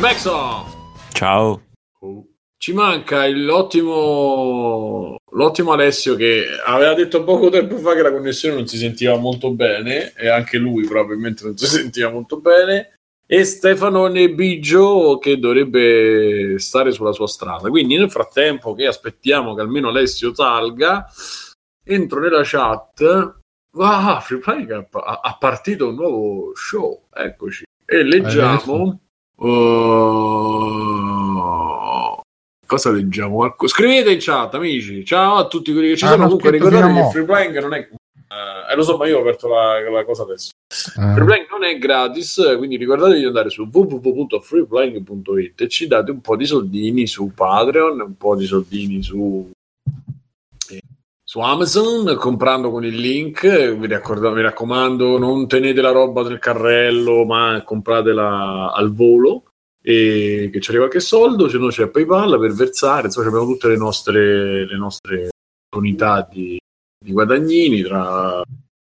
Maxoff! Ciao. Ci manca l'ottimo, l'ottimo Alessio che aveva detto poco tempo fa che la connessione non si sentiva molto bene e anche lui probabilmente non si sentiva molto bene e Stefano Nebigio che dovrebbe stare sulla sua strada. Quindi nel frattempo che aspettiamo che almeno Alessio salga, entro nella chat. Ah, Free Playing ha, ha partito un nuovo show, eccoci. E leggiamo... Uh, cosa leggiamo? Scrivete in chat, amici. Ciao a tutti quelli che ci ah, sono. Comunque, ricordate che Free Playing non è. Uh, eh, lo so, ma io ho aperto la, la cosa adesso. Free Playing non è gratis, quindi ricordatevi di andare su www.freeplaying.it e ci date un po' di soldini su Patreon, un po' di soldini su su Amazon comprando con il link. Vi, raccordo, vi raccomando, non tenete la roba nel carrello, ma compratela al volo e che ci arriva qualche soldo. Se no, c'è PayPal per versare. Insomma, abbiamo tutte le nostre, le nostre unità di, di guadagnini tra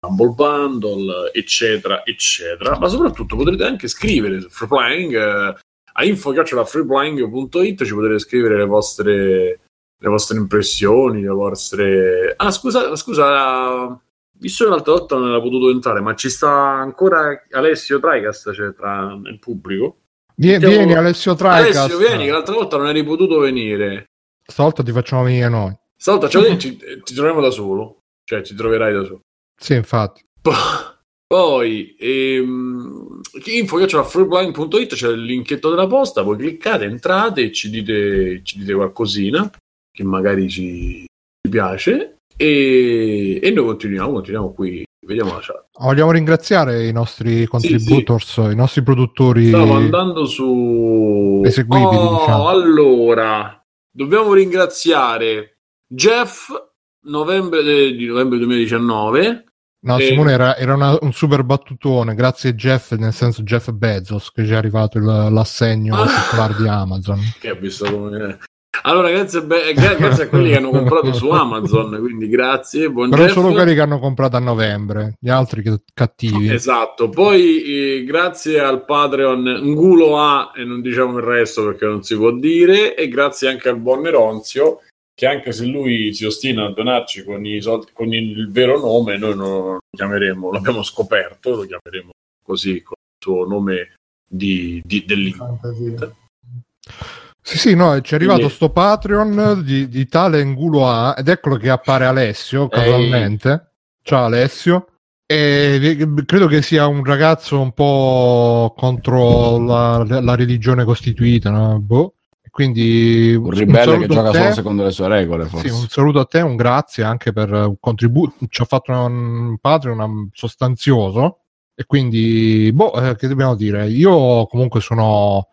Humble Bundle, eccetera, eccetera. Ma soprattutto potrete anche scrivere Freeplying eh, a info.freeplying.it ci potete scrivere le vostre le vostre impressioni, le vostre... Ah, scusa, scusa, visto che l'altra volta non era potuto entrare, ma ci sta ancora Alessio Tricast, cioè tra il pubblico? Vieni, Mettiamo... vieni Alessio Tricast. Alessio, vieni, che l'altra volta non eri potuto venire. Stavolta ti facciamo venire noi. Stavolta cioè, ci, ti troviamo da solo, cioè ti troverai da solo. Sì, infatti. Poi ehm, info che c'è a freeblind.it c'è il linketto della posta, voi cliccate, entrate e ci dite, ci dite qualcosina che magari ci, ci piace e, e, noi continuiamo, continuiamo qui. Vediamo la chat. Vogliamo ringraziare i nostri contributors, sì, sì. i nostri produttori. Stavo andando su eseguibili. Oh, diciamo. Allora, dobbiamo ringraziare Jeff novembre de, di novembre 2019. No, e... Simone era, era una, un super battutone, grazie Jeff, nel senso Jeff Bezos, che ci è arrivato il, l'assegno ah. di Amazon. Che ha visto come... Allora, grazie, be- grazie, a quelli che hanno comprato su Amazon, quindi grazie. Buon Però Jeff. solo quelli che hanno comprato a novembre, gli altri che cattivi. Esatto, poi eh, grazie al Patreon Ngulo A e non diciamo il resto perché non si può dire, e grazie anche al buon Neronzio che anche se lui si ostina a donarci con, soldi, con il vero nome, noi non lo chiameremo, l'abbiamo scoperto, lo chiameremo così con il suo nome di, di, dell'internet. Sì, sì, no, ci è arrivato Quindi... sto Patreon di, di tale Ngulo A ed eccolo che appare Alessio casualmente. Ehi. Ciao Alessio. E credo che sia un ragazzo un po' contro la, la religione costituita, no? Boh. Quindi un ribelle un che gioca solo secondo le sue regole. Forse. Sì, un saluto a te, un grazie anche per un contributo. Ci ha fatto un Patreon sostanzioso. E quindi, boh, eh, che dobbiamo dire? Io comunque sono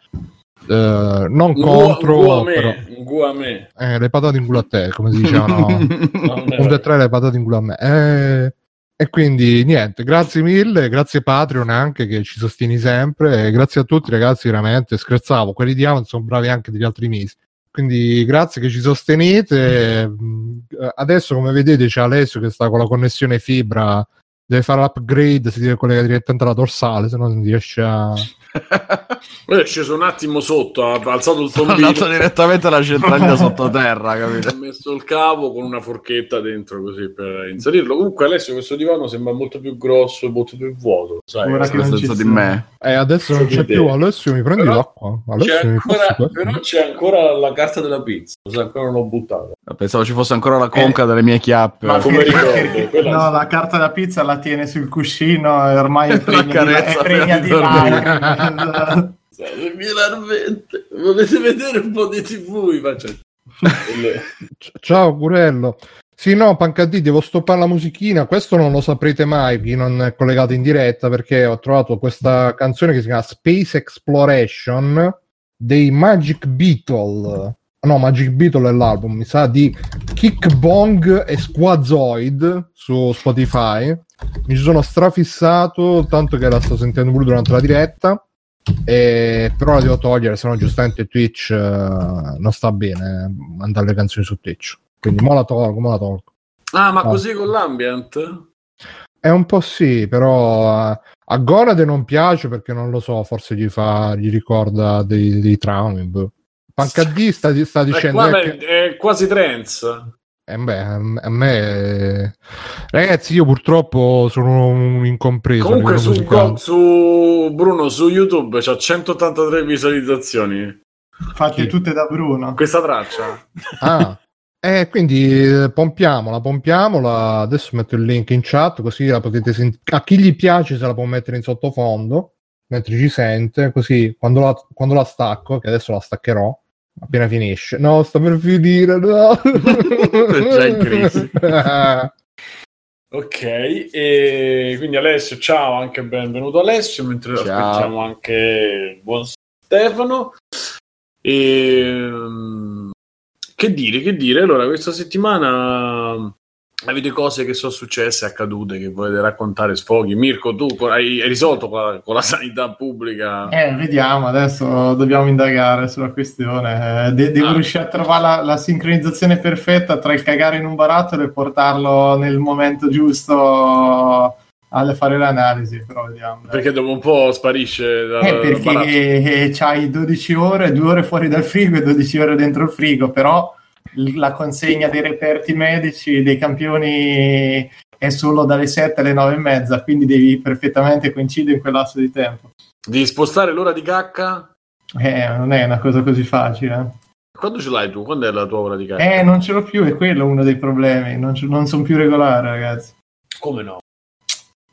Uh, non contro Nguame, Nguame. Eh, le patate in culo a te come si dicevano un dei tre le patate in culo a me. Eh, e quindi niente grazie mille grazie Patreon anche che ci sostieni sempre grazie a tutti ragazzi veramente scherzavo quelli di Amazon sono bravi anche degli altri mesi quindi grazie che ci sostenete mm, adesso come vedete c'è Alessio che sta con la connessione fibra deve fare l'upgrade si deve collegare direttamente alla dorsale se no non riesce a è sceso un attimo sotto, ha alzato il tombino. Ha andato direttamente alla centralina sottoterra, capito? Ha messo il cavo con una forchetta dentro così per inserirlo. Comunque Alessio questo divano sembra molto più grosso, molto più vuoto, sai? Ora che senso di me. Eh, adesso non c'è più, Alessio mi prendi però, l'acqua. Alessio c'è ancora, però c'è ancora la carta della pizza, ancora non l'ho buttata. Pensavo ci fosse ancora la conca eh, delle mie chiappe. Ma come ricordo? no, la carta della pizza la tiene sul cuscino e ormai è pregna di, è pregna di Le mie larvette, volete vedere un po' di tv? Faccio... Ciao Gurello. Sì, no, Pancadì, devo stoppare la musichina. Questo non lo saprete mai chi non è collegato in diretta perché ho trovato questa canzone che si chiama Space Exploration dei Magic Beetle. No, Magic Beetle è l'album, mi sa di Kick Bong e Squazoid su Spotify. Mi ci sono strafissato, tanto che la sto sentendo pure durante la diretta. E, però la devo togliere, se no giustamente Twitch uh, non sta bene mandare le canzoni su Twitch. Quindi mo la tolgo, mo la tolgo. Ah, ma no. così con l'ambient? È un po' sì, però a, a Gonade non piace perché non lo so, forse gli, fa, gli ricorda dei, dei traumi. Boh. Pancadì sta, sta dicendo... È, che... è quasi trance. Eh beh, a me, ragazzi, io purtroppo sono un incompreso. Comunque, su, go, su, Bruno su YouTube c'ha 183 visualizzazioni fatte Chi? tutte da Bruno. Questa traccia. Ah. Eh, quindi eh, pompiamola, pompiamola. Adesso metto il link in chat così la potete sentire. A chi gli piace se la può mettere in sottofondo mentre ci sente. Così quando la, quando la stacco, che adesso la staccherò appena finisce. No, sta per finire. No. già in crisi. ok, e quindi Alessio, ciao, anche benvenuto Alessio. Mentre ciao. aspettiamo anche buon Stefano. E, ehm, che dire, che dire? Allora, questa settimana avete cose che sono successe, accadute, che volete raccontare, sfoghi. Mirko, tu hai, hai risolto con la, con la, sanità pubblica? Eh, vediamo, adesso dobbiamo indagare sulla questione. De- devo ah. riuscire a trovare la, la, sincronizzazione perfetta tra il cagare in un barattolo e portarlo nel momento giusto a fare l'analisi, però vediamo. Dai. Perché dopo un po' sparisce da, eh, perché c'hai 12 ore, 2 ore fuori dal frigo e 12 ore dentro il frigo, però la consegna dei reperti medici dei campioni è solo dalle 7 alle 9 e mezza, quindi devi perfettamente coincidere in quel lasso di tempo. Devi spostare l'ora di cacca? Eh, non è una cosa così facile. Quando ce l'hai tu? Quando è la tua ora di cacca? Eh, non ce l'ho più, è quello uno dei problemi. Non, non sono più regolare, ragazzi. Come no?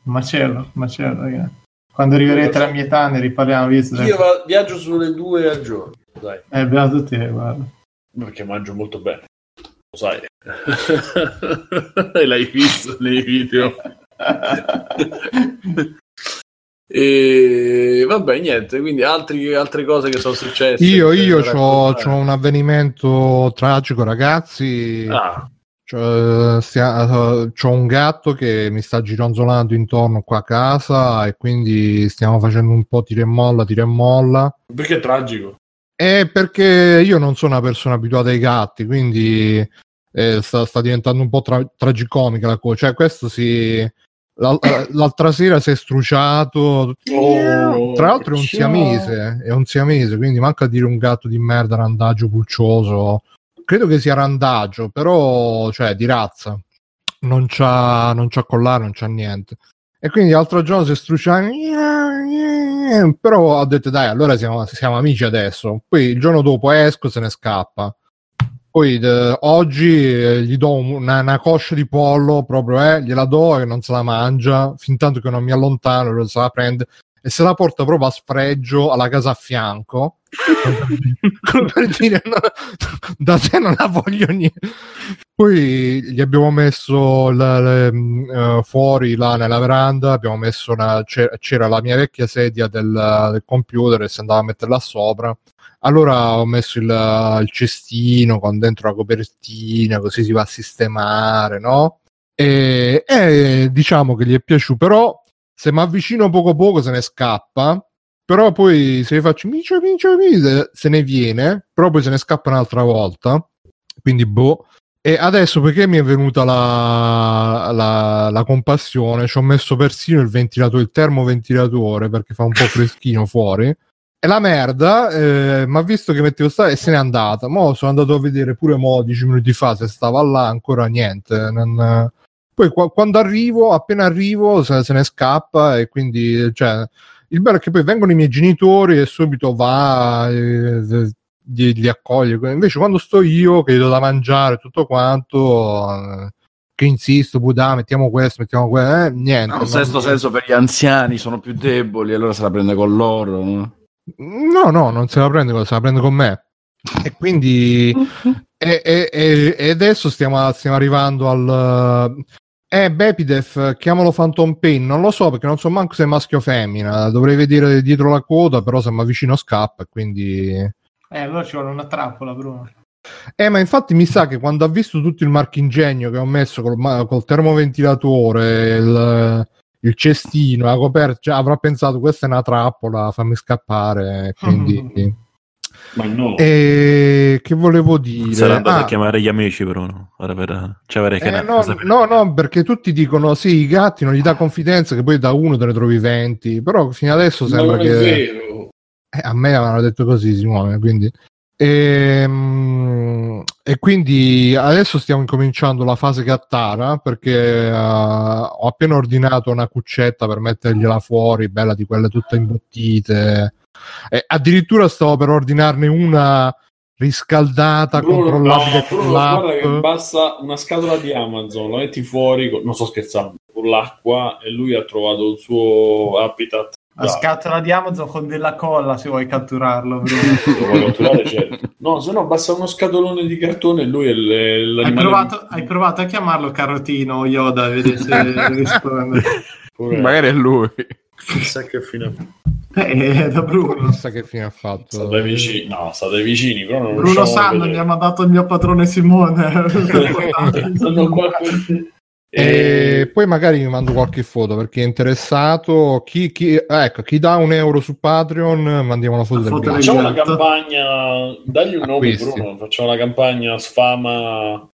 Macello, macello, ragazzi. Quando arriverete alla mia età ne riparliamo. Visto, Io va- viaggio sulle due al giorno. Dai. Eh, beato te, guarda. Perché mangio molto bene. Lo sai. e l'hai visto nei video. e vabbè, niente. Quindi altri, altre cose che sono successe. Io, io ho un avvenimento tragico, ragazzi. Ah. C'ho, stia, c'ho un gatto che mi sta gironzolando intorno qua a casa e quindi stiamo facendo un po' tira e molla, tira e molla. Perché è tragico? È perché io non sono una persona abituata ai gatti, quindi eh, sta, sta, diventando un po' tra- tragicomica la cosa. Cioè, questo si. L'al- l'altra sera si è struciato. Oh, Tra l'altro è un siamese, è un siamese, quindi manca a dire un gatto di merda, randagio pulcioso credo che sia randagio, però cioè di razza. Non c'ha, non c'ha collare, non c'ha niente. E quindi l'altro giorno si è. Però ho detto, dai, allora siamo, siamo amici adesso. Poi il giorno dopo esco, se ne scappa. Poi de, oggi eh, gli do una, una, coscia di pollo, proprio, eh, gliela do e non se la mangia, fin tanto che non mi allontano, lo se la prende e se la porta proprio a sfregio alla casa a fianco. per dire, no, da te non la voglio niente. Poi gli abbiamo messo la, le, uh, fuori là nella veranda, abbiamo messo una, c'era, c'era, la mia vecchia sedia del, del, computer e si andava a metterla sopra. Allora ho messo il, il cestino con dentro la copertina, così si va a sistemare, no? E, e diciamo che gli è piaciuto, però se mi avvicino poco poco se ne scappa, però poi se faccio micio, micio, micio, se ne viene, però poi se ne scappa un'altra volta, quindi boh. E adesso perché mi è venuta la, la, la compassione, ci ho messo persino il ventilatore, il termoventilatore perché fa un po' freschino fuori. E la merda eh, mi ha visto che mettevo sta e se n'è andata. Mo sono andato a vedere pure mo 10 minuti fa se stava là, ancora niente. Non, poi qu- quando arrivo, appena arrivo, se, se, ne scappa e quindi, cioè, il bello è che poi vengono i miei genitori e subito va, eh, li, li accoglie. Invece quando sto io, che gli do da mangiare tutto quanto... Eh, che insisto, Buddha, mettiamo questo, mettiamo questo, eh, niente. Un sesto senso per gli anziani sono più deboli, allora se la prende con loro. No, no, no non se la prende, se la prende con me. E quindi e, e, e, adesso stiamo, stiamo arrivando al eh, Bepidef, chiamalo Phantom Pain, non lo so perché non so manco se è maschio o femmina, dovrei vedere dietro la coda, però se mi avvicino scappa, quindi... Eh, allora ci vuole una trappola, Bruno. Eh, ma infatti mi sa che quando ha visto tutto il marchingegno che ho messo col, col termoventilatore, il, il, cestino, la coperta, cioè, avrà pensato questa è una trappola, fammi scappare, quindi... Ma no. E che volevo dire? Sarà andato ah. a chiamare gli amici, Bruno. Ora per... cioè, eh, no, no, no, perché tutti dicono sì, i gatti non gli dà confidenza, che poi da uno te ne trovi 20. Però fino adesso sembra che. Eh, a me avevano detto così, Simone, quindi. E, ehm, e, quindi adesso stiamo incominciando la fase gattara perché uh, ho appena ordinato una cuccetta per mettergliela fuori, bella di quelle tutte imbottite. E addirittura stavo per ordinarne una riscaldata, Bruno, controllabile no, Bruno, guarda che basta una scatola di Amazon, la metti fuori, con, non sto scherzando, con l'acqua e lui ha trovato il suo habitat la scatola di Amazon con della colla se vuoi catturarlo. Catturare, certo. No, se no basta uno scatolone di cartone e lui è l'animale. Hai provato, hai provato a chiamarlo Carotino o Yoda a vedere se risponde. Magari è lui. Chissà che fine ha fatto. Eh, è da Bruno. Chissà che fine ha fatto. State vicini. No, state vicini. Però non Bruno Sanno mi ha mandato il mio padrone Simone. Sono qua per e poi magari mi mando qualche foto perché è interessato. Chi, chi, ecco, chi dà un euro su Patreon, mandiamo una foto, del foto Facciamo una campagna, dagli un nome, Acquisti. Bruno. Facciamo una campagna sfama.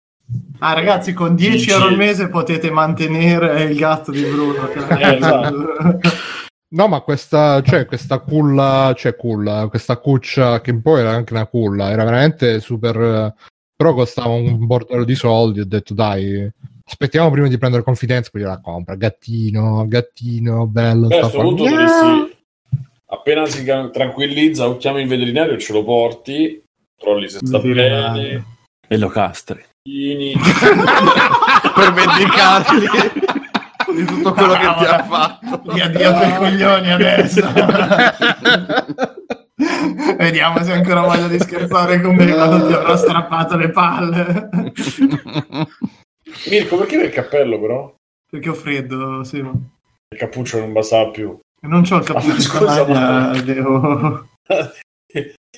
Ah, ragazzi, con 10 euro al mese potete mantenere il gatto di Bruno. Eh, esatto. No, ma questa, cioè, questa culla, cioè culla, questa cuccia che poi era anche una culla, era veramente super. Però costava un bordello di soldi. Ho detto, dai, aspettiamo prima di prendere confidenza, poi la compra. Gattino, gattino, bello. Beh, a questo punto dovresti, appena si tranquillizza, o chiami il veterinario e ce lo porti, controlli se sta bene. E lo castri. per vendicarti di tutto quello che ti ha fatto. Gli addio per coglioni adesso. Vediamo se ancora voglia di scherzare con me quando ti avrò strappato le palle. Mirko, perché hai il cappello però? Perché ho freddo, sì. Il cappuccio non bastava più. Non c'ho il cappuccio, ah, scusa, ma... devo...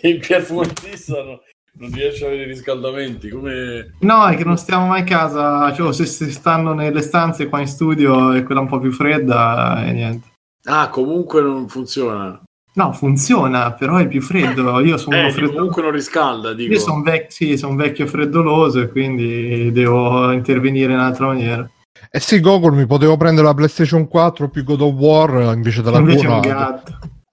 il piafumatista no, non riesce a avere riscaldamenti, come... No, è che non stiamo mai a casa, cioè se si stanno nelle stanze qua in studio e quella un po' più fredda e niente. Ah, comunque non funziona. No, funziona, però è più freddo. Io sono eh, freddo... comunque non riscalda. Dico. Io sono vec- sì, son vecchio freddoloso e quindi devo intervenire in un'altra maniera. Eh sì, Gogol, mi potevo prendere la PlayStation 4 più God of War invece della invece Cura.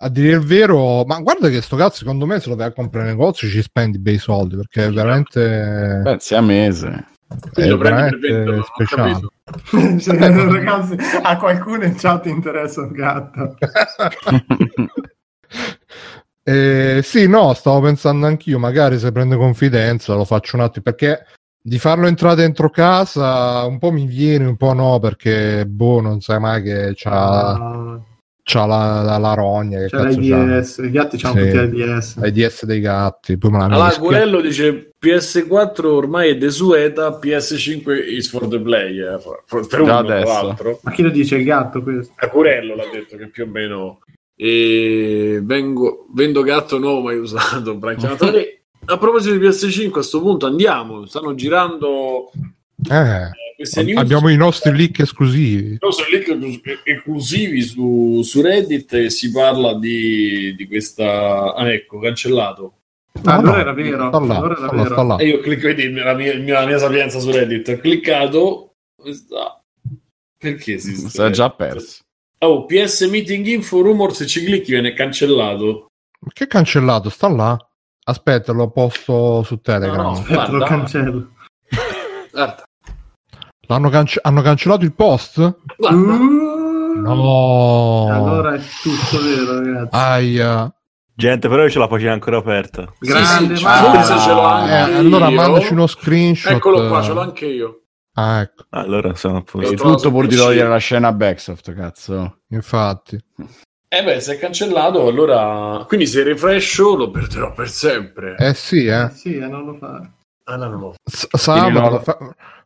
A dire il vero, ma guarda che sto cazzo, secondo me se lo vai a comprare in negozio ci spendi bei soldi perché è veramente. Pensi a mese. È veramente speciale. cioè, ragazzi, a qualcuno in chat interessa un gatto. Eh, sì, no, stavo pensando anch'io, magari se prende confidenza lo faccio un attimo, perché di farlo entrare dentro casa un po' mi viene, un po' no, perché boh, non sai mai che c'ha, uh, c'ha la, la, la, rogna. Che c'ha l'AIDS, i gatti c'hanno sì, tutti l'AIDS. L'AIDS dei gatti. Poi me la allora, Gurello dice PS4 ormai è desueta, PS5 is for the play. Eh, per uno, adesso. Ma chi lo dice? Il gatto questo? A Gurello l'ha detto che più o meno e vengo, vendo gatto nuovo mai usato branchiamatore a proposito di PS5 a questo punto andiamo stanno girando eh, abbiamo i nostri leak esclusivi i nostri leak esclusivi su, su Reddit e si parla di, di questa ah, ecco cancellato Ah, allora no, era vero. Sta là, allora sta là, sta là. E io clicco, vedi la mia, la mia sapienza su Reddit. Ho cliccato. Perché si sta già perso? Oh, PS Meeting Info Rumor se ci clicchi viene cancellato. Che cancellato? Sta là. Aspetta, l'ho posto su Telegram. No, no, guarda. lo cancello. Guarda. L'hanno cance- hanno cancellato il post? No. Allora è tutto vero, ragazzi. Aia. Gente, però io ce la faccio ancora aperta. Grande, sì, sì, forse ce l'ho anche eh, Allora mandaci uno screenshot. Eccolo qua, ce l'ho anche io. Ah, ecco. Allora sono a posto. tutto pur di togliere la scena Backsoft, cazzo. Infatti. Eh beh, se è cancellato, allora... Quindi se refrescio lo perderò per sempre. Eh sì, eh. eh sì, eh, non lo fa. Ah, no, non lo S- Sabato, lo... Fa...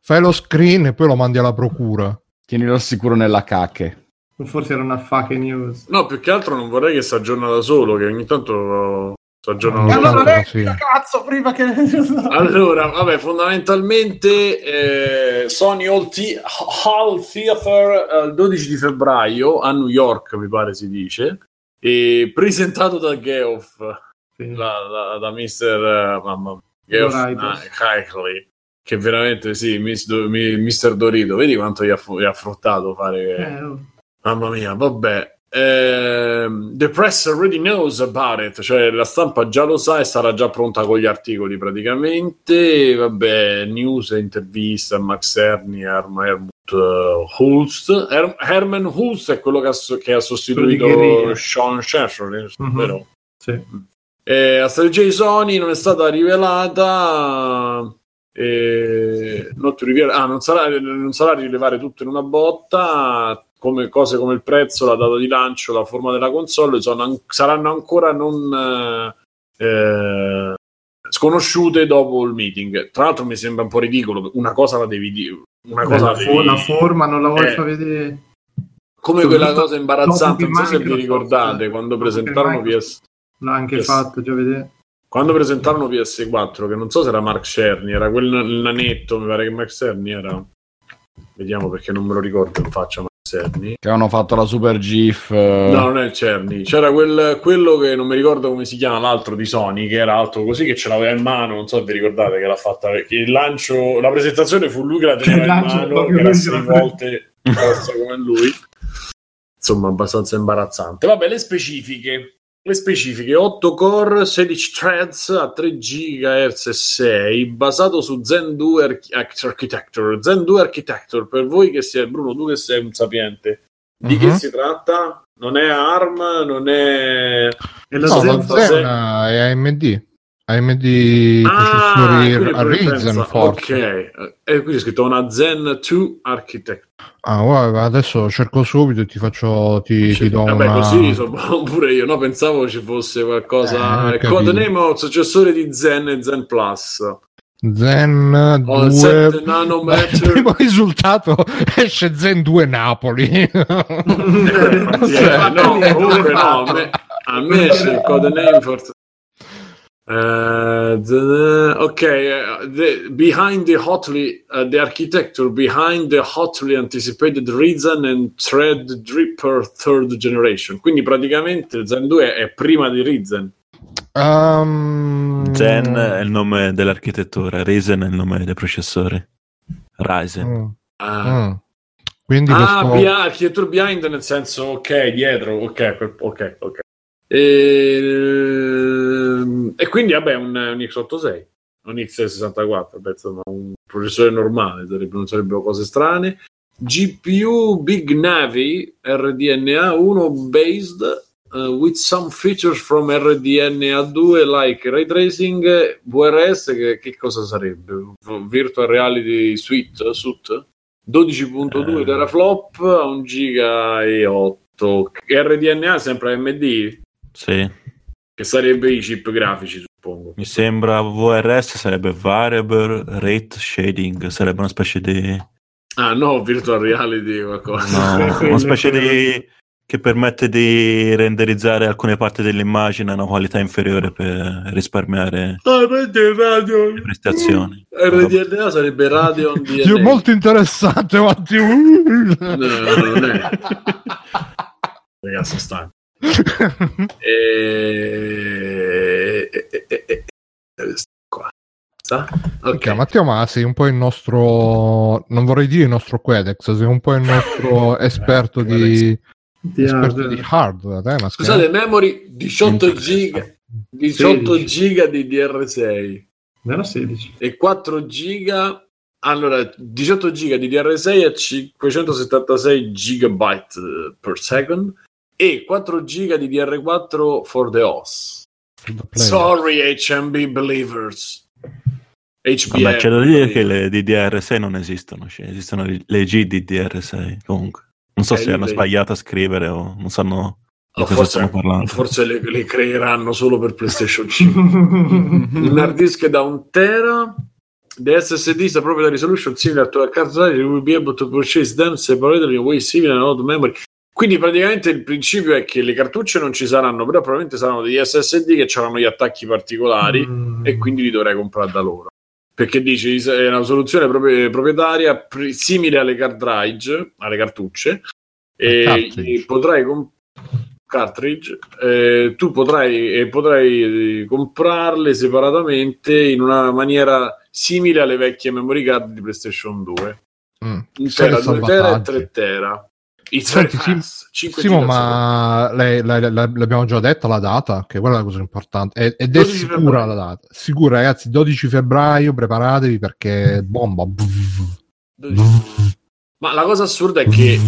fai lo screen e poi lo mandi alla procura. Tienilo sicuro nella cacche. Forse era una fake news. No, più che altro non vorrei che si aggiorna da solo, che ogni tanto Soggiorno allora, vecchio, sì. cazzo, prima che... allora, vabbè, fondamentalmente eh, Sony Hall, T- Hall Theater eh, il 12 di febbraio a New York, mi pare si dice, e presentato da Geoff. sì. la, la, da Mr. Uh, mamma Hickley che veramente sì, Mr. Dorito, vedi quanto gli ha, gli ha fruttato fare... Eh, oh. Mamma mia, vabbè. Eh, the press already knows about it, cioè la stampa già lo sa e sarà già pronta con gli articoli praticamente. Vabbè, news e intervista a Max Erni e Hermut uh, Hulst. Her- Herman Hulst è quello che ha, che ha sostituito Sean Shershore, mm-hmm. vero? Sì. Eh, la strategia di Sony non è stata rivelata e not reveal, ah, non, sarà, non sarà rilevare tutto in una botta come, cose come il prezzo, la data di lancio, la forma della console sono, saranno ancora non eh, sconosciute dopo il meeting. Tra l'altro mi sembra un po' ridicolo, una cosa la devi dire. Una cosa la, devi... la forma non la vuoi eh, far vedere. Come quella cosa imbarazzante, non so se vi ricordate, quando presentarono PS... L'ha anche PS... fatto già vedere. Quando presentarono PS4, che non so se era Mark Cerny, era quel nanetto, mi pare che Mark Cerny era. Vediamo perché non me lo ricordo in faccia Mark Cerny. Che hanno fatto la super GIF. Uh... No, non è il Cerny. C'era quel, quello che non mi ricordo come si chiama, l'altro di Sony, che era alto così, che ce l'aveva in mano. Non so se vi ricordate che l'ha fatta. Perché il lancio, la presentazione fu lui che la teneva in mano, che era sei volte come lui. Insomma, abbastanza imbarazzante. Vabbè, le specifiche. Le specifiche 8 core, 16 threads a 3 GHz e 6, basato su Zen 2 Architecture. Zen 2 Architecture, per voi che siete, Bruno, tu che sei un sapiente, di uh-huh. che mhm. si tratta? Non è ARM, non è... è la no, Zen, Zen è AMD. AMD ah, processori Ryzen forse. Ok, e qui è scritto una Zen 2 Architect. Ah, guarda, adesso cerco subito e ti faccio ti, sì, ti do vabbè, una... così sono pure io, no? Pensavo ci fosse qualcosa eh, codename successore di Zen e Zen Plus. Zen 2 7 nanometer. Il primo risultato esce Zen 2 Napoli. eh, cioè, no, comunque no, a me, a me esce il codename forse Uh, the, okay, uh, the, behind the hotly uh, the architecture behind the hotly anticipated Ryzen and Threadripper third generation. Quindi praticamente Zen 2 è prima di Ryzen. Um... Zen è il nome dell'architettura, Ryzen è il nome dei processori. Ryzen. Mm. Ah. Mm. Quindi ah, questo... Bia- architettura behind nel senso ok, dietro, ok, ok, ok. E, ehm, e quindi vabbè un, un X86 un X64 beh, insomma, un processore normale sarebbe, non sarebbero cose strane GPU Big Navi RDNA 1 based uh, with some features from RDNA 2 like ray tracing VRS che, che cosa sarebbe? Virtual Reality Suite, Suite 12.2 eh. teraflop a 1 giga e 8 RDNA sempre AMD sì. Che sarebbe i chip grafici, suppongo. Mi sembra VRS sarebbe Variable Rate Shading, sarebbe una specie di... Ah no, virtual reality qualcosa. No, una specie di... che permette di renderizzare alcune parti dell'immagine a una qualità inferiore per risparmiare ah, le prestazioni. RDNA sarebbe Radeon DNA. molto interessante, Matti. no, non è. Ragazzi, stanco e... E... E... qua. Okay. Matteo, ma sei un po' il nostro, non vorrei dire il nostro Quedex, sei un po' il nostro esperto di, di hardware. di hardware. Eh, Scusate, memory 18 giga, 18 giga di DR6. Meno 16. E 4 giga allora, 18 giga di DR6 a 576 gigabyte per second e 4 giga di DR4 for the OS. Sorry HMB believers. HBM. Vabbè, c'è da dire che le DDR6 non esistono, cioè esistono le GDDR6 comunque. Non so eh, se hanno le... sbagliato a scrivere o non sanno o forse, forse le, le, creeranno solo per PlayStation 5. Un hard disk da un tera. The SSD is a proprietary resolution similar to a card drive. You will be able to purchase them separately in way similar to memory. Quindi praticamente il principio è che le cartucce non ci saranno, però probabilmente saranno degli SSD che avranno gli attacchi particolari mm. e quindi li dovrei comprare da loro. Perché dici è una soluzione proprietaria simile alle card drive, alle cartucce, e, potrai comprare cartridge, eh, tu potrai, eh, potrai comprarle separatamente in una maniera simile alle vecchie memory card di PlayStation 2. Mm. 1 tera, 2 tera e 3 tera. Senti, Sim, Simo, ma lei, lei, lei, l'abbiamo già detto la data, che quella è la cosa importante. Ed è sicura febbraio. la data. Sicura, ragazzi, 12 febbraio, preparatevi perché bomba. Ma la cosa assurda è che,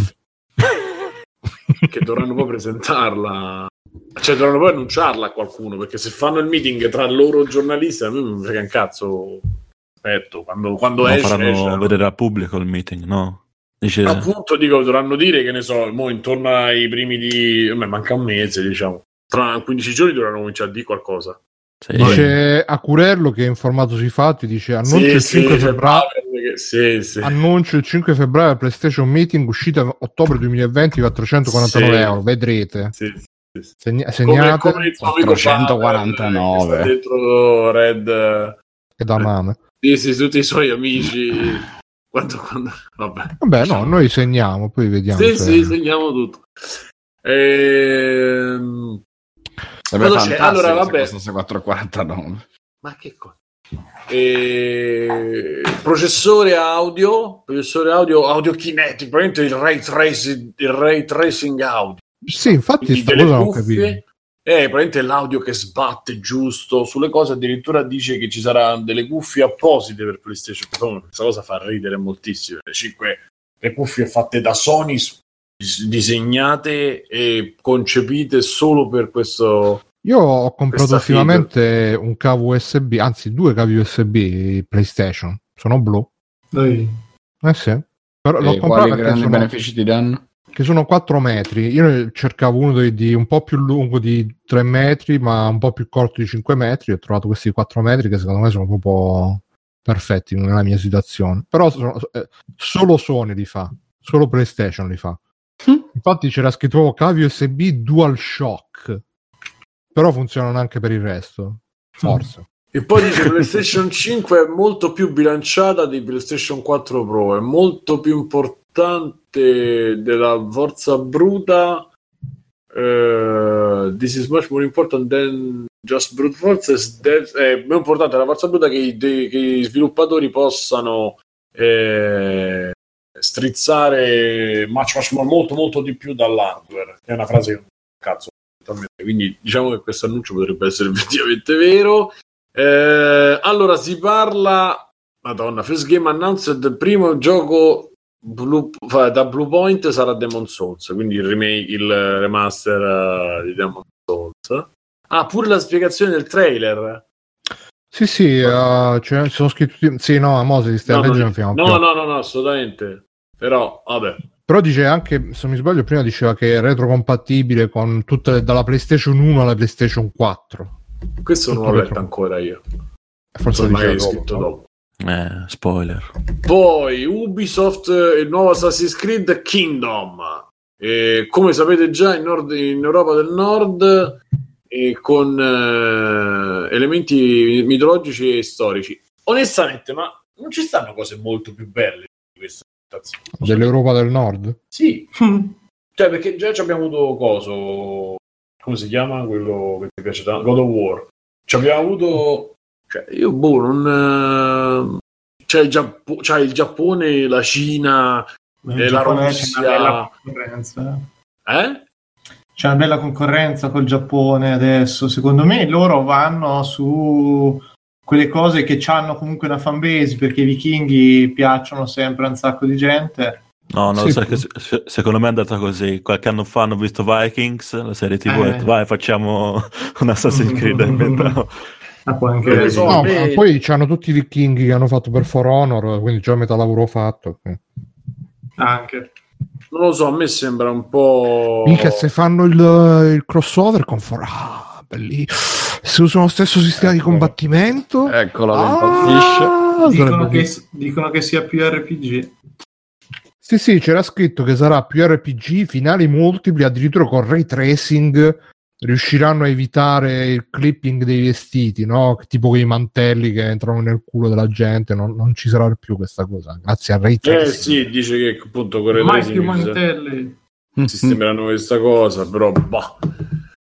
che dovranno poi presentarla. Cioè, dovranno poi annunciarla a qualcuno, perché se fanno il meeting tra loro giornalisti, a me non mi frega un cazzo. Aspetto, quando, quando no, esce, faranno esce, vedere al pubblico il meeting, no? Dice... Appunto, dico, dovranno dire che ne so, mo intorno ai primi di. Beh, manca un mese, diciamo. Tra 15 giorni dovranno cominciare a dire qualcosa. Sì. Dice a Curello che è informato sui fatti, dice annuncio sì, il 5 sì, febbraio. Sì, sì. Annuncio il 5 febbraio al PlayStation Meeting uscita ottobre 2020 449 euro, vedrete. Segna- segnate come, come 449 dentro Red e da mame. Sì, sì, tutti i suoi amici quando, quando... Vabbè, Vabbè no, noi segniamo, poi vediamo. Sì, se... sì, segniamo tutto. Ehm... Allora, vabbè. 449. Ma che cosa? E... processore audio, processore audio, audio kinetico, praticamente il ray tracing, il ray tracing audio. Sì, infatti sta cosa non capisco è praticamente l'audio che sbatte giusto sulle cose. Addirittura dice che ci saranno delle cuffie apposite per PlayStation 4. Questa cosa fa ridere moltissimo. Le 5 le cuffie fatte da Sony, disegnate e concepite solo per questo. Io ho comprato ultimamente feed. un cavo USB, anzi due cavi USB PlayStation. Sono blu. Dai. Eh sì. Però e l'ho comprato perché sono... benefici ti danno? Che sono 4 metri. Io cercavo uno di, di, un po' più lungo di 3 metri, ma un po' più corto di 5 metri. Ho trovato questi 4 metri che secondo me sono proprio perfetti nella mia situazione. Però sono, eh, solo Sony li fa, solo PlayStation li fa. Mm. Infatti c'era scritto cavi USB Dual Shock, però funzionano anche per il resto. Forse. Mm. E poi dice PlayStation 5 è molto più bilanciata di PlayStation 4 Pro, è molto più importante importante della forza bruta uh, this is much more important than just brute force è più importante la forza bruta che i, che i sviluppatori possano eh, strizzare much, much more, molto molto di più dall'hardware è una frase che cazzo quindi diciamo che questo annuncio potrebbe essere effettivamente vero. Eh, allora si parla Madonna, First Game Announced, primo gioco Blue, da Blue Point sarà Demon Souls, quindi il remake, il remaster uh, di Demon Souls. Ah, pure la spiegazione del trailer. Sì, sì, uh, cioè, sono scritti. Sì, no, a Mose di stai no, leggendo. No, no, no, no, assolutamente. Però, vabbè. Però dice anche, se non mi sbaglio, prima diceva che è retrocompatibile con tutte le, dalla PlayStation 1 alla PlayStation 4. Questo Tutto non l'ho letto ancora io. Forse magari scritto dopo. dopo. Eh, spoiler. Poi Ubisoft, il nuovo Assassin's Creed Kingdom. E, come sapete già in, Nord, in Europa del Nord e con eh, elementi mitologici e storici. Onestamente, ma non ci stanno cose molto più belle di questa Dell'Europa del Nord? Sì. cioè, perché già abbiamo avuto coso. Come si chiama quello che ti piace tanto? God of War. Ci abbiamo avuto cioè, io, boh, non... Eh, c'è il, Giappo- c'è il Giappone, la Cina, e la Russia. Eh? C'è una bella concorrenza col Giappone adesso. Secondo me loro vanno su quelle cose che hanno comunque una fanbase perché i vichinghi piacciono sempre a un sacco di gente. No, non sì. so che secondo me è andata così. Qualche anno fa hanno visto Vikings, la serie TV, eh. e detto, vai facciamo un Assassin's Creed. Ah, anche... so, no, me... poi c'hanno tutti i vichinghi che hanno fatto per For Honor, quindi già metà lavoro fatto. Anche. Non lo so, a me sembra un po'... Mica se fanno il, il crossover con For... Ah, belli. Se usano lo stesso sistema ecco. di combattimento... Ecco la ah, dicono, che, dicono che sia più RPG. Sì, sì, c'era scritto che sarà più RPG, finali multipli, addirittura con ray tracing riusciranno a evitare il clipping dei vestiti, no? tipo quei mantelli che entrano nel culo della gente, non, non ci sarà più questa cosa, grazie a Ray Eh sì, dice che appunto con Mai più mantelli. sistemeranno questa cosa, però bah.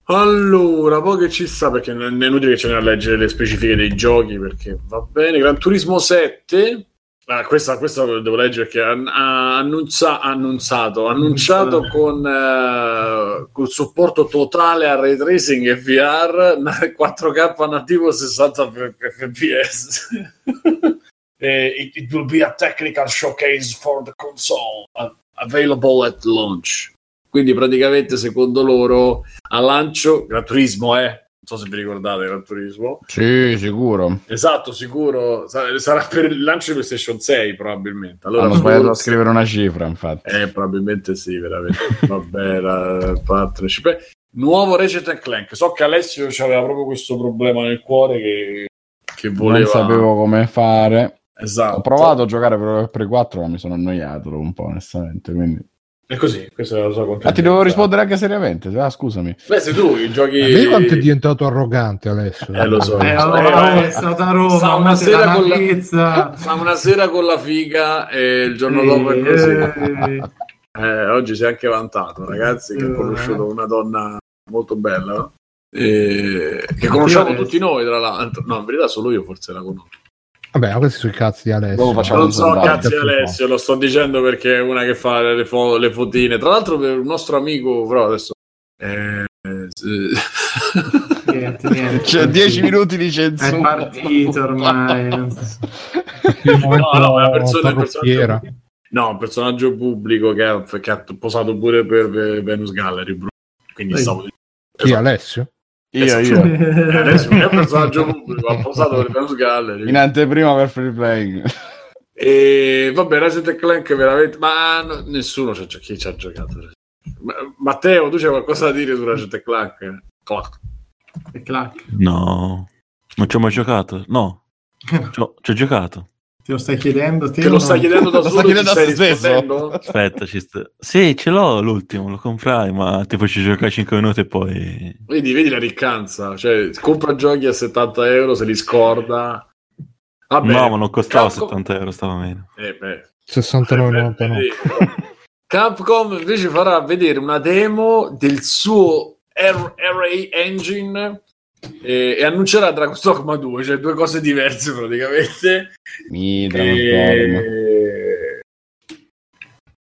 Allora, poi che ci sta perché non è inutile che ce ne a leggere le specifiche dei giochi perché va bene. Gran Turismo 7 Ah, questa, questa devo leggere perché ha, annunza, annunciato, annunciato con, uh, con supporto totale a ray tracing e VR 4K nativo 60 fps. it, it will be a technical showcase for the console available at launch. Quindi praticamente secondo loro a lancio, Gran Turismo eh, so se vi ricordate Gran Turismo. Sì, sicuro. Esatto, sicuro. Sarà per il lancio di PlayStation 6 probabilmente. Allora, Hanno sbagliato a scrivere una cifra, infatti. Eh, probabilmente sì, veramente. Vabbè, la partnership. Nuovo Ratchet Clank. So che Alessio aveva proprio questo problema nel cuore che, che voleva... Non sapevo come fare. Esatto. Ho provato a giocare per, per 4, ma mi sono annoiato un po', onestamente, quindi... È così, questa è la sua conferenza. Ah, ti devo rispondere anche seriamente. Ah, scusami. Beh, se tu i giochi. Vedi quanto è diventato arrogante adesso. Eh, lo so. Eh, allora, eh, è stata Roma. Fa una, sera con la... fa una sera con la figa e il giorno dopo è così. Eh. eh, oggi si è anche vantato, ragazzi, che ho conosciuto una donna molto bella, no? e... che conosciamo tutti noi, tra l'altro. No, in verità solo io forse la conosco. Vabbè, questi sono i cazzi di Alessio. Non so cazzi di Alessio, lo sto dicendo perché è una che fa le, fo- le fotine. Tra l'altro, per un nostro amico, però adesso. Eh, niente, niente. C'è 10 minuti di censura. È partito ormai. no, no, è una persona, un personaggio, no, un personaggio pubblico che ha, che ha posato pure per Venus Gallery. Quindi Ehi. stavo Chi, esatto. Alessio? Io, io. Adesso è un personaggio pubblico, ha posato per Venus Gallery. In anteprima per free playing. E vabbè, Ratchet Clank veramente... Ma no, nessuno c'ha, chi ci ha giocato. Ma, Matteo, tu c'hai qualcosa da dire su Ratchet Clank? Clank. Clank. No, non ci ho mai giocato. No, ci ho giocato. Te lo stai chiedendo? Te, te lo stai chiedendo da solo? Chiedendo stai stesso? Aspetta, ci sta... sì, ce l'ho l'ultimo, lo comprai, ma ti faccio giocare 5 minuti e poi... Vedi, vedi la riccanza, cioè compra giochi a 70 euro, se li scorda. Vabbè, no, ma non costava Capcom... 70 euro, stava meno. Eh, beh. 69,99. Capcom invece farà vedere una demo del suo RA Engine e, e annuncerà Dragon's Dogma 2, cioè due cose diverse praticamente. Mi, e...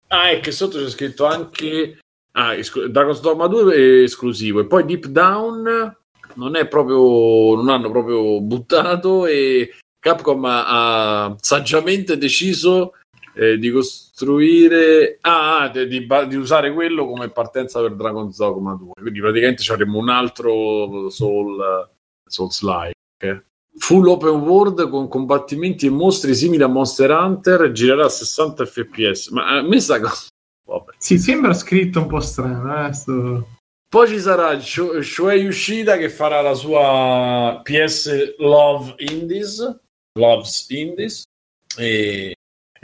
Ah, è che sotto c'è scritto anche ah, esclu- Dragon's Dogma 2 è esclusivo e poi Deep Down non è proprio non hanno proprio buttato e Capcom ha, ha saggiamente deciso eh, di costruire ah, ah di, di, di, usare quello come partenza per Dragon's Dogma 2 quindi praticamente avremo un altro Soul Souls like full open world con combattimenti e mostri simili a Monster Hunter girerà a 60 fps ma a me sta cosa Vabbè. Si sembra scritto un po' strano eh, sto... Poi ci sarà Shuei Ushida che farà la sua PS Love Indies, Loves Indies, e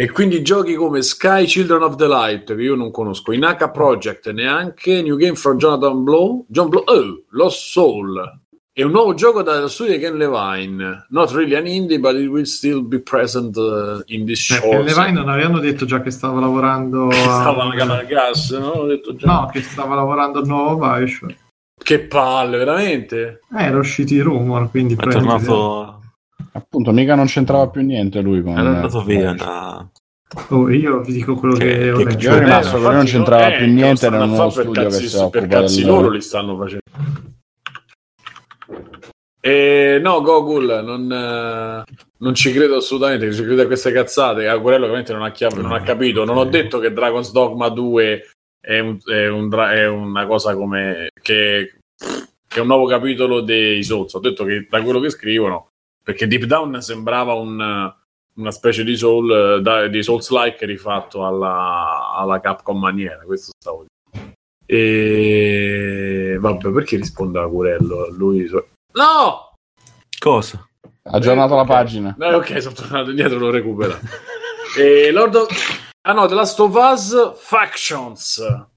e quindi giochi come Sky Children of the Light, che io non conosco, Inaka Project neanche, New Game from Jonathan Blow, John Blow, oh, Lost Soul. È un nuovo gioco da studio di Ken Levine. Not really an indie, but it will still be present uh, in this show. Ken Levine non avevano detto già che stava lavorando. Che stava a... gas, no? no? che stava lavorando al nuovo Bioshock. Che palle, veramente? Eh, era uscito i rumor, quindi... È tornato Appunto, mica non c'entrava più niente lui con... Era andato via da... Oh, io vi dico quello che, che ho letto. Io rimasto che non c'entrava eh, più niente era un nuovo studio cazzi, che si per cazzi loro li stanno facendo. E no, Gogul, non, eh, non ci credo assolutamente, ci credo a queste cazzate. Agurello ovviamente non ha, chiave, no, non ha capito. Non ho detto che Dragon's Dogma 2 è, un, è, un, è una cosa come che, che, è un nuovo capitolo dei Souls. Ho detto che da quello che scrivono perché Deep Down sembrava un, una specie di soul da, di Souls-like rifatto alla, alla Capcom maniera questo stavo dicendo e vabbè perché risponde a Curello lui so... no cosa? ha aggiornato eh, la pagina eh, ok sono tornato indietro l'ho recuperato e Lord of... ah no The Last of Us Factions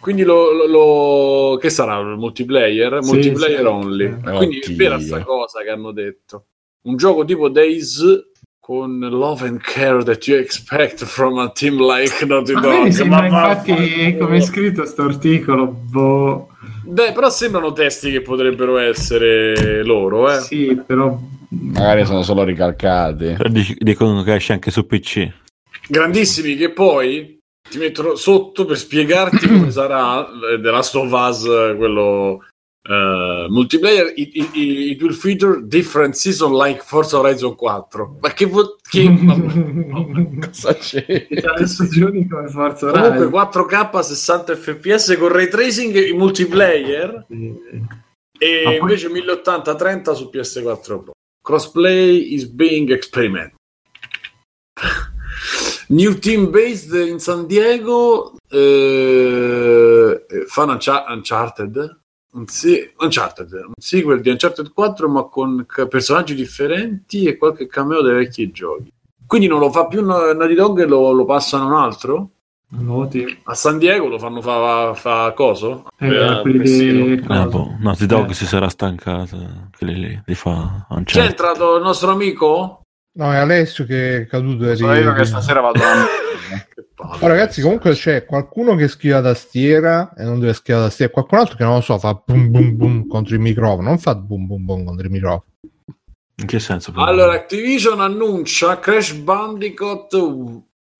quindi lo, lo, lo, che sarà il multiplayer? Sì, multiplayer sì. only. Eh, quindi oddio. è vera sta cosa che hanno detto un gioco tipo Days con love and care that you expect from a team like Naughty Dog. Sì, ma, ma infatti, come è scritto sto articolo, boh. Beh, però sembrano testi che potrebbero essere loro, eh. Sì, però magari sono solo ricalcati. Dicono che esce anche su PC. Grandissimi che poi ti mettono sotto per spiegarti come sarà The Last of Us quello Uh, multiplayer it, it, it, will feature different season like Forza Horizon 4 ma che, vo- che cosa c'è? stagioni come Forza Horizon. comunque 4K 60 fps con ray tracing in multiplayer. Sì. e poi... invece 1080 30 su PS4 Pro. Crossplay is being experimented. New team based in San Diego uh, fan Uncharted un, se- Uncharted, un sequel di Uncharted 4 ma con c- personaggi differenti e qualche cameo dei vecchi giochi. Quindi non lo fa più Naughty Dog e lo, lo passano a un altro? Noti. A San Diego lo fanno fa, fa coso? Eh, eh, di... eh, boh. Naughty Dog eh. si sarà stancato quelli lì, li fa Uncharted. C'è entrato il nostro amico? No, è Alessio che è caduto. So io che stasera vado a... oh, ragazzi, comunque c'è qualcuno che scrive la tastiera e non deve scrivere la tastiera, qualcun altro che non lo so, fa boom boom boom contro il microfono, non fa boom boom boom contro il microfono. In che senso? Allora, Activision annuncia Crash Bandicoot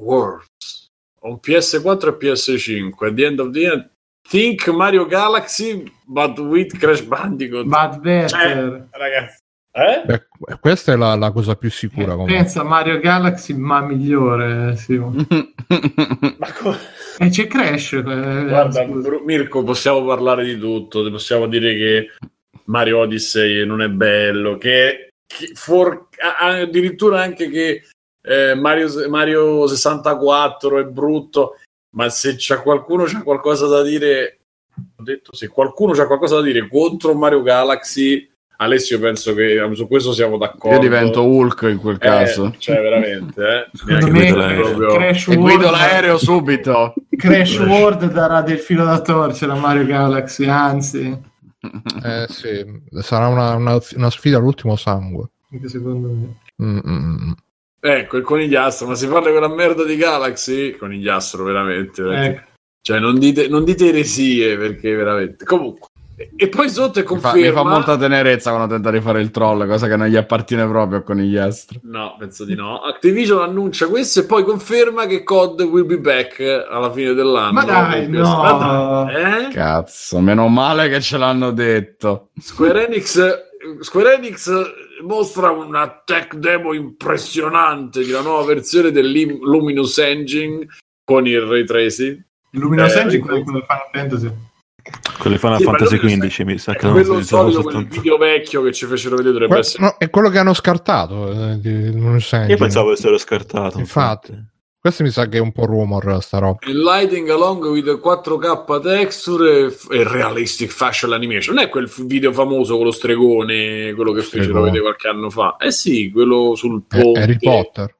Worlds on PS4 e PS5. At the end of the end, think Mario Galaxy, but with Crash Bandicoot. But better. Cioè, ragazzi, eh? Beh, questa è la, la, cosa più sicura. Eh, pensa Mario Galaxy, ma migliore. Sì. ma co- e c'è Crash. Eh, Guarda, Mirko, possiamo parlare di tutto. Possiamo dire che Mario Odyssey non è bello, che, che for- addirittura anche che eh, Mario, Mario 64 è brutto. Ma se c'è qualcuno c'ha qualcosa da dire, ho detto se qualcuno c'ha qualcosa da dire contro Mario Galaxy Alessio penso che su questo siamo d'accordo. Io divento Hulk in quel eh, caso. Cioè, veramente, eh. Secondo me proprio... Crash e guido l'aereo subito. Crash World darà del filo da torcere a Mario Galaxy, anzi. Eh sì, sarà una, una, una sfida all'ultimo sangue. Anche secondo me. Mm-mm. Ecco, il conigliastro, ma si parla quella merda di Galaxy? Conigliastro, veramente. veramente. Ecco. Cioè, non dite, non dite eresie, perché veramente... Comunque. E poi sotto è conferma... Mi fa, mi fa molta tenerezza quando tenta di fare il troll, cosa che non gli appartiene proprio con gli astri. No, penso di no. Activision annuncia questo e poi conferma che COD will be back alla fine dell'anno. Ma dai, no! Ma dai, eh? Cazzo, meno male che ce l'hanno detto. Square Enix, Square Enix mostra una tech demo impressionante di una nuova versione del Luminous Engine con il ray tracing. Il Luminous eh, Engine, quello di Final Fantasy. Quelli Final sì, Fantasy XV mi sa che non quello solito quel video vecchio che ci fecero vedere dovrebbe que- essere no, è quello che hanno scartato eh, io pensavo essere scartato infatti, infatti. questo mi sa che è un po' rumor sta roba. Il lighting along with 4K texture e realistic facial animation. Non è quel video famoso con lo stregone quello che fecero vedere qualche anno fa. Eh sì quello sul ponte Harry Potter.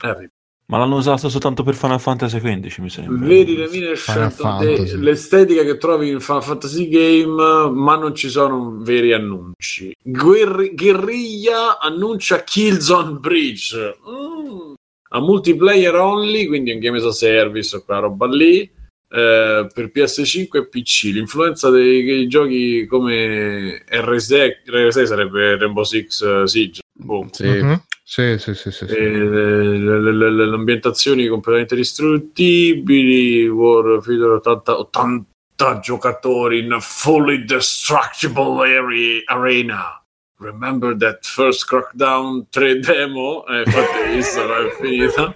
Harry ma l'hanno usato soltanto per Final Fantasy XV, mi sembra. Vedi le mine scelte, l'estetica che trovi in Final Fantasy Game, ma non ci sono veri annunci. Guerri- Guerriglia annuncia Killzone Bridge. Mm. A multiplayer only, quindi un game as a service, quella roba lì. Eh, per PS5 e PC l'influenza dei, dei giochi come RSE, RSE sarebbe Rainbow Six uh, Siege boom. Sì. Mm-hmm. Sì, sì, sì, sì, sì. Le, le, le, le, ambientazioni completamente distruttibili, War Feeder 80, 80 giocatori in a fully destructible area, arena. Remember that first Crackdown 3 demo? Eh, infatti, è finita.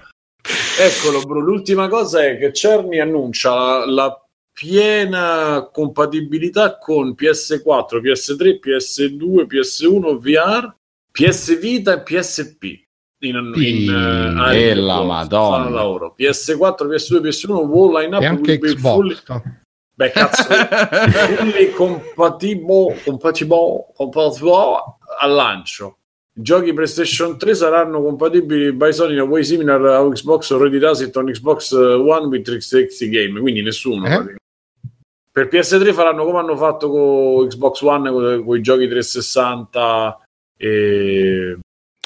Eccolo, bro. L'ultima cosa è che Cerny annuncia la piena compatibilità con PS4, PS3, PS2, PS1, VR PS Vita e PSP in, in uh, e la madonna. lavoro. PS4, PS2, PS1 wall line up e anche Xbox. fully... beh cazzo fully compatible, compatible al lancio. Giochi PlayStation 3 saranno compatibili by Sony in a way similar a Xbox already does it on Xbox One with 360 game. Quindi nessuno eh? per PS3 faranno come hanno fatto con Xbox One con, con i giochi 360 e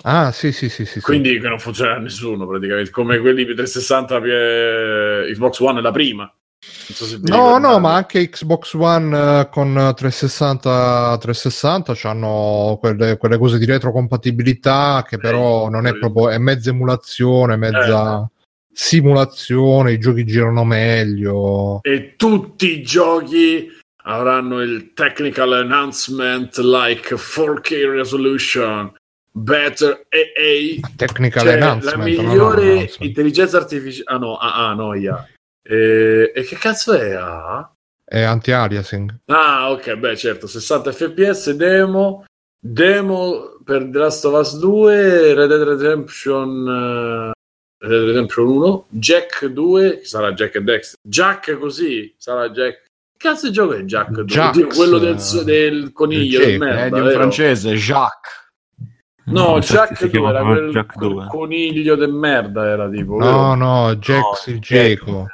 Ah, sì, sì, sì, sì. Quindi che non funziona a nessuno praticamente, come quelli per 360 per Xbox One la prima. So no, no, ma anche Xbox One uh, con 360 360 hanno quelle, quelle, cose di retrocompatibilità che eh, però non è proprio è mezza emulazione, mezza eh. simulazione, i giochi girano meglio. E tutti i giochi avranno il technical enhancement like 4K resolution, better AA, technical cioè, enhancement, la migliore no, intelligenza artificiale. Ah no, ah, ah no, yeah. E, e che cazzo è AA? È anti-aliasing. Ah, ok, beh, certo, 60 fps demo, demo per The Last of Us 2, Red Dead Redemption uh, Red Dead Redemption 1, Jack 2, sarà Jack e Dexter. Jack così, sarà Jack cazzo di gioco è Jack? Jax, quello del, del coniglio del merda, è di un vero? francese, Jacques. No, Jack 2 era quel, Jack quel coniglio del merda, era tipo. No, vero? no, Jax no, il Geco.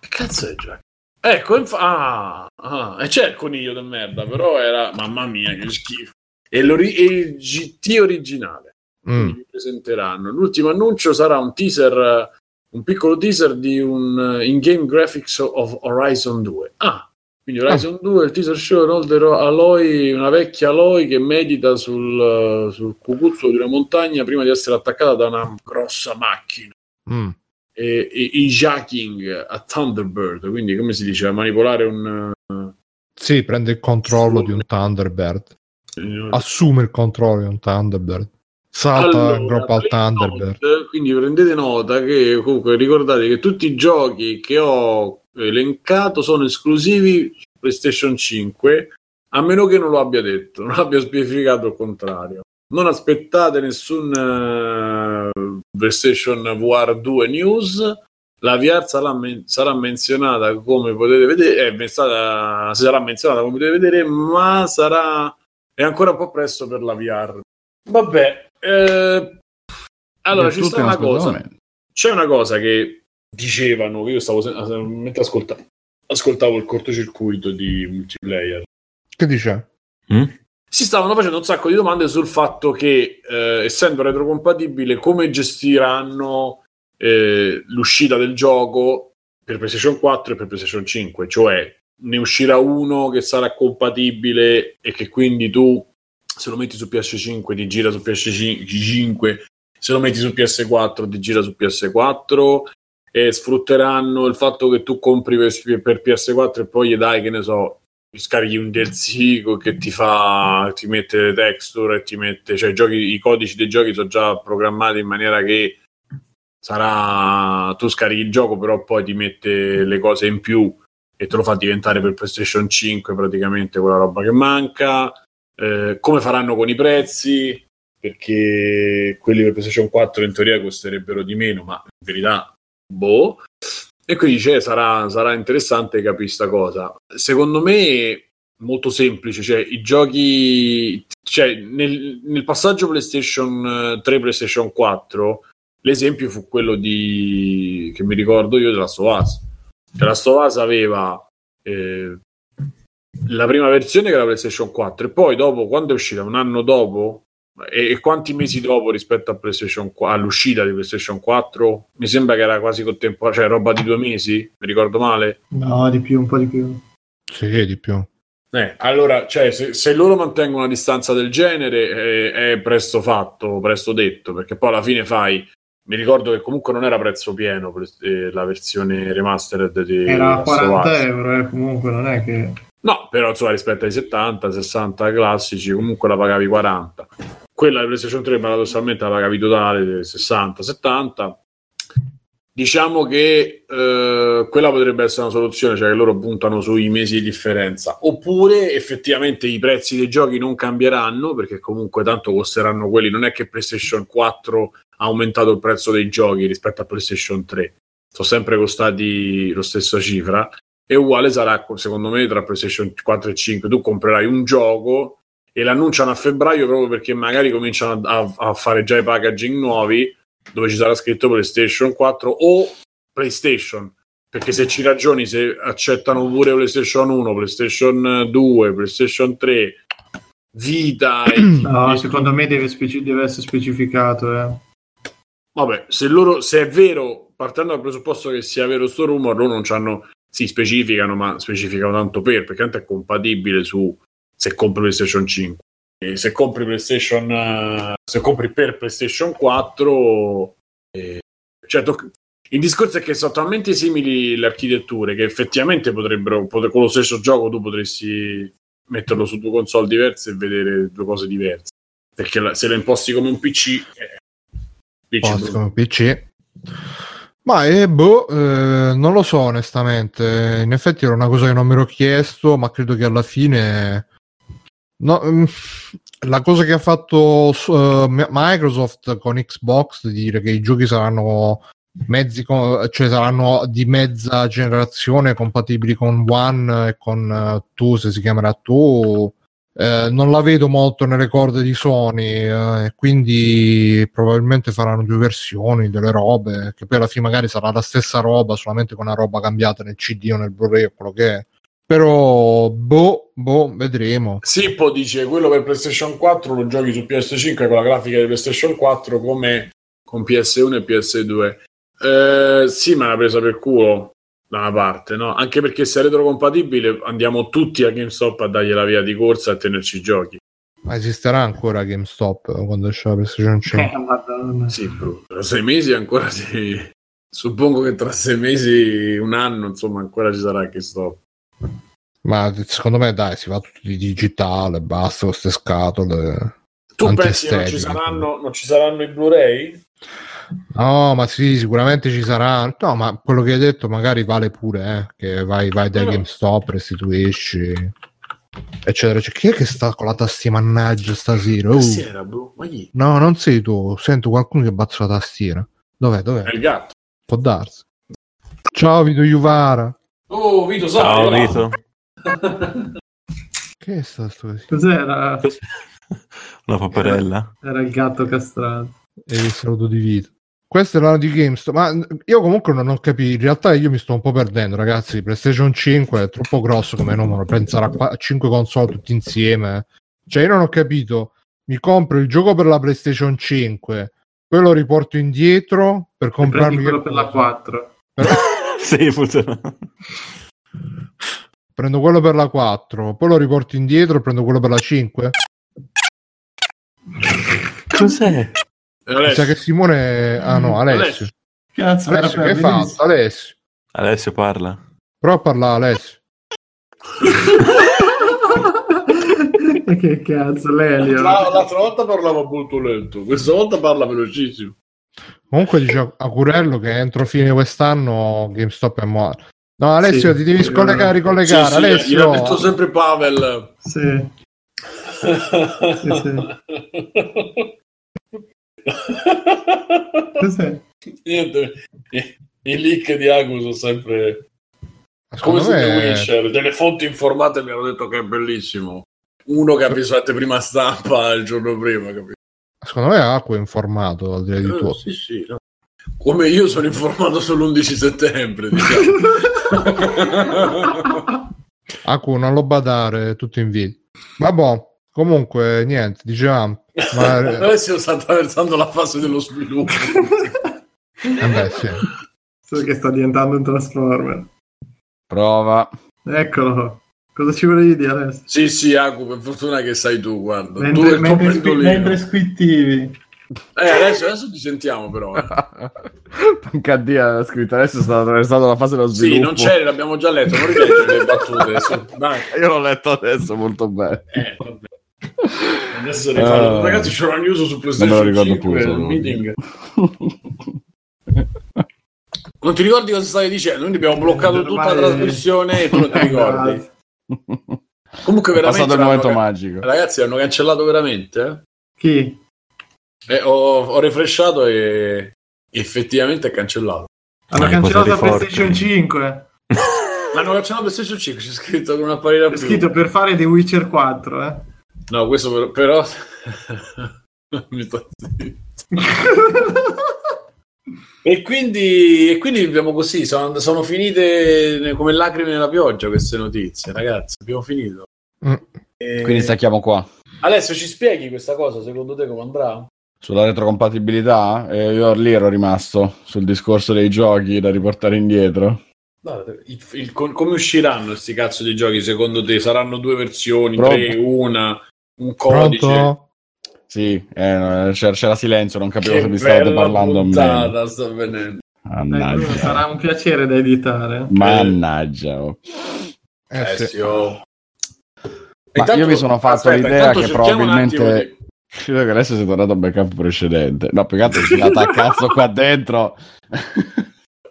Che cazzo è Jack? Ecco, inf- ah, ah, e c'è il coniglio del merda, però era, mamma mia, che schifo. E, il GT originale. Mm. Mi presenteranno. L'ultimo annuncio sarà un teaser un piccolo teaser di un uh, in-game graphics of Horizon 2. Ah, quindi Horizon ah. 2, il teaser show inoltre Aloy, una vecchia Aloy che medita sul, uh, sul cucuzzolo di una montagna prima di essere attaccata da una grossa macchina. Mm. E, e, e jacking a Thunderbird, quindi come si dice, manipolare un... Uh, sì, prende il controllo di un Thunderbird. Assume il controllo di un Thunderbird. Salta allora, groppa al Thunderbird. Note, quindi prendete nota che comunque ricordate che tutti i giochi che ho elencato sono esclusivi PlayStation 5, a meno che non lo abbia detto, non abbia specificato il contrario. Non aspettate nessun uh, PlayStation VR 2 news. La VR sarà, men- sarà menzionata come potete vedere, è stata, sarà menzionata come potete vedere, ma sarà è ancora un po' presto per la VR. Vabbè, eh, allora ci sta una cosa. C'è una cosa che dicevano, che io stavo mentre ascoltavo, ascoltavo il cortocircuito di multiplayer. Che dice? Mm? Si stavano facendo un sacco di domande sul fatto che, eh, essendo retrocompatibile, come gestiranno eh, l'uscita del gioco per PlayStation 4 e per PlayStation 5, cioè ne uscirà uno che sarà compatibile e che quindi tu se lo metti su PS5 ti gira su PS5, se lo metti su PS4 ti gira su PS4 e sfrutteranno il fatto che tu compri per, per PS4 e poi gli dai, che ne so, scarichi un DLC che ti fa, ti mette le texture e ti mette, cioè giochi, i codici dei giochi sono già programmati in maniera che sarà, tu scarichi il gioco però poi ti mette le cose in più e te lo fa diventare per PlayStation 5 praticamente quella roba che manca eh, come faranno con i prezzi, perché quelli per PlayStation 4 in teoria costerebbero di meno, ma in verità, boh. E quindi cioè, sarà, sarà interessante capire questa cosa. Secondo me molto semplice, cioè i giochi, cioè nel, nel passaggio PlayStation 3 PlayStation 4 l'esempio fu quello di che mi ricordo io della Stovaz. La Stovaz aveva eh, la prima versione che era la PlayStation 4 e poi dopo quando è uscita? Un anno dopo? E, e quanti mesi dopo rispetto a PlayStation 4, all'uscita di PlayStation 4 mi sembra che era quasi contemporanea cioè roba di due mesi mi ricordo male. No di più un po' di più. Sì di più. Eh, allora cioè, se, se, loro mantengono una distanza del genere eh, è presto fatto presto detto perché poi alla fine fai mi ricordo che comunque non era prezzo pieno eh, la versione remastered di era 40 euro eh, comunque non è che No, però insomma, rispetto ai 70, 60 classici, comunque la pagavi 40. Quella di PlayStation 3 paradossalmente la pagavi totale 60, 70. Diciamo che eh, quella potrebbe essere una soluzione, cioè che loro puntano sui mesi di differenza. Oppure effettivamente i prezzi dei giochi non cambieranno, perché comunque tanto costeranno quelli. Non è che PlayStation 4 ha aumentato il prezzo dei giochi rispetto a PlayStation 3 sono sempre costati lo stesso cifra e uguale sarà secondo me tra PlayStation 4 e 5 tu comprerai un gioco e l'annunciano a febbraio proprio perché magari cominciano a, a fare già i packaging nuovi dove ci sarà scritto PlayStation 4 o PlayStation perché se ci ragioni se accettano pure PlayStation 1 PlayStation 2 PlayStation 3 vita. no, e... secondo me deve, speci- deve essere specificato. Eh. Vabbè, se, loro, se è vero, partendo dal presupposto che sia vero sto rumor, loro non hanno, si specificano, ma specificano tanto per, perché tanto è compatibile su se compri PlayStation 5. E se compri PlayStation, se compri per PlayStation 4, eh, certo, il discorso è che sono talmente simili le architetture che effettivamente potrebbero, poter, con lo stesso gioco tu potresti metterlo su due console diverse e vedere due cose diverse. Perché la, se lo imposti come un PC, eh, PC come PC. Ma eh, boh, eh, non lo so onestamente. In effetti era una cosa che non mi ero chiesto, ma credo che alla fine. No, mm, la cosa che ha fatto uh, Microsoft con Xbox di dire che i giochi saranno mezzi con, cioè saranno di mezza generazione compatibili con One e con uh, tu se si chiamerà tu eh, non la vedo molto nelle corde di Sony eh, quindi probabilmente faranno due versioni delle robe che poi alla fine magari sarà la stessa roba solamente con una roba cambiata nel CD o nel Blu-ray o quello che è. Però boh, boh, vedremo. Sippo dice quello per PlayStation 4 lo giochi su PS5 con la grafica di PlayStation 4 come con PS1 e PS2 eh, sì, ma l'ha presa per culo da una parte, no? Anche perché se è retrocompatibile andiamo tutti a GameStop a dargli la via di corsa e a tenerci i giochi. Ma esisterà ancora GameStop quando esce la PlayStation 5? Eh, sì, bro. tra sei mesi ancora sì. Suppongo che tra sei mesi, un anno, insomma, ancora ci sarà GameStop. Ma secondo me, dai, si va tutto di digitale, basta queste scatole. Tu pensi che non ci saranno, non ci saranno i Blu-ray? No, ma sì, sicuramente ci sarà. No, ma quello che hai detto magari vale pure, eh, che vai, vai da no. GameStop, restituisci, eccetera. Cioè, chi è che sta con la tastiera mannaggia stasera? Uh. Tastiera, bro. No, non sei tu. Sento qualcuno che batte la tastiera. Dov'è? Dov'è? È il gatto. Può darsi. Ciao Vito Juvara. Oh, Vito, Ciao, Vito. che è stato così? Cos'era? Una paperella? Era, era il gatto castrato. E il saluto di Vito. Questo è l'anno di GameStop, ma io comunque non ho capito. In realtà io mi sto un po' perdendo, ragazzi. PlayStation 5 è troppo grosso come numero. Pensare a 5 console tutti insieme. Cioè, io non ho capito. Mi compro il gioco per la PlayStation 5, poi lo riporto indietro per comprarmi quello per la 4. Per... sì, funziona. Prendo quello per la 4, poi lo riporto indietro e prendo quello per la 5. Cos'è? Mi sa che Simone. Ah no, Alessio. Cazzo, Alessio, che hai fatto? Alessio. Alessio parla. Prova a parlare, Alessio. che cazzo, Lelio. L'altra volta parlava molto lento, questa volta parla velocissimo. Comunque dice a Curello che entro fine quest'anno GameStop è morto. No, Alessio, sì, ti devi scollegare, ricollegare. Sì, sì, Alessio. Gliel'ha detto sempre Pavel. Sì. sì, sì. Cos'è? Niente, i leak di Agu sono sempre come su me... Wisher. Delle fonti informate mi hanno detto che è bellissimo. Uno che ha visto la prima stampa il giorno prima, capito? Secondo me Agu è informato al di là di eh, tutto. Sì, sì, no. Come io sono informato sull'11 settembre, diciamo. Aku, non lo badare, tutto in video. Vabbè, comunque, niente, dicevamo, ma... Adesso sta attraversando la fase dello sviluppo. eh beh, sì. So che sta diventando un Transformer. Prova. Eccolo. Cosa ci volevi dire adesso? Sì, sì, Agu, per fortuna che sai tu, guarda. Mentre, tu mentre, squi- mentre squittivi. Eh, adesso, adesso ti sentiamo però. Eh. HD ha scritto, adesso sta attraversando la fase dello sviluppo. Sì, non c'è, l'abbiamo già letto, non ripetere le battute. Dai. Io l'ho letto adesso molto bene. Eh, vabbè. Adesso rifallo. Uh, Ragazzi, c'è una news su PlayStation 5 più, meeting. non ti ricordi cosa stavi dicendo? Noi abbiamo bloccato tutta la trasmissione e tu non ti ricordi. Comunque veramente... È passato il momento magico. Ragazzi, hanno cancellato veramente? Eh? Chi? Eh, ho, ho refreshato e effettivamente è cancellato. Hanno cancellato la PlayStation 5. L'hanno cancellato la PlayStation 5, c'è scritto con una parina più. C'è scritto per fare The Witcher 4, eh. No, questo però... Mi sto e, quindi, e quindi abbiamo così, sono, sono, finite come lacrime nella pioggia queste notizie, ragazzi, abbiamo finito. Mm. E... Quindi stacchiamo qua. Alessio, ci spieghi questa cosa? Secondo te come andrà? Sulla retrocompatibilità? Eh, io lì ero rimasto sul discorso dei giochi da riportare indietro. No, il, il, come usciranno questi cazzo di giochi secondo te? Saranno due versioni, Pronto? tre, una, un codice? Pronto? Sì, eh, c'era, c'era, silenzio, non capivo che se mi stavate parlando puntata, a sta venendo. Mannaggia. Eh, sarà un piacere da editare. Mannaggia. Oh. Eh, eh sì, oh. Ma intanto, io mi sono fatto aspetta, l'idea che probabilmente... Credo che adesso sia tornato a backup precedente. No, più che si a cazzo qua dentro.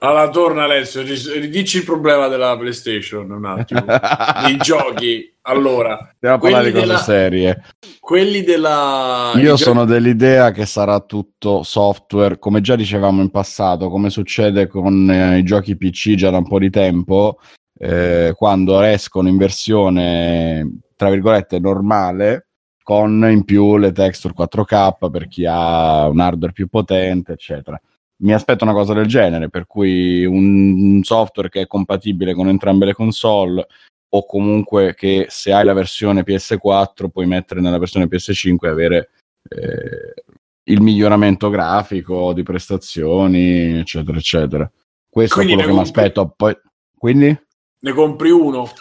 Allora, torna Alessio, ridici il problema della PlayStation un attimo. I giochi. Allora, andiamo a parlare di cose della... serie. Quelli della. Io sono dell'idea che sarà tutto software, come già dicevamo in passato, come succede con eh, i giochi PC già da un po' di tempo. Eh, quando escono in versione tra virgolette normale con in più le texture 4K per chi ha un hardware più potente eccetera mi aspetto una cosa del genere per cui un, software che è compatibile con entrambe le console o comunque che se hai la versione PS4 puoi mettere nella versione PS5 e avere eh, il miglioramento grafico di prestazioni eccetera eccetera. Questo quindi è quello che mi aspetto. Poi quindi? Ne compri uno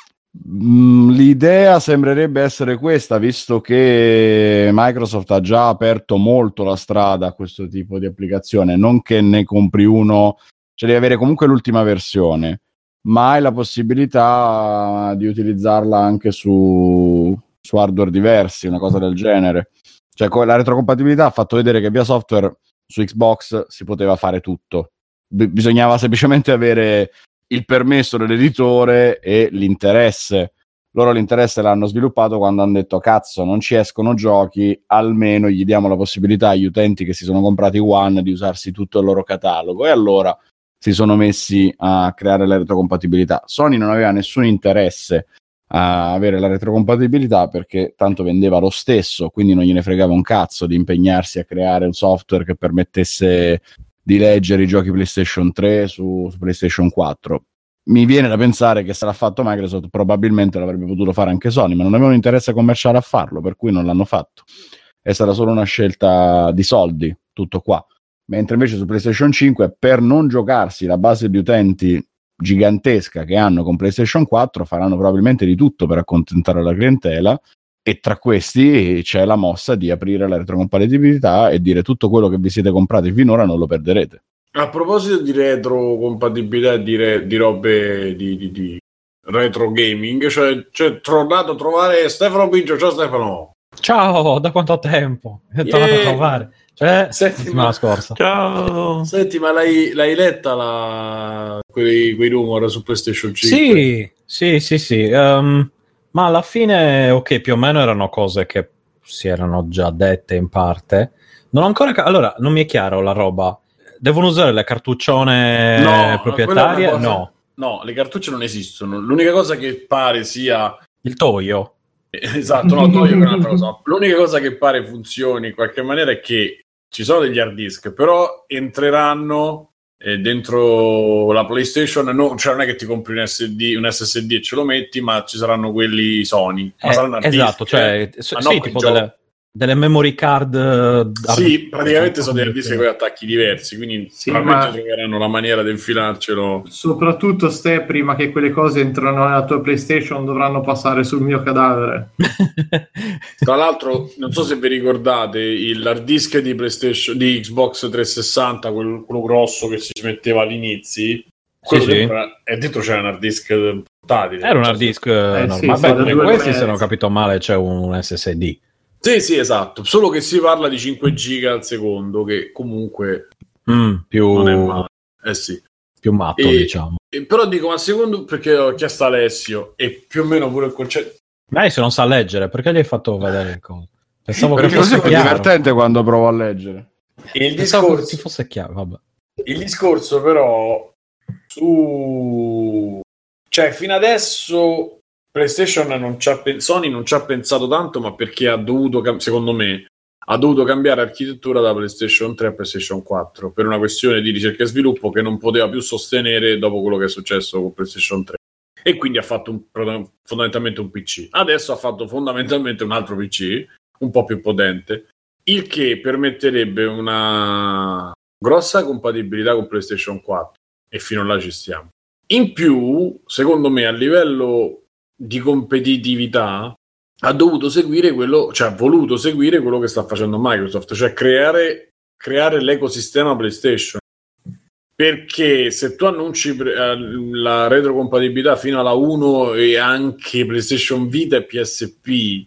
l'idea sembrerebbe essere questa, visto che Microsoft ha già aperto molto la strada a questo tipo di applicazione, non che ne compri uno, cioè devi avere comunque l'ultima versione, ma hai la possibilità di utilizzarla anche su, su hardware diversi, una cosa del genere. Cioè la retrocompatibilità ha fatto vedere che via software su Xbox si poteva fare tutto. Bisognava semplicemente avere il permesso dell'editore e l'interesse. Loro l'interesse l'hanno sviluppato quando hanno detto cazzo non ci escono giochi, almeno gli diamo la possibilità agli utenti che si sono comprati One di usarsi tutto il loro catalogo e allora si sono messi a creare la retrocompatibilità. Sony non aveva nessun interesse a avere la retrocompatibilità perché tanto vendeva lo stesso, quindi non gliene fregava un cazzo di impegnarsi a creare un software che permettesse di leggere i giochi PlayStation 3 su, su PlayStation 4. Mi viene da pensare che se l'ha fatto Microsoft probabilmente l'avrebbe potuto fare anche Sony, ma non aveva un interesse commerciale a farlo, per cui non l'hanno fatto. È stata solo una scelta di soldi, tutto qua. Mentre invece su PlayStation 5, per non giocarsi la base di utenti gigantesca che hanno con PlayStation 4, faranno probabilmente di tutto per accontentare la clientela e tra questi c'è la mossa di aprire la retrocompatibilità e dire tutto quello che vi siete comprati finora non lo perderete. A proposito di retrocompatibilità e di, re, di robe di, di, di, retro gaming, cioè, cioè tornato a trovare Stefano Biggio. Ciao Stefano. Ciao, da quanto tempo? È yeah. tornato a trovare. Cioè, settimana scorsa. Ciao. Senti, ma l'hai, l'hai letta la... quei, quei rumor su PlayStation 5? Sì, sì, sì, sì. Um, ma alla fine, ok, più o meno erano cose che si erano già dette in parte. Non ho ancora. Ca- allora, non mi è chiaro la roba. Devono usare le cartuccione no, proprietarie? No. No, le cartucce non esistono. L'unica cosa che pare sia. Il toio. Esatto, no, toio è un'altra cosa. L'unica cosa che pare funzioni in qualche maniera è che ci sono degli hard disk, però entreranno eh, dentro la PlayStation no, cioè non è che ti compri un, SD, un SSD e ce lo metti, ma ci saranno quelli Sony. Ma eh, esatto, disk, cioè, eh, sì, tipo delle, delle memory card. Uh, sì, praticamente sono dei dischi con attacchi diversi, quindi sì, probabilmente ma... troveranno la maniera di infilarcelo. Soprattutto, Ste, prima che quelle cose entrano nella tua PlayStation, dovranno passare sul mio cadavere. Tra l'altro, non so se vi ricordate il disk di PlayStation di Xbox 360, quello, quello grosso che si metteva all'inizio. Quello sì, dentro, sì. E dentro c'era un hard disk portatile. Era un hard disk eh, normale. Sì, questi, se non ho capito male, c'è un SSD. Sì, sì, esatto. Solo che si parla di 5 giga al secondo, che comunque mm, più... non è male. Eh sì. Più matto, e, diciamo. E, però dico, ma secondo... Perché ho chiesto a Alessio, e più o meno pure il concetto... Lei se non sa leggere, perché gli hai fatto vedere il coso? Pensavo perché che fosse chiaro. È divertente quando provo a leggere. Il discorso... che fosse chiaro, vabbè. Il discorso però su... Cioè, fino adesso PlayStation non ci ha Sony non ci ha pensato tanto, ma perché ha dovuto, secondo me, ha dovuto cambiare architettura da PlayStation 3 a PlayStation 4 per una questione di ricerca e sviluppo che non poteva più sostenere dopo quello che è successo con PlayStation 3. E quindi ha fatto un, fondamentalmente un PC. Adesso ha fatto fondamentalmente un altro PC un po' più potente, il che permetterebbe una grossa compatibilità con PlayStation 4 e fino là ci stiamo. In più, secondo me, a livello di competitività ha dovuto seguire quello, cioè ha voluto seguire quello che sta facendo Microsoft, cioè creare, creare l'ecosistema PlayStation. Perché se tu annunci eh, la retrocompatibilità fino alla 1 e anche PlayStation Vita e PSP,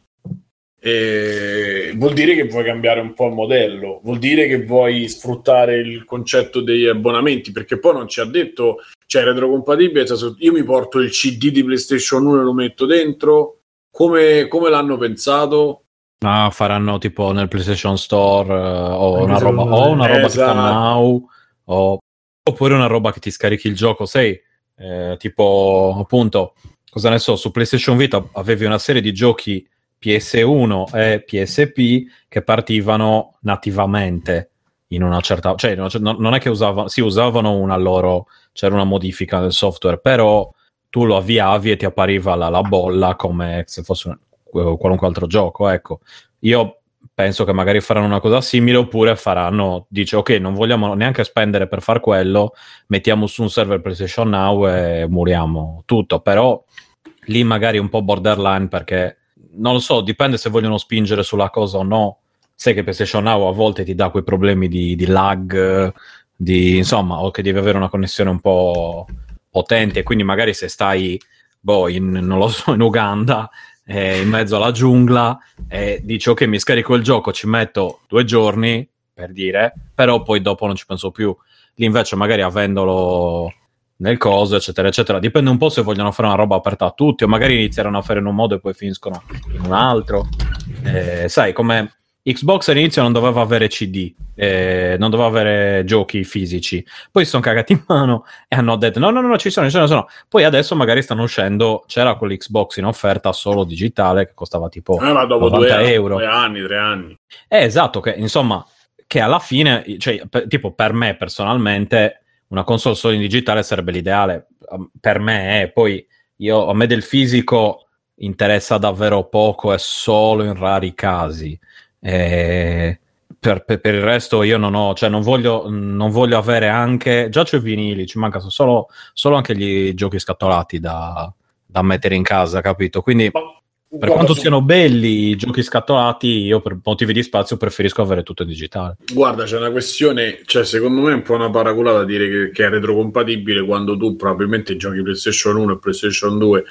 eh, vuol dire che vuoi cambiare un po' il modello, vuol dire che vuoi sfruttare il concetto degli abbonamenti, perché poi non ci ha detto, cioè retrocompatibile, io mi porto il CD di PlayStation 1 e lo metto dentro, come, come l'hanno pensato? Ah, faranno tipo nel PlayStation Store uh, o, una roba, o una roba esatto. tipo Now o, oppure una roba che ti scarichi il gioco, sai, eh, tipo appunto, cosa ne so, su PlayStation Vita avevi una serie di giochi PS1 e PSP che partivano nativamente in una certa, cioè non è che usavano, sì usavano una loro, c'era una modifica del software, però tu lo avviavi e ti appariva la, la bolla come se fosse un, qualunque altro gioco, ecco. Io penso che magari faranno una cosa simile oppure faranno, dice ok, non vogliamo neanche spendere per far quello, mettiamo su un server PlayStation Now e muriamo tutto, però lì magari un po' borderline perché non lo so, dipende se vogliono spingere sulla cosa o no. Sai che PlayStation Now a volte ti dà quei problemi di, di lag, di, insomma, o che devi avere una connessione un po' potente, quindi magari se stai, boh, in, non lo so, in Uganda, eh, in mezzo alla giungla, e dici ok, mi scarico il gioco, ci metto due giorni, per dire, però poi dopo non ci penso più. Lì invece magari avendolo nel coso, eccetera, eccetera. Dipende un po' se vogliono fare una roba aperta a tutti, o magari inizieranno a fare in un modo e poi finiscono in un altro. Eh, sai, come Xbox all'inizio non doveva avere CD, eh, non doveva avere giochi fisici. Poi si sono cagati in mano e hanno detto: no, no, no, ci sono, ci sono, ci sono. Poi adesso magari stanno uscendo. C'era quell'Xbox in offerta solo digitale che costava tipo eh, ma dopo 90 due, euro. Due anni, tre anni. Eh, esatto, che insomma, che alla fine, cioè, per, tipo per me personalmente una console solo in digitale sarebbe l'ideale um, per me. Eh. Poi io, a me del fisico interessa davvero poco e solo in rari casi. Eh, per, per, per, il resto io non ho, cioè non voglio, non voglio avere anche, già c'ho i vinili, ci mancano solo, solo anche gli giochi scatolati da, da mettere in casa, capito? Quindi per quanto su... siano belli i giochi scatolati, io per motivi di spazio preferisco avere tutto in digitale. Guarda, c'è una questione, cioè secondo me è un po' una paraculata dire che, che, è retrocompatibile quando tu probabilmente giochi PlayStation 1 e PlayStation 2,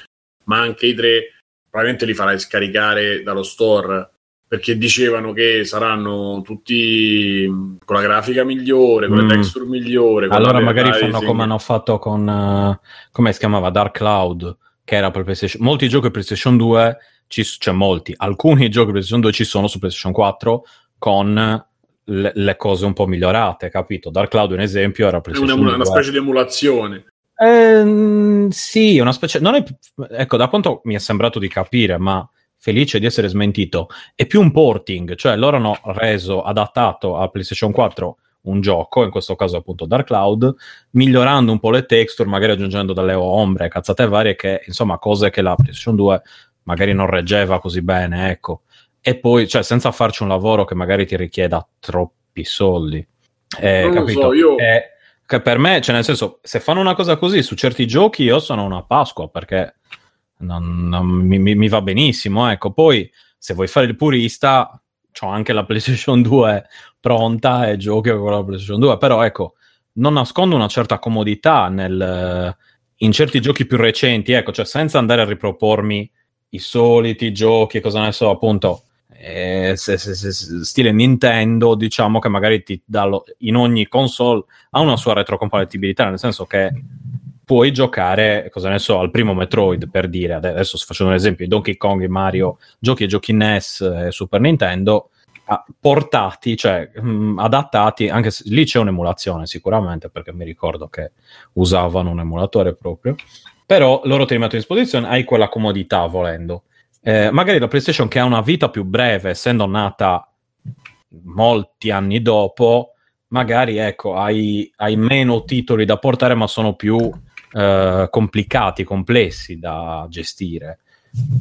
ma anche i tre, probabilmente li farai scaricare dallo store perché dicevano che saranno tutti con la grafica migliore, con mm. le texture migliore. Allora magari fanno come hanno fatto con, uh, come si chiamava, Dark Cloud che era per PlayStation. Molti giochi PlayStation 2, ci, cioè molti, alcuni giochi PlayStation 2 ci sono su PlayStation 4 con le, le cose un po' migliorate, capito? Dark Cloud, un esempio, era PlayStation una, 2. una specie di emulazione. Eh, sì, una specie. Non è, ecco, da quanto mi è sembrato di capire, ma felice di essere smentito, è più un porting, cioè loro hanno reso adattato a PlayStation 4 un gioco, in questo caso appunto Dark Cloud, migliorando un po' le texture, magari aggiungendo delle ombre, cazzate varie, che insomma cose che la PlayStation 2 magari non reggeva così bene, ecco. E poi, cioè, senza farci un lavoro che magari ti richieda troppi soldi. Eh, capito? So, io... Eh, che per me, cioè nel senso, se fanno una cosa così su certi giochi, io sono una Pasqua, perché non, non, mi, mi, va benissimo, ecco. Poi, se vuoi fare il purista, ho anche la PlayStation 2 pronta e giochi con la PlayStation 2, però ecco, non nascondo una certa comodità nel, in certi giochi più recenti, ecco, cioè senza andare a ripropormi i soliti giochi, cosa ne so, appunto, eh, se, se, se, stile Nintendo, diciamo che magari ti dà lo, in ogni console ha una sua retrocompatibilità, nel senso che puoi giocare, cosa ne so, al primo Metroid per dire, adesso facendo un esempio, Donkey Kong e Mario, giochi e giochi NES e Super Nintendo, portati, cioè mh, mm, adattati, anche se lì c'è un'emulazione sicuramente, perché mi ricordo che usavano un emulatore proprio, però loro ti rimettono a disposizione, hai quella comodità volendo. Eh, magari la PlayStation che ha una vita più breve, essendo nata molti anni dopo, magari ecco, hai, hai meno titoli da portare, ma sono più eh, complicati, complessi da gestire.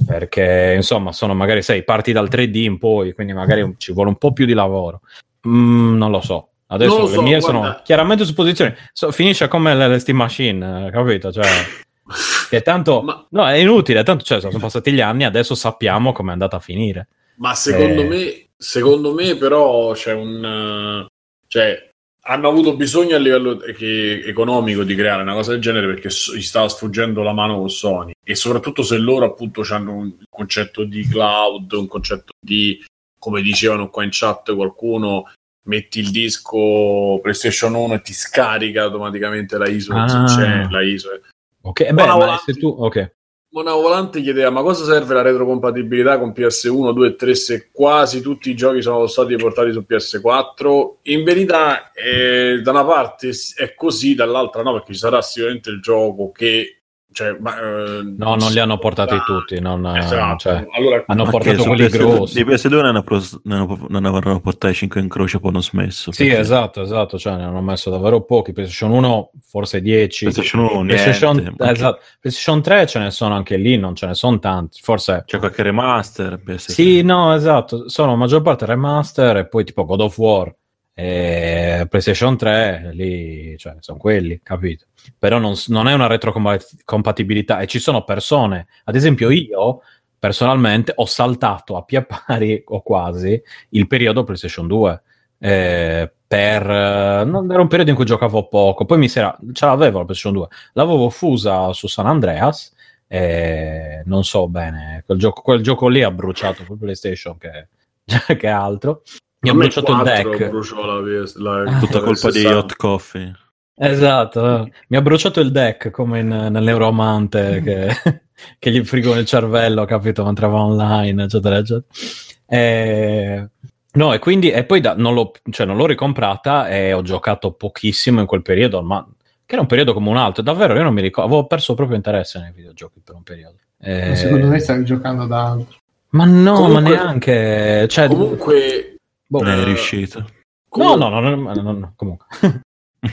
perché insomma sono magari sei parti dal 3D in poi, quindi magari ci vuole un po' più di lavoro. Mm, non lo so. Adesso le so, mie guarda. sono chiaramente supposizioni. So, finisce come le Steam Machine, capito? Cioè, che tanto Ma... no, è inutile, tanto cioè, sono passati gli anni, adesso sappiamo come è andata a finire. Ma secondo eh... me, secondo me, però c'è un cioè, hanno avuto bisogno a livello economico di creare una cosa del genere perché gli stava sfuggendo la mano con Sony. E soprattutto se loro appunto hanno un concetto di cloud, un concetto di come dicevano qua in chat qualcuno metti il disco PlayStation 1 e ti scarica automaticamente la ISO ah. c'è la ISO. Ok, beh, ma se tu ok Mona Volante chiedeva ma cosa serve la retrocompatibilità con PS1, 2 e 3 se quasi tutti i giochi sono stati portati su PS4? In verità eh, da una parte è così, dall'altra no, perché ci sarà sicuramente il gioco che cioè, ma, eh, no, non li hanno portati ah, tutti. Non, esatto. cioè, allora, hanno portato quelli PS2, grossi. Di PS2 ne, hanno pros, ne, hanno, ne portati 5 in croce, poi hanno smesso. Sì, perché... esatto, esatto. Cioè, ne hanno messo davvero pochi. PlayStation 1, forse 10. PlayStation 1, PlayStation, niente, esatto. PlayStation 3 ce ne sono anche lì, non ce ne sono tanti. Forse c'è qualche remaster. PS3. Sì, no, esatto. Sono la maggior parte remaster e poi tipo God of War. E PlayStation 3, lì, cioè, sono quelli, capito? Però non, non è una retrocompatibilità e ci sono persone, ad esempio io personalmente ho saltato a pie pari o quasi il periodo PlayStation 2 eh, per non era un periodo in cui giocavo poco poi mi sera ce l'avevo la PlayStation 2 l'avevo fusa su San Andreas e non so bene quel gioco, quel gioco lì ha bruciato il PlayStation che, che altro mi ha bruciato il deck. La, la, tutta colpa di Hot Coffee. Esatto, mi ha bruciato il deck come in, nell'Euromante che, che gli frigo il cervello, capito, mentre va online, eccetera, eccetera. E... No, e quindi, e poi da, non, l'ho, cioè, non l'ho ricomprata e ho giocato pochissimo in quel periodo, ma che era un periodo come un altro, davvero io non mi ricordo, avevo perso proprio interesse nei videogiochi per un periodo. E... Secondo me stavi giocando da altro. Ma no, comunque, ma neanche... Cioè, comunque Boh, non è riuscito. No, no, no, no, no, no comunque.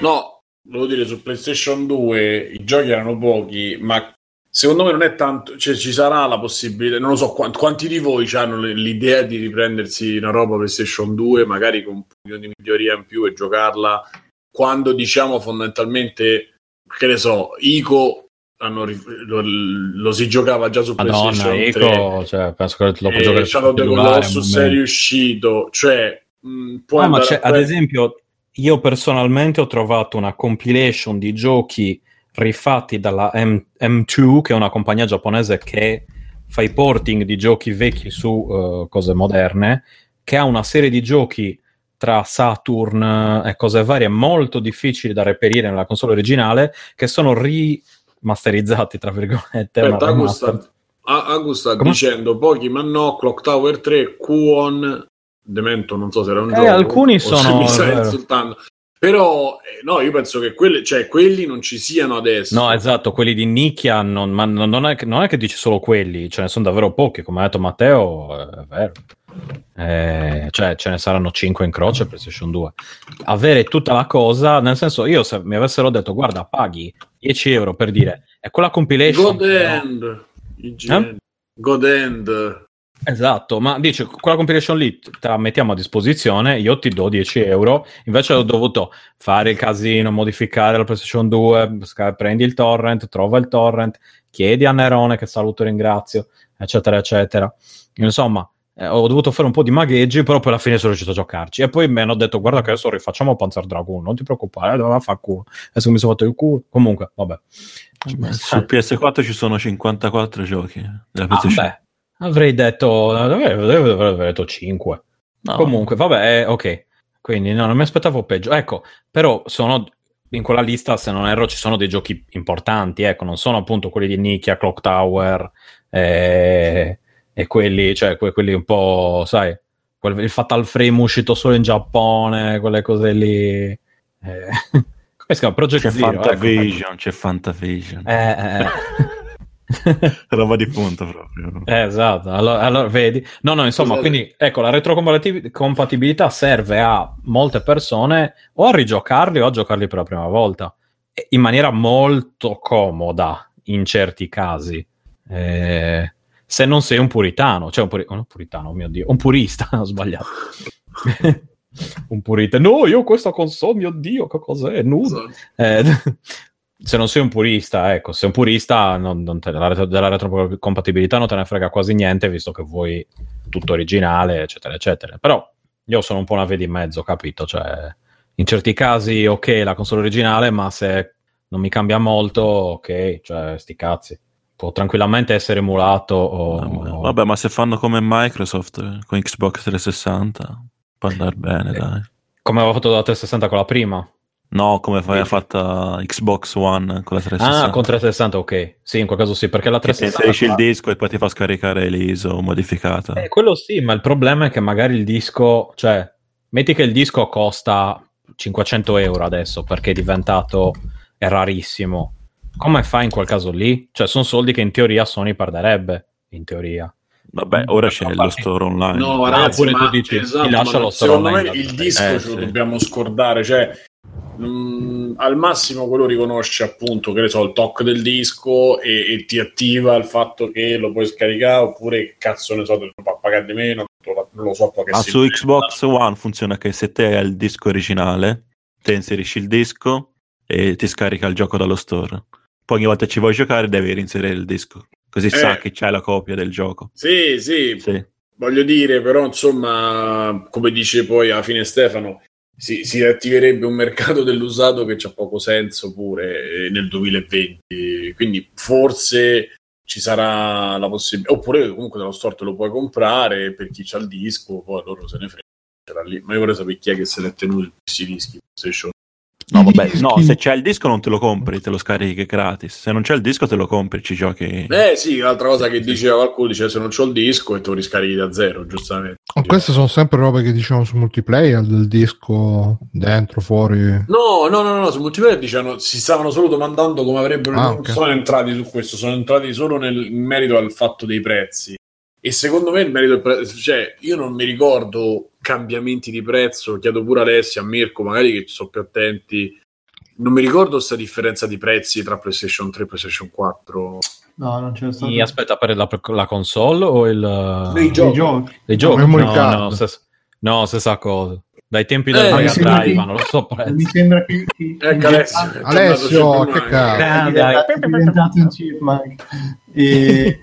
no, devo dire, su PlayStation 2 i giochi erano pochi, ma secondo me non è tanto, cioè ci sarà la possibilità, non lo so quanti, quanti di voi hanno l'idea di riprendersi una roba PlayStation 2, magari con un po' di miglioria in più e giocarla quando diciamo fondamentalmente, che ne so, Ico hanno, lo, lo, si giocava già su Madonna, PlayStation Eco, 3 cioè, penso che lo può giocare Shadow of the Colossus è riuscito cioè mh, no, ma ad esempio io personalmente ho trovato una compilation di giochi rifatti dalla M- M2 che è una compagnia giapponese che fa i porting di giochi vecchi su uh, cose moderne che ha una serie di giochi tra Saturn e cose varie molto difficili da reperire nella console originale che sono ri masterizzati, tra virgolette. Aspetta, Augusta, Augusta sta dicendo pochi, ma no, Clock Tower 3, Quon, Demento, non so se era un eh, gioco. Alcuni sono... mi stai insultando. Però, eh, no, io penso che quelli, cioè, quelli non ci siano adesso. No, esatto, quelli di nicchia, non, ma non è, non è, che dici solo quelli, ce ne sono davvero pochi, come ha detto Matteo, è vero. Eh, cioè, ce ne saranno 5 in croce PlayStation 2. Avere tutta la cosa, nel senso, io se mi avessero detto, guarda, paghi 10 euro per dire, è quella compilation... God End! Eh? God End! Esatto, ma dice quella compilation lì te la mettiamo a disposizione, io ti do 10 euro, invece ho dovuto fare il casino, modificare la PlayStation 2, prendi il torrent, trova il torrent, chiedi a Nerone che saluto e ringrazio, eccetera, eccetera. Insomma, eh, ho dovuto fare un po' di magheggi, però poi alla fine sono riuscito a giocarci. E poi mi hanno detto: Guarda, che adesso rifacciamo Panzer Dragoon. Non ti preoccupare, doveva fare culo. Adesso mi sono fatto il culo. Comunque, vabbè. Su PS4 ci sono 54 giochi. Della ah, avrei detto, avrei, avrei detto 5. No. Comunque, vabbè, eh, ok. Quindi no, non mi aspettavo peggio. Ecco, però sono in quella lista, se non erro, ci sono dei giochi importanti. Ecco, non sono appunto quelli di Nicchia, Clock Tower. Eh, e quelli, cioè que- quelli un po', sai, quel, il Fatal Frame uscito solo in Giappone, quelle cose lì. Eh, come si chiama? Project c'è Zero. Fantavision, ecco. c'è Fantavision. Eh, eh. roba di punto proprio. Eh, esatto, allora, allora, vedi. No, no, insomma, Scusate. quindi ecco, la retrocompatibilità serve a molte persone o a rigiocarli o a giocarli per la prima volta in maniera molto comoda in certi casi. Eh, se non sei un puritano, cioè un, puri- un puritano, oh mio Dio, un purista, ho sbagliato. un purista, no, io questa console, mio Dio, che cos'è? Nudo. Eh, se non sei un purista, ecco, se sei un purista non, non te, della, della retrocompatibilità non te ne frega quasi niente, visto che vuoi tutto originale, eccetera, eccetera. Però io sono un po' una via di mezzo, capito? Cioè, in certi casi, ok, la console originale, ma se non mi cambia molto, ok, cioè, sti cazzi. Può tranquillamente essere emulato o... Vabbè, vabbè ma se fanno come Microsoft eh, con Xbox 360, può andare bene, eh, dai. Come aveva fatto la 360 con la prima? No, come aveva fatta Xbox One con la 360. Ah, con 360, ok. Sì, in quel caso sì, perché la 360... Che inserisci il disco e poi ti fa scaricare l'ISO modificata. Eh, quello sì, ma il problema è che magari il disco... Cioè, metti che il disco costa 500 euro adesso perché è diventato è rarissimo. Come fai in quel caso lì? Cioè, sono soldi che in teoria Sony perderebbe, in teoria. Vabbè, ora c'è lo store online. No, ragazzi, ma, tu dici, esatto, lascia lo store secondo online. me il disco eh, ce lo sì. dobbiamo scordare, cioè mh, mm, al massimo quello riconosce appunto, che ne so, il talk del disco e, e, ti attiva il fatto che lo puoi scaricare oppure cazzo ne so, te lo pagare di meno, non lo so poi Ma su Xbox One funziona che se te hai il disco originale, te inserisci il disco e ti scarica il gioco dallo store. Poi ogni volta ci vuoi giocare devi reinserire il disco, così eh. sa che c'è la copia del gioco. Sì, sì, sì. Voglio dire, però, insomma, come dice poi alla fine Stefano, si, si attiverebbe un mercato dell'usato che c'ha poco senso pure eh, nel 2020. Quindi forse ci sarà la possibilità, oppure comunque dallo store te lo puoi comprare per chi c'ha il disco, poi loro se ne frega. Ma io vorrei sapere chi è che se l'è tenuto questi dischi PlayStation No, vabbè, no, se c'è il disco non te lo compri, te lo scarichi gratis. Se non c'è il disco te lo compri, ci giochi. Eh sì, l'altra cosa che diceva qualcuno dice se non c'ho il disco e te lo riscarichi da zero, giustamente. Ma queste sono sempre robe che dicevano su multiplayer, del disco dentro, fuori. No, no, no, no, su multiplayer dicevano, si stavano solo domandando come avrebbero... Ah, okay. sono entrati su questo, sono entrati solo nel merito al fatto dei prezzi. E secondo me il merito del prezzo, cioè io non mi ricordo cambiamenti di prezzo, chiedo pure a Alessia, a Mirko, magari che sono più attenti. Non mi ricordo questa differenza di prezzi tra PlayStation 3 e PlayStation 4. No, non c'è stato. Mi aspetta per la, la, console o il... Dei giochi. Dei giochi. No, no, no, stessa, no, stessa cosa. Dai tempi del eh, Mega Drive, non lo so prezzo. Mi sembra che... che ecco Alessio, Alessio che cazzo. È diventato un chipmunk. E...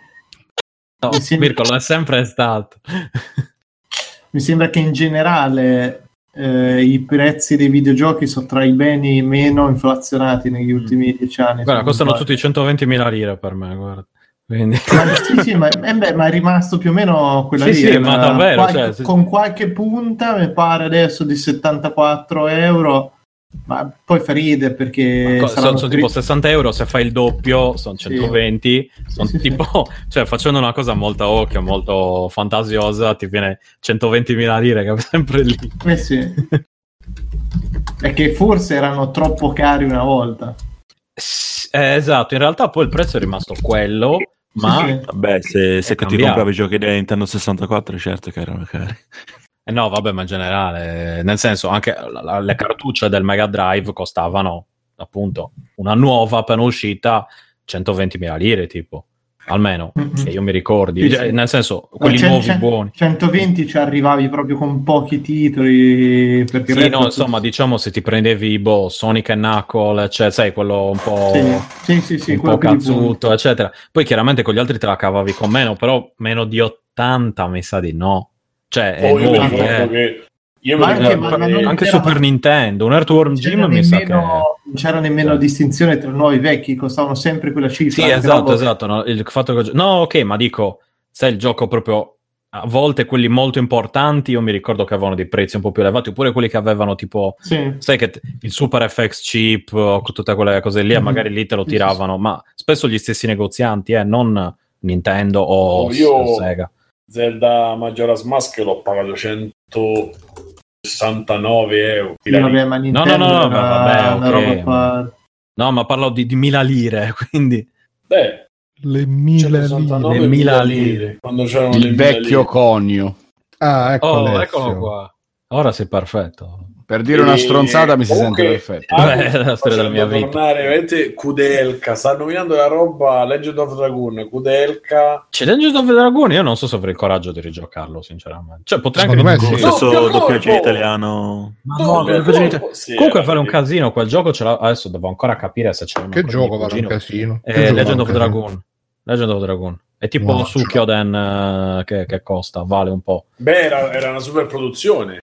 No, sembra... Mirko lo è sempre stato. Mi sembra che in generale eh, i prezzi dei videogiochi sono tra i beni meno inflazionati negli ultimi dieci anni. Guarda, costano tutti 120.000 lire per me, guarda. Quindi... Ma, sì, sì, ma, eh beh, ma, è rimasto più o meno quella sì, lì. Sì, ma davvero, qualche, cioè, con qualche punta mi pare adesso di 74 euro ma poi fa ride perché co- sono, sono tipo 60 euro se fai il doppio sono 120 sì. sono sì, tipo sì. cioè facendo una cosa molto occhio molto fantasiosa ti viene 120.000 lire che è sempre lì. Eh sì. È che forse erano troppo cari una volta. Eh, esatto in realtà poi il prezzo è rimasto quello ma vabbè se, se ti compravi i giochi da Nintendo 64 certo che erano cari eh no, vabbè, ma in generale, nel senso, anche la, le cartucce del Mega Drive costavano appunto una nuova appena uscita 120.000 lire, tipo almeno mm-hmm. che io mi ricordi, sì, sì. nel senso, quelli no, nuovi 100, buoni. 120 ci arrivavi proprio con pochi titoli. Perché sì, no, insomma, diciamo se ti prendevi boh, Sonic e Knuckle, cioè, sai, quello un po', sì, sì, sì, un po cazzuto, eccetera. Poi chiaramente con gli altri te la cavavi con meno, però meno di 80 mi sa di no. Cioè, è nuovo, eh. che io ma anche, ma anche Super Nintendo, un Earthworm Jim mi sa che... Non c'era nemmeno distinzione tra nuovi e vecchi, costavano sempre quella cifra. Sì, esatto, esatto. No, il fatto che... no, ok, ma dico, sai, il gioco proprio... A volte quelli molto importanti, io mi ricordo che avevano dei prezzi un po' più elevati, oppure quelli che avevano tipo, sì. sai che t- il Super FX chip o tutte quelle cose lì, mm-hmm. magari lì te lo tiravano, sì, sì, ma spesso gli stessi negozianti, eh, non Nintendo o, oh, io... Sega Zelda Majora's Mask l'ho pagato 169 euro. Sì, vabbè, ma no, no, no, no, vabbè, okay. no, ma parlo di, di mila lire, quindi... Beh, le mila lire. Le mila lire. Quando c'erano Il vecchio lire. conio. Ah, ecco oh, eccolo qua. Ora sei perfetto. Per dire una stronzata mi si sente perfetto. Beh, è la storia della mia vita. Tornare, veramente Kudelka, sta nominando la roba Legend of Dragoon, Kudelka. C'è Legend of Dragoon, io non so se avrei il coraggio di rigiocarlo, sinceramente. Cioè, potrei anche Secondo me sì. Lo stesso doppiaggio italiano. Ma No, doppiaggio sì, Comunque era fare un casino, quel gioco ce l'ha... adesso devo ancora capire se c'è Che gioco vale un casino? Eh, Legend of? Dragoon. Legend of Dragoon. È tipo No, su Kyoden eh, che, che costa, vale un po'. Beh, era, era una super produzione.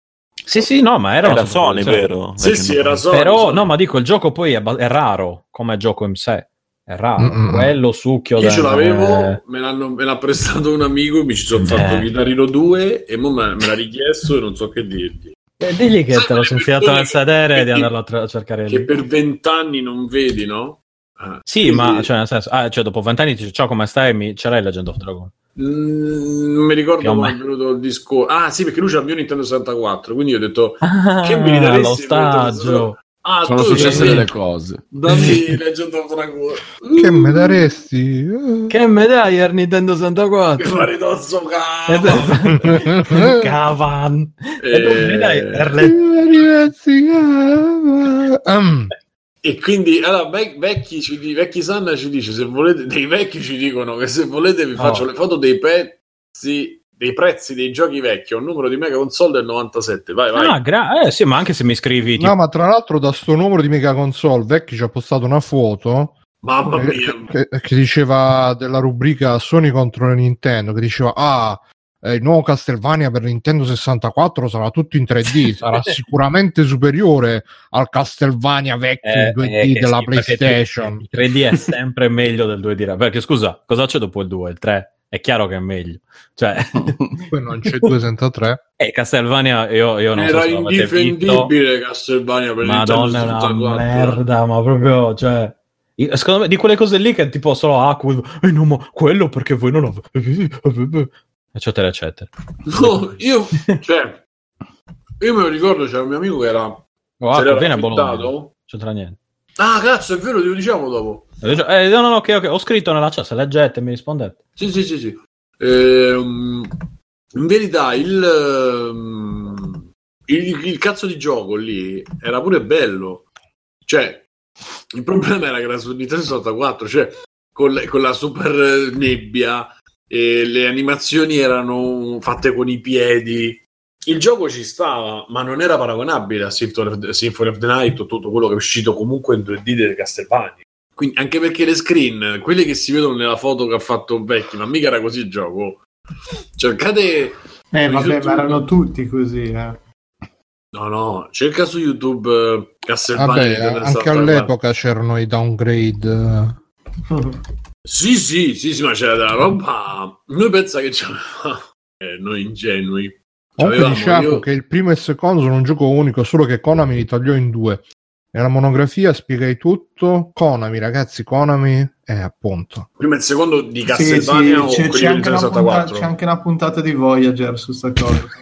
Sì, sì, no, ma era, Era una Sony, produzione. vero? Sì, sì, era Sony. Però, Sony. no, ma dico, il gioco poi è, ba- è raro come gioco in sé. È raro. Mm-mm. Quello su Kyoden. Io ce l'avevo, eh, me, l'hanno- me l'ha prestato un amico, mi ci sono fatto Eh. Guitarino 2 e mo me, me l'ha richiesto e non so che dirgli. eh, digli che Sai te l'ho quelle infilato nel sedere che- e di andarlo a, tra- a cercare Che lì. per vent'anni non vedi, no? Ah, Sì, quindi- ma cioè, nel senso, ah, cioè, dopo vent'anni ti dice ciao, come stai? Mi... Ce l'hai Legend of Dragon? Mm, non mi ricordo come è venuto il discorso. Ah, sì, perché lui c'ha il mio Nintendo 64, quindi io ho detto Ah, Che mi daresti lo staggio. Ah, Sono successe delle cose. Dammi Legend of Dragon. Che me daresti? Che me dai al Nintendo 64? Maritozzo E cazzo. te- Cavan. E tu mi dai Eh, Erle- Ragazzi, ah, um, E quindi, allora, vec- vecchi, ci vecchi Sanna ci dice, se volete, dei vecchi ci dicono che se volete vi faccio Oh. le foto dei pezzi, dei prezzi dei giochi vecchi, ho un numero di mega console del 97, vai, vai. Ah, gra- eh, sì, ma anche se mi scrivi tipo, no, ma tra l'altro da sto numero di Mega Console Vecchi ci ha postato una foto Mamma eh, mia. che, che diceva della rubrica Sony contro la Nintendo che diceva ah eh, il nuovo Castlevania per Nintendo 64 sarà tutto in 3D sarà sicuramente superiore al Castlevania vecchio eh, in 2D eh, della sì, PlayStation Il 3D è sempre meglio del 2D. Perché scusa, cosa c'è dopo il 2? Il 3? È chiaro che è meglio. Cioè, poi non c'è 2 senza 3 eh, Castlevania, io, io non so Era visto. indifendibile Castlevania per Madonna, Nintendo una 64. merda, ma proprio, cioè... io- Secondo me di quelle cose lì che tipo solo acqua, eh no, ma quello perché voi non avete, eccetera, eccetera. No, io, cioè, io me lo ricordo, c'era un mio amico che era, Oh, l'era viene a Bologna, non c'entra niente. Ah, cazzo, è vero, te lo diciamo dopo. Eh, no, no, no, ok, ok, ho scritto nella chat, se leggete mi rispondete. Sì, sì, sì, sì. Ehm, in verità, il, ehm, il, il cazzo di gioco lì era pure bello. Cioè, il problema era che era su Nintendo 64, cioè, con, con la super nebbia, e le animazioni erano fatte con i piedi. Il gioco ci stava, ma non era paragonabile a Symphony of the, Symphony of the Night o tutto quello che è uscito comunque in 2D delle Castlevania. Quindi, anche perché le screen, quelle che si vedono nella foto che ha fatto Vecchi, ma mica era così il gioco. Cercate. Eh, vabbè, YouTube- ma erano tutti così, eh. No, no, cerca su YouTube eh, Castlevania. vabbè anche 64. all'epoca c'erano i downgrade Sì, sì, sì, sì, ma c'era della roba. Noi pensa che c'avevamo. Eh, noi ingenui. Comunque diciamo io- che il primo e il secondo sono un gioco unico, solo che Konami li tagliò in due. Nella monografia spiegai tutto. Konami, ragazzi, Konami è appunto. Prima e il secondo di Sì, Castlevania o sì, c'è, c'è anche punta- 64? c'è anche una puntata di Voyager su sta cosa.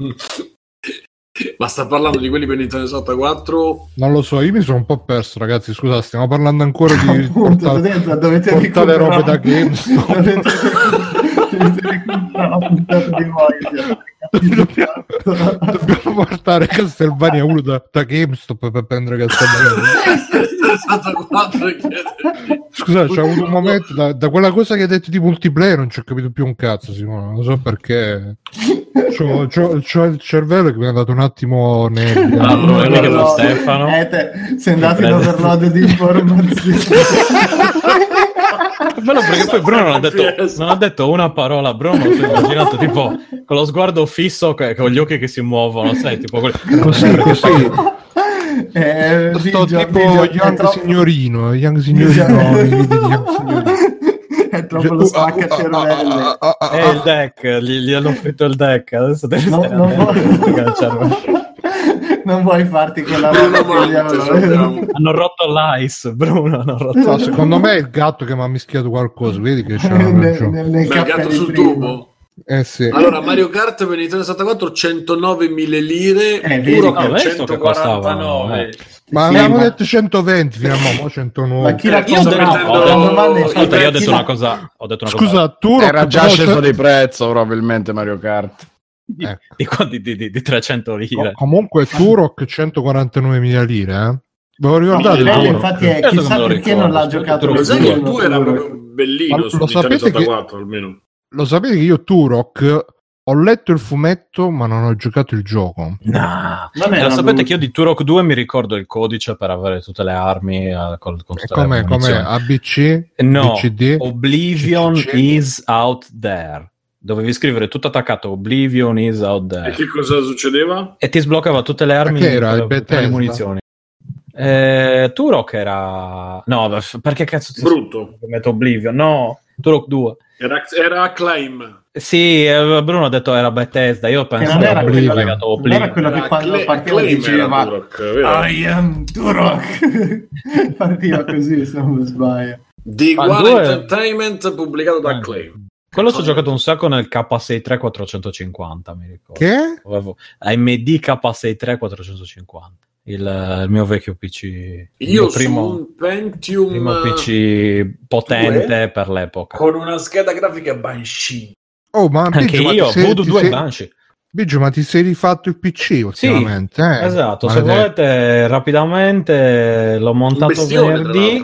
Ma sta parlando di quelli per Nintendo 64? Non lo so, io mi sono un po' perso, ragazzi. Scusa, stiamo parlando ancora di Appunto, portare, dentro, dovete portare robe da GameStop. Dobbiamo, dobbiamo portare Castlevania 1 da, da GameStop per prendere Castlevania. 64 chiedergli- Scusa, c'è avuto un momento da, da quella cosa che hai detto di multiplayer, non ci ho capito più un cazzo, Simone. Non so perché. C'ho, c'ho- c'ho il cervello che mi ha dato un attimo nebbia. Allora, mica lo overload. Stefano. Eh, te, sei andato in overload di informazioni. È bello perché poi Bruno non ha, detto, non ha detto una parola, Bruno si è immaginato tipo con lo sguardo fisso, che- con gli occhi che si muovono, sai, tipo quelli- Così, così. Eh, Sto Biggio, tipo Biggio, è Young troppo- Signorino, Young Signorino, di Young Signorino. è troppo lo spacca cervelli. Eh, ah, il deck, gli, gli hanno offerto il deck, adesso devi No, stare non cervello. non vuoi farti quella Bruno roba Mante, hanno- rotto l'ice, Bruno, hanno rotto No, secondo me è il gatto che mi ha mischiato qualcosa, vedi che c'è il gatto sul prima. tubo? Eh sì. Allora, Mario Kart per Nintendo 64 109.000 lire, Eh, puro no, che hai visto che 149. costavano, Ma Sì, avevamo ma- detto 120 fino a mo, mo 109. Ma chi l'ha Eh, comprato? Ascolta, io ho detto una cosa, ho detto una cosa. Scusa, tu Era già sceso di prezzo probabilmente Mario Kart. Di, ecco. di, di, di, 300 lire. comunque Turok 149.000 lire, eh? Ve lo ricordate? No, infatti è, chissà perché non l'ha giocato. Lo sai che il 2 era proprio bellino Ma su Nintendo 64 che, almeno. Lo sapete che io Turok ho letto il fumetto, ma non ho giocato il gioco. No, eh, lo sapete che io di Turok 2 mi ricordo il codice per avere tutte le armi uh, con, con come, come ABC? No, BCD, Oblivion BCD. is out there. Dovevi scrivere tutto attaccato Oblivion is out there. E che cosa succedeva? E ti sbloccava tutte le armi e le munizioni. Eh, Turok era... No, perché cazzo ti Brutto. Metto Oblivion? No, Turok 2. Era, era Acclaim. Sì, eh, Bruno ha detto era Bethesda, io penso che era, quello, non era quello che quando Cle- partiva diceva Turok, I am Turok partiva così se non sbaglio di One Entertainment pubblicato da Acclaim quello ci ho giocato un sacco nel K63 450 mi ricordo che? Avevo AMD K63 450 il, il, mio vecchio PC. Io mio primo, un Pentium primo PC potente 2, per l'epoca. Con una scheda grafica Banshee. Oh, ma anche Biggio, io, sei, Voodoo 2 sei... Banshee. Biggio, ma ti sei rifatto il PC ultimamente? Sì, eh? esatto. Ma Se volete, rapidamente l'ho montato venerdì.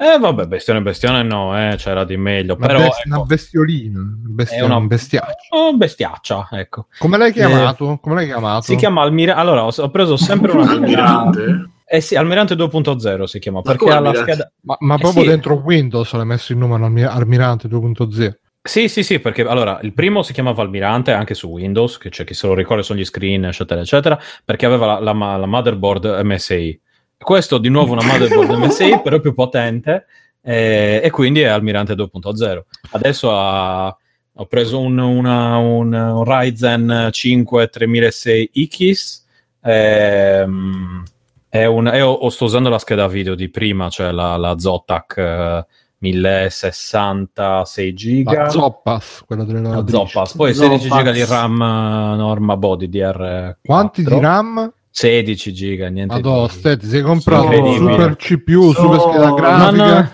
Eh vabbè, bestione bestione no, eh, c'era di meglio. Una, però, best- ecco, una bestiolina, bestia- è una bestiaccia. Oh, bestiaccia, ecco. Come l'hai chiamato? Eh, Come l'hai chiamato? Si chiama Almirante. Allora, ho, ho, preso sempre una Almirante? Eh sì, Almirante 2.0 si chiama, ma perché ha la scheda... Ma, ma eh proprio sì. dentro Windows l'hai messo il nome Almirante 2.0? Sì, sì, sì, perché allora il primo si chiamava Almirante anche su Windows, che c'è chi se lo ricorda sono gli screen, eccetera, eccetera, perché aveva la, la, la motherboard MSI questo di nuovo una motherboard MSI, però più potente, eh, e quindi è Almirante 2.0. Adesso ha, ho preso un, una, un, un, Ryzen 5 3006 X, ehm, un, e ho, sto usando la scheda video di prima, cioè la, la Zotac eh, 1066 giga. La Zoppas, quella delle la Zoppas. Poi Zoppas. 16 giga di RAM norma body DR. Quanti di RAM? 16 giga, niente Madonna, di... ti sei comprato super CPU, so... super scheda grafica no.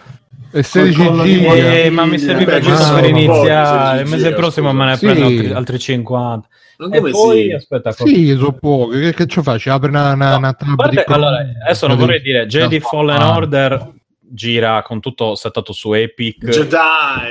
e 16 giga. Eh, ma mi serviva giusto per iniziare. Il mese prossimo me ne sì. prendo altri, altri 50. E poi sì. aspetta, sì, so poco. Che, che ci faccio? Apri una, una, no, una tab parte, allora, adesso non vorrei dire Jedi Fallen Order gira con tutto settato su Epic. Jedi.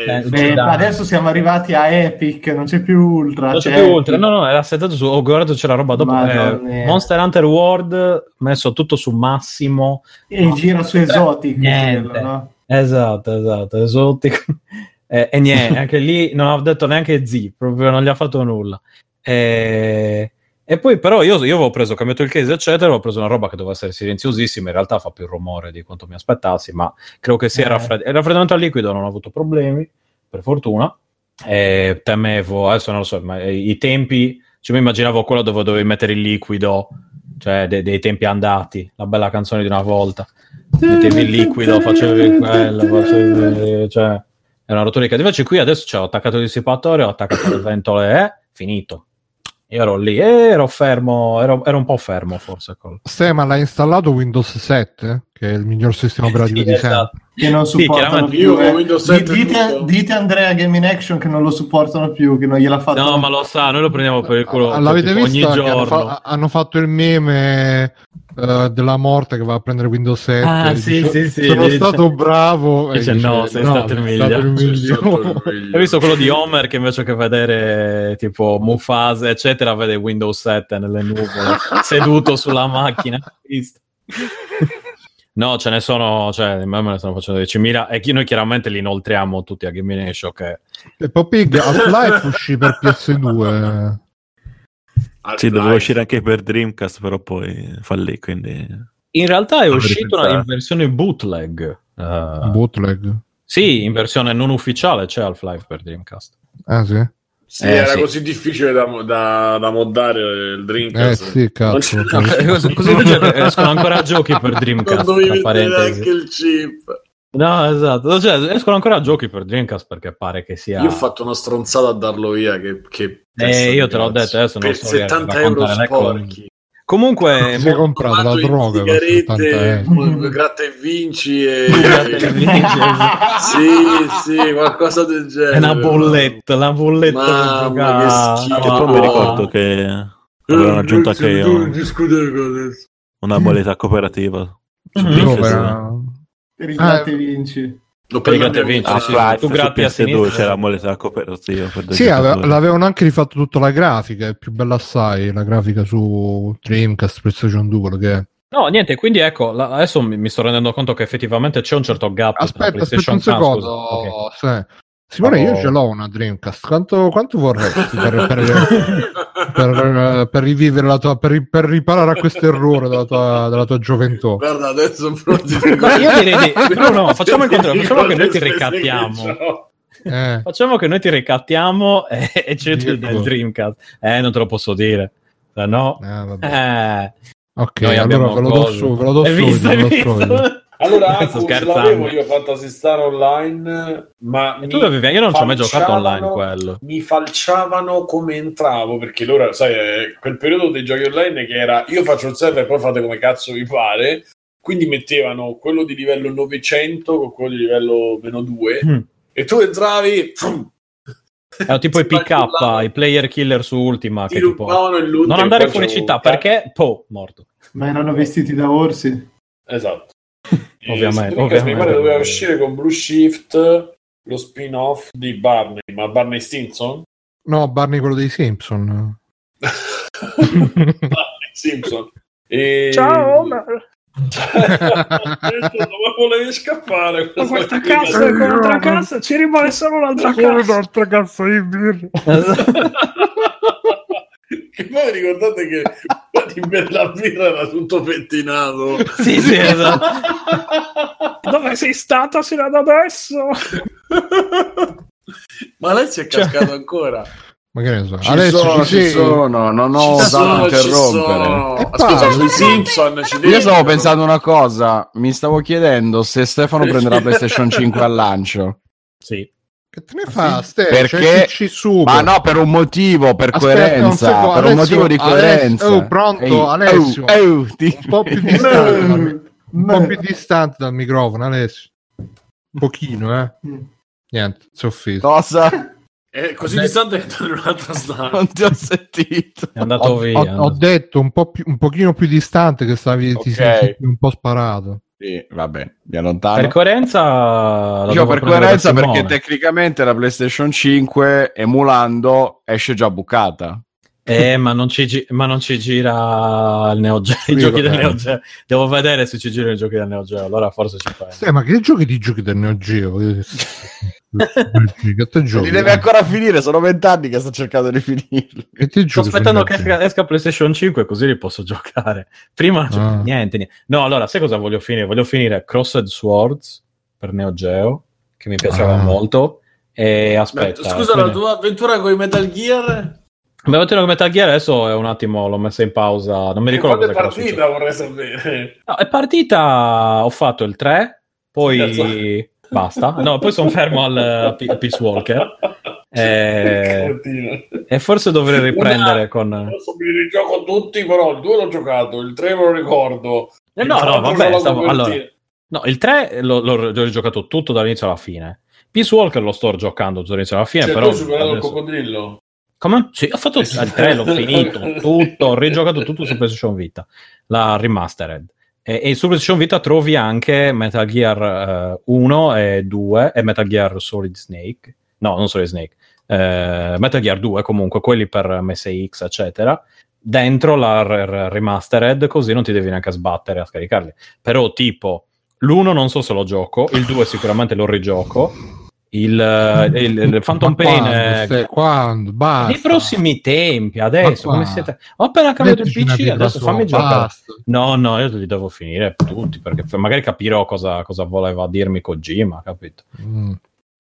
Eh, Jedi. Adesso siamo arrivati a Epic, non c'è più Ultra. Non c'è, c'è più Ultra, no, no, era settato su. Oh, guardato, c'è la roba dopo. Eh, Monster Hunter World messo tutto su massimo. E no, gira su Esotic. Niente. Quello, no? Esatto, esatto, Esotic. eh, e niente, anche lì non ho detto neanche Z, proprio non gli ha fatto nulla. Eh, e poi però io, io avevo preso, cambiato il case eccetera, ho preso una roba che doveva essere silenziosissima, in realtà fa più rumore di quanto mi aspettassi, ma credo che sia eh. raffred- il raffreddamento al liquido, non ho avuto problemi, per fortuna, e temevo, adesso non lo so, ma i tempi, cioè mi immaginavo quello dove dovevi mettere il liquido, cioè de- dei tempi andati, la bella canzone di una volta, mettevi il liquido, facevi quello, facevi, cioè, è una rottura Invece qui adesso ho attaccato il dissipatore, ho attaccato le ventole, e finito io ero lì e ero fermo, ero, ero un po' fermo forse. Col... Ste, ma l'hai installato Windows 7, che è il miglior sistema operativo sì, di esatto. sempre. Che non supportano sì, più. Eh. Dite, dite, Andrea Game in Action che non lo supportano più, che non gliel'ha fatto. No, ma lo sa, noi lo prendiamo per il culo. L'avete cioè, visto? Ogni giorno. Hanno, fa- hanno fatto il meme uh, della morte che va a prendere Windows 7. Ah, sì, dice, sì, sì. Sono dice, stato bravo. Dice, dice, no, sei no, stato il migliore. Hai visto quello di Homer che invece che vedere tipo Mufasa, eccetera, vede Windows 7 nelle nuvole, seduto sulla macchina. Visto? No, ce ne sono, cioè, me ne stanno facendo 10.000 e noi chiaramente li inoltriamo tutti a Gaming Show che... E poi Pig, Half-Life uscì per PS2. Sì, doveva uscire anche per Dreamcast, però poi fallì, quindi... In realtà è uscito una, in versione bootleg. Uh, bootleg? Sì, in versione non ufficiale c'è Half-Life per Dreamcast. Ah sì? Sì, eh, era sì. così difficile da, da, da, moddare il Dreamcast. Eh sì, cazzo. così, così escono ancora giochi per Dreamcast. Non dovevi anche il chip. No, esatto. Cioè, escono ancora giochi per Dreamcast perché pare che sia... Io ho fatto una stronzata a darlo via che... che eh, io te l'ho detto, adesso non per so 70 euro sporchi. Comunque, si è comprato la droga sigarette, gratta e vinci e... sì, sì, qualcosa del genere. È una bolletta, la bolletta Mamma, che schifo. E poi mi ricordo che avevano aggiunto anche io una bolletta cooperativa. Mm-hmm. Per i gratta e vinci. Lo e vinci, sì, tu a sinistra c'era la moneta cooperativa sì ave- l'avevano anche rifatto tutta la grafica è più bella assai la grafica su Dreamcast PlayStation 2 quello che è No, niente, quindi ecco, la, adesso mi, mi, sto rendendo conto che effettivamente c'è un certo gap aspetta, aspetta un secondo. Ah, okay. Simone, oh. io ce l'ho una Dreamcast. Quanto, quanto vorresti per, per, per, per, rivivere la tua, per, riparare a questo errore della tua, della tua gioventù? Guarda, adesso. Ma io direi di... No, no, facciamo il contrario, facciamo che noi ti ricattiamo. Eh. Facciamo che noi ti ricattiamo e, e c'è il Dreamcast. Eh, non te lo posso dire. No. Eh, eh. Ok, noi allora ve lo do su, ve lo do subito. Allora, ce l'avevo io Fantasy Star Online, ma tu dovevi, io non ci ho mai giocato online quello. Mi falciavano come entravo, perché loro, sai, quel periodo dei giochi online che era io faccio il server e poi fate come cazzo vi pare, quindi mettevano quello di livello 900 con quello di livello meno 2 mm. e tu entravi... Erano tipo i pick up, i player killer su Ultima. Che tipo... Non andare fuori città perché, po', morto. Ma erano vestiti da orsi. Esatto ovviamente, ovviamente. Mi pare doveva uscire con Blue Shift lo spin-off di Barney, ma Barney Stinson? No, Barney quello dei Simpson. Barney Simpson. E... Ciao Homer! dove volevi scappare? Ma questa cassa è un'altra cassa, ci rimane solo un'altra cassa. Un'altra cassa di birra. Che poi ricordate che bella birra era tutto pettinato. Sì, sì, esatto. Dove sei stata sino ad adesso? Ma lei si è cascato cioè... ancora. Ma che ne so, ci Adesso sono, ci, ci sono, non ho osato interrompere. Scusa, sui Simpson ci Io stavo pensando una cosa, mi stavo chiedendo se Stefano prenderà PlayStation 5 al lancio. Sì. Che te ne fa, sì, Ste? Perché... Ma no, per un motivo, per Aspetta, coerenza. Un per Alessio, un motivo di coerenza. Alessio, oh, pronto, Ehi, Alessio. Oh, oh, ti... Un po' più distante, dal, un po' più distante dal microfono, Alessio. Un pochino, eh. Niente, si è offeso. Cosa? È così distante che in un'altra stanza. Non ti ho sentito. È andato ho, via. Ho, ho detto un, po più, un pochino più distante che stavi okay. ti sei un po' sparato. Sì, vabbè, mi allontano. Per coerenza... Io per coerenza perché tecnicamente la PlayStation 5 emulando esce già bucata. Eh, ma non, ci, gi- ma non ci gira il Neo Geo, i giochi del Neo Geo. Devo vedere se ci girano i giochi del Neo Geo, allora forse ci fai. Eh, ma che giochi di giochi del Neo Geo? Li deve ancora finire, sono vent'anni che sto cercando di finirli. Sto aspettando che esca, esca, PlayStation 5 così li posso giocare. Prima ah. niente, niente. No, allora, sai cosa voglio finire? Voglio finire Crossed Swords per Neo Geo, che mi piaceva ah. molto. E aspetta. Scusa, quindi... la tua avventura con i Metal Gear? Abbiamo detto che Metal Gear adesso è un attimo, l'ho messa in pausa. Non mi ricordo. Quando è partita, vorrei sapere. No, è partita, ho fatto il 3, poi basta. No, poi sono fermo al, al Peace Walker. E... e, forse dovrei riprendere Una, con. Adesso mi rigioco tutti, però il 2 l'ho giocato, il 3 me lo ricordo. Eh no, no, vabbè, stavo... allora, no, il 3 l'ho, l'ho, l'ho giocato tutto dall'inizio alla fine. Peace Walker lo sto giocando dall'inizio alla fine. Cioè, però tu hai superato adesso... il coccodrillo? Come? Sì, ho fatto il 3, l'ho finito, tutto, ho rigiocato tutto su PlayStation Vita, la remastered. E, e su PlayStation Vita trovi anche Metal Gear uh, eh, 1 e 2 e Metal Gear Solid Snake. No, non Solid Snake. Uh, Metal Gear 2 comunque, quelli per MSX, eccetera. Dentro la r- remastered, così non ti devi neanche sbattere a scaricarli. Però tipo, l'1 non so se lo gioco, il 2 sicuramente lo rigioco il, eh, il, il Phantom Pain quando, quando? Basta. nei prossimi tempi adesso come siete ho appena cambiato il PC adesso fammi giocare no no io li devo finire tutti perché magari capirò cosa, cosa voleva dirmi Kojima capito mm.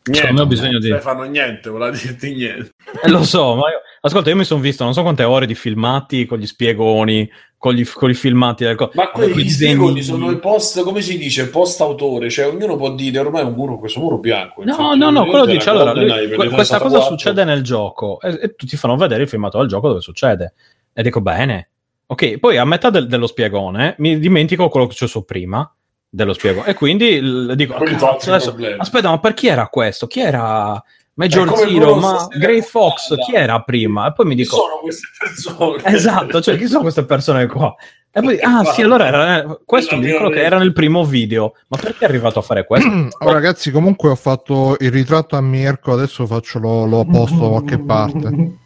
Niente, ho bisogno di... fanno niente, voleva dirti niente. Eh, lo so, ma io... ascolta, io mi sono visto non so quante ore di filmati con gli spiegoni, con, gli, con i filmati del... Ma quelli spiegoni sono i post, come si dice, post autore, cioè ognuno può dire ormai un muro, questo muro bianco. No, no, no, quello dice, allora, lui, questa cosa 4. succede nel gioco e, e tutti fanno vedere il filmato del gioco dove succede. E dico, bene, Ok, poi a metà del- dello spiegone mi dimentico quello che c'è su prima dello spiegone e quindi l- dico, Quelli "Cazzo, adesso- problemi." aspetta, ma per chi era questo? Chi era Major come Zero? Ma Grey Fox, Wanda. chi era prima? E poi mi Chi dico, sono queste persone? esatto, cioè chi sono queste persone qua? E poi, ah sì, allora era, questo mi ricordo che era nel primo video, ma perché è arrivato a fare questo? Oh, ragazzi, comunque ho fatto il ritratto a Mirko, adesso faccio lo, lo posto da qualche parte.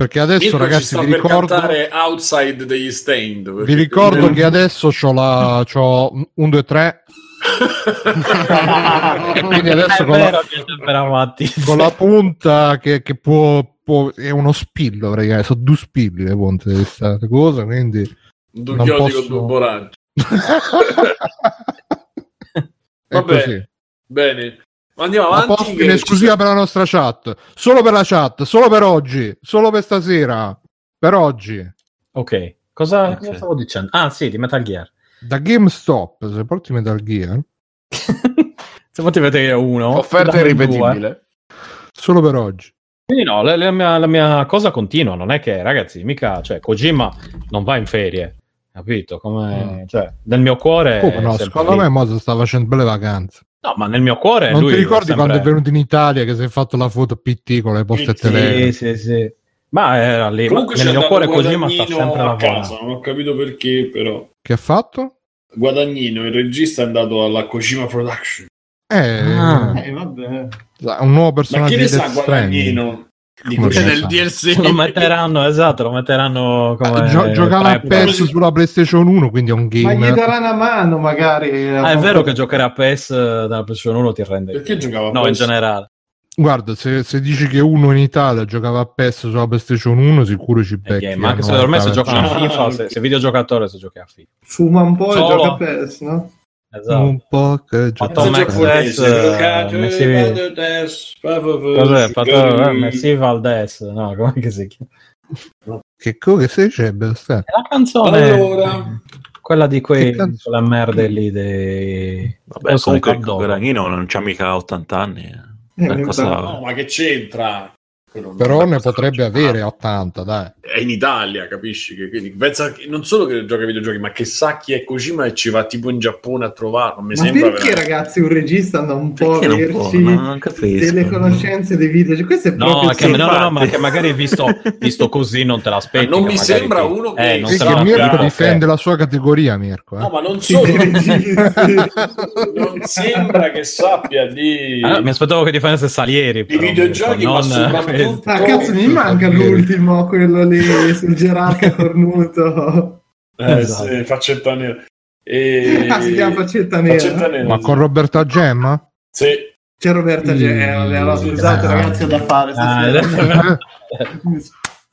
Perché adesso, Mirko ragazzi, vi per ricordo, Outside degli Stained. vi perché- ricordo che adesso c'ho la c'ho 1, 2, 3 e quindi adesso con la, vero avanti. con la punta che, che può, può- è uno spillo, ragazzi, sono due spilli le punte di questa cosa, quindi Due non chiodi posso- con due boraggi. Vabbè, così. Bene. Andiamo avanti. posto che in esclusiva per la nostra chat, solo per la chat, solo per oggi, solo per stasera, per oggi. Ok, cosa, Ok. cosa stavo dicendo? Ah sì, di Metal Gear. Da GameStop, se porti Metal Gear, Se potete vedere uno, Offerta irripetibile. solo per oggi. Quindi no, la, la mia, la mia cosa continua, non è che ragazzi, mica, cioè, Kojima non va in ferie, capito? Come, cioè, nel mio cuore... È no, secondo lì. me Mose sta facendo belle vacanze. No, ma nel mio cuore non lui ti ricordi sempre- quando è venuto in Italia che si è fatto la foto PT con le poste Sì, tele? Sì, sì, sì. Ma era lì, Comunque ma nel mio cuore Kojima sta Guadagnino sempre a casa, non ho capito perché, però. Che ha fatto? Guadagnino, il regista, è andato alla Kojima Production. Eh, Ah. Eh, vabbè. un nuovo Ma personaggio chi di ne sa. Guadagnino di Nel DLC. Lo metteranno, esatto, lo metteranno come... Eh, Gio- giocava a. PES sulla PlayStation 1, quindi è un Ma gli darà una mano magari. Ah, è vero che giocare a PES dalla PlayStation 1 ti rende... Perché giocava a No, in PES? generale. Guarda, se, se dici che uno in Italia giocava a PES sulla PlayStation 1, sicuro ci becchi. game, ma anche a se per me se 90%. giocano a Ah, FIFA, se, se videogiocatore se giochi a FIFA. Fuma un po' e Solo. gioca a PES, no? Esatto. Un po' che Fatto Tess, giocato, eh, Messi- favore, Cos'è? Fatto eh, Messi Valdez, no, come che si chiama? Che cosa? Basta. È la canzone, Allora. quella di quei, quelle merde lì dei... Vabbè, comunque Guadagnino non c'ha mica 80 anni. eh. Eh, Eh, cosa- No, ma che c'entra? Però ne potrebbe avere 80, dai. È in Italia, capisci? Che, quindi pensa che non solo che gioca ai videogiochi, ma che sa chi è Kojima e ci va tipo in Giappone a trovare. Non mi Ma sembra perché veramente- ragazzi un regista non può Perché non può? averci Non- capisco. delle conoscenze dei video? Cioè, questo è No, proprio che, no, no, no, ma che magari visto, visto così non te l'aspetti. Non che mi sembra ti- uno che- eh, non Sì, se Perché no, l'aspetti Mirko difende la sua categoria, Mirko. eh. No, ma non solo. non sembra che sappia di, Ah, mi aspettavo che difendesse Salieri. di però, videogiochi, non- ma soprattutto. Ah, cazzo, mi manca l'ultimo, quello lì sul gerarca cornuto. Eh, Esatto. sì, faccetta nera. E... Ah, si chiama Faccetta Nera. Faccetta nera, Ma sì. con Roberta Gemma? Sì. C'è Roberta Mm. eh, le allora, scusate Ah. ragazzi, ho da fare Ah, stasera.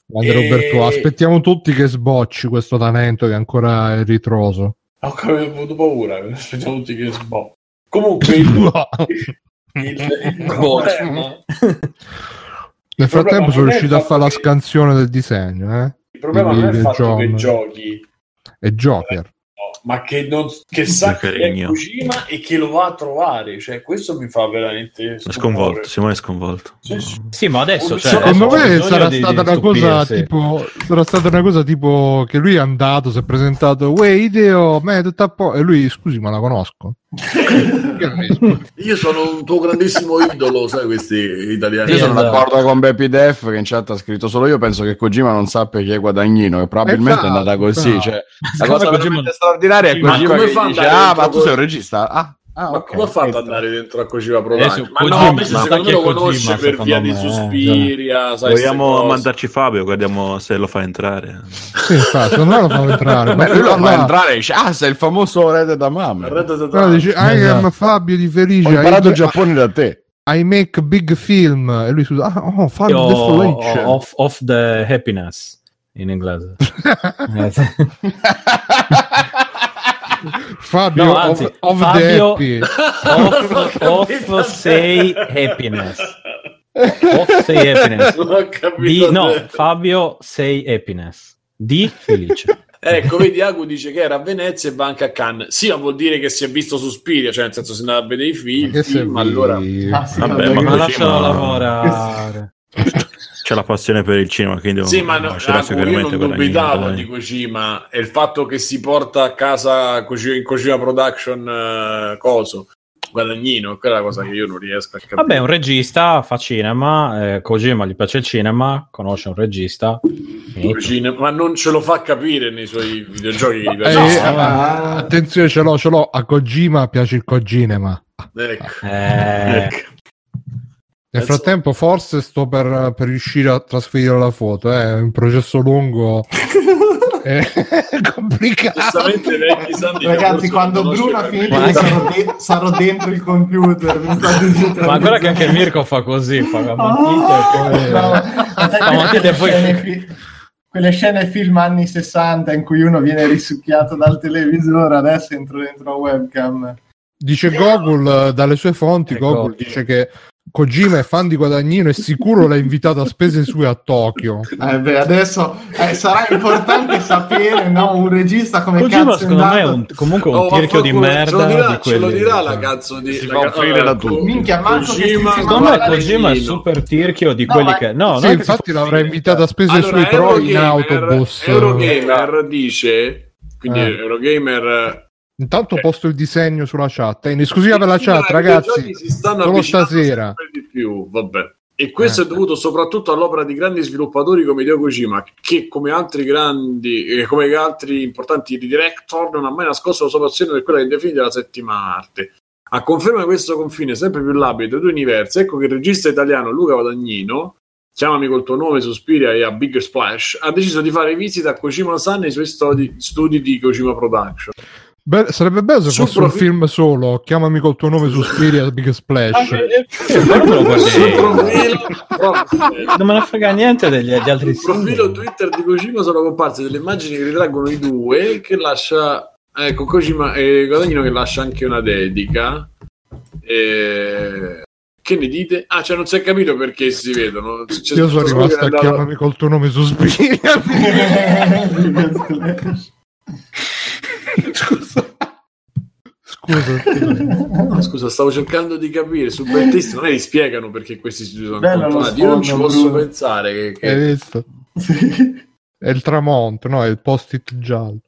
Grande E- Roberto, aspettiamo tutti che sbocci questo talento che ancora è ritroso. Ho avuto paura. Aspettiamo tutti che sbo. Comunque, il, il, il problema, Nel frattempo sono è riuscito a fare la che- scansione del disegno, eh? il problema non è il fatto John. che giochi, E Joker. no, ma che, non, che sa che è. Kojima e che lo va a trovare. Cioè, questo mi fa veramente È sconvolto, stupore. Simone è sconvolto. Sì, sì. Sì, ma adesso. Cioè, Secondo me sarà di- stata di una cosa tipo sarà stata una cosa tipo che lui è andato, si è presentato, uè ideo, me tutto a po'" e lui scusi, ma la conosco. Io sono un tuo grandissimo idolo, sai, questi italiani. Io sono esatto. d'accordo con Beppy Def che in chat ha scritto solo io penso che Kojima non sappia chi è Guadagnino e probabilmente è Esatto, andata così cioè, la cosa Kojima- veramente straordinaria è Ma Kojima come che dice ah ma tu sei un regista ah, ah Ma ok come ha fatto ad andare dentro a Kojima Production? Ma no, Kojima- invece ma secondo me lo è Kojima, conosce per via di me, cioè. Suspiria, sai, Vogliamo mandarci Fabio, guardiamo se lo fa entrare. Sì, secondo me lo fanno entrare. Beh, lui lo fa entrare e dice ah sei il famoso re da mamma Red Dead allora dice, I am Esatto. Fabio di Felice. ho imparato il Giappone da te I make big film. E lui scusa, ah, oh, Fabio Io- the Felice. off, off the happiness in inglese. Fabio No, anzi, of, of Fabio- off, off say happiness. Off say happiness. Di, no. Fabio say happiness. Di felice. Ecco, vedi, Agu dice che era a Venezia e va anche a Cannes. Sì, ma vuol dire che si è visto Suspiria, cioè nel senso se andava a vedere i film, serve? allora... Ah, sì, Vabbè, vabbè, ma Ma lascialo lavorare. C'è la passione per il cinema, quindi sì, ma no, ah, io non dubitavo di Kojima e il fatto che si porta a casa in Kojima Production uh, coso guadagnino, quella è la cosa che io non riesco a capire. Vabbè, un regista fa cinema, eh, Kojima gli piace il cinema, conosce un regista, cinema, ma non ce lo fa capire nei suoi videogiochi. Eh, no, ma... Attenzione, ce l'ho, ce l'ho, a Kojima piace il Kojinema. Ecco. Eh... ecco. Nel frattempo, forse sto per, per, riuscire a trasferire la foto. Eh, è un processo lungo. è complicato. Ragazzi, quando Bruno finirà, anche... sarò, de- sarò, dentro il computer. Ma guarda che anche Mirko fa così: fa la matita e poi. Quelle scene film anni 60 in cui uno viene risucchiato dal televisore, adesso entro dentro la webcam. Dice Google, dalle sue fonti, ecco. Google dice che Kojima è fan di Guadagnino e sicuro l'ha invitato a spese sue a Tokyo. Eh beh, adesso eh, sarà importante sapere no, un regista come Kojima cazzo secondo me è un, comunque un oh, tirchio di merda. Ce lo dirà, ce lo dirà la cazzo di... Si fa offrire da tutti. Minchia, Kojima, secondo me Kojima è super tirchio di no, quelli che... No, sì, infatti l'avrà invitato a spese allora, sue però in autobus. Eurogamer dice... Quindi eh. Eurogamer Intanto eh. posto il disegno sulla chat, è in esclusiva per la chat, ragazzi. Si stanno solo stasera. Di più, vabbè. E questo eh. è dovuto soprattutto all'opera di grandi sviluppatori come Hideo Kojima, che come altri grandi, eh, come altri importanti director, non ha mai nascosto la sua passione per quella che definita la settima arte. A conferma di questo confine sempre più labile tra due universi, ecco che il regista italiano Luca Vadagnino, chiamami col tuo nome, Suspiria e a Big Splash, ha deciso di fare visita a Kojima San nei suoi studi, studi di Kojima Production. Be- sarebbe bello se fosse profi- un film solo. Chiamami col tuo nome Suspiria Big Splash. non me ne frega niente degli, degli altri Sul profilo Twitter di Kojima sono comparse delle immagini che ritraggono i due che lascia ecco Kojima e Guadagnino che lascia anche una dedica e... che ne dite? Ah, cioè non si è capito perché si vedono. C'è Io sono rimasto a andato... chiamami col tuo nome Suspiria. Scusa. Scusa, no, scusa, stavo cercando di capire. Su Bentist non è li spiegano perché questi si sono incontrati. Io non ci posso Bruno. pensare che, che... Hai visto? è il tramonto, no? È il post-it giallo.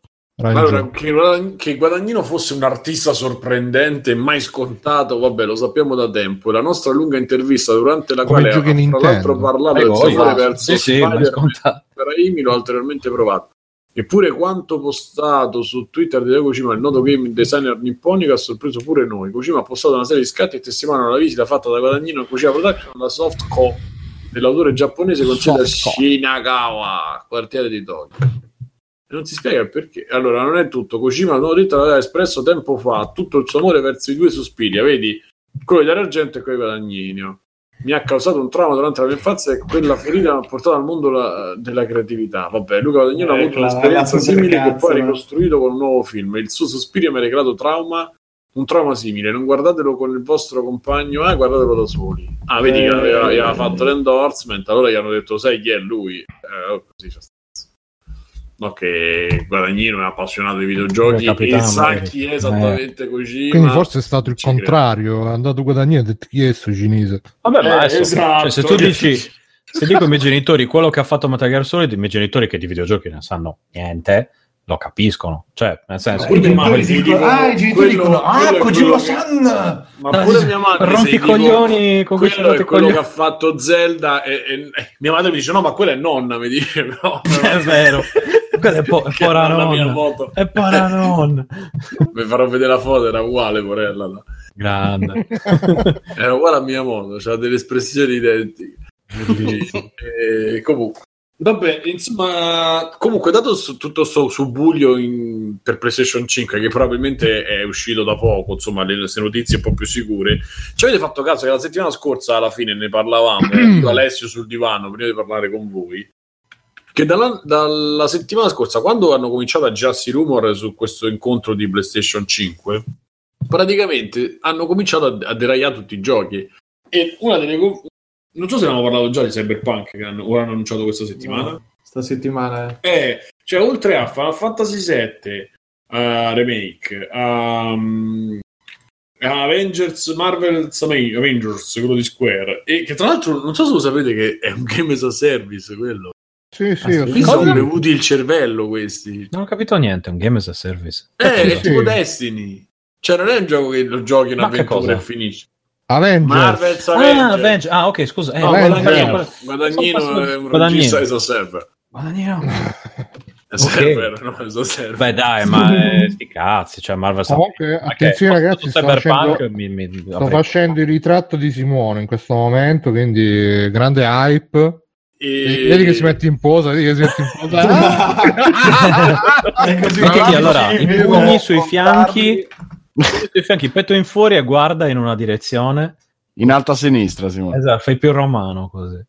Allora, che, che, Guadagnino fosse un artista sorprendente e mai scontato, vabbè, lo sappiamo da tempo. La nostra lunga intervista, durante la Come quale ha tra l'altro parlato del suo amore verso sì, sì, per Aimi, l'ho ulteriormente provato. Eppure quanto postato su Twitter di Kojima, il noto game designer nipponico, ha sorpreso pure noi. Kojima ha postato una serie di scatti e testimoniano la visita fatta da Guadagnino Kojima Production alla Softco dell'autore giapponese con sede a Shinagawa, quartiere di Tokyo. E non si spiega il perché. Allora, non è tutto. Kojima, l'ho detto, l'aveva espresso tempo fa tutto il suo amore verso i due sospiri, vedi? Quello di Argento e quello di Guadagnino mi ha causato un trauma durante la mia infanzia e quella ferita mi ha portato al mondo la, della creatività. Vabbè, Luca Guadagnino eh, ha avuto un'esperienza simile cazzo, che poi ha ricostruito con un nuovo film. Il suo sospiro mi ha regalato trauma, un trauma simile. Non guardatelo con il vostro compagno, eh, guardatelo da soli. Ah, vedi eh, che aveva, aveva fatto l'endorsement, allora gli hanno detto, sai chi è lui? Eh, così c'è no, che Guadagnino è appassionato di videogiochi e sa chi è esattamente eh. Kojima. Quindi forse è stato il contrario, è andato Guadagnino e ha detto chi è questo cinese. Vabbè, ma eh, esatto. cioè, se tu dici, se dico ai miei genitori quello che ha fatto Metal Gear Solid, i miei genitori che di videogiochi ne sanno niente, lo capiscono. Cioè, nel senso, i genitori dicono, ah, i genitori dicono, ah, Kojima-san! Ma pure mia madre rompi i coglioni con quello è quello che ha fatto Zelda e, e, e, mia madre mi dice no ma quella è nonna mi dice no, è vero quella è, po- pora nonna è pora nonna vi farò vedere la foto era uguale porella no? grande. Era uguale a mia moto c'ha delle espressioni identiche. E, comunque. Vabbè, insomma, comunque, dato su, tutto questo subuglio in, per PlayStation 5, che probabilmente è uscito da poco, insomma, le, le notizie un po' più sicure, ci avete fatto caso che la settimana scorsa alla fine ne parlavamo, Alessio sul divano, prima di parlare con voi, che dalla, dalla, settimana scorsa, quando hanno cominciato a girarsi rumor su questo incontro di PlayStation 5, praticamente hanno cominciato a, a deragliare tutti i giochi. E una delle, non so se ne abbiamo parlato già di Cyberpunk che hanno, ora hanno annunciato questa settimana. No, sta settimana. Eh, cioè oltre a Final Fantasy VII uh, Remake, um, Avengers, Marvel's Avengers, quello di Square, e che tra l'altro non so se lo sapete che è un game as a service quello. Sì, sì, ah, sì. sono bevuti il cervello questi. Non ho capito niente, è un game as a service. Eh, è sì. tipo Destiny. Cioè non è un gioco che lo giochi un'avventura e finisce. Avengers. Marvel's Avengers. Ah, Avengers. ah, ok, scusa. Eh, no, Guadagnino, Guadagnino è un regista as a server. Guadagnino. server, okay. no, server. Beh, dai, ma eh, sti cazzi, cioè Marvel Comunque, attenzione okay. ragazzi, sto, facendo, mi, mi, sto facendo il ritratto di Simone in questo momento, quindi grande hype. E... Vedi che si mette in posa, vedi che si mette in posa. Mettiti allora i pugni sui fianchi, sui fianchi, petto in fuori e guarda in una direzione. In alto a sinistra, Simone. Esatto, fai più romano così.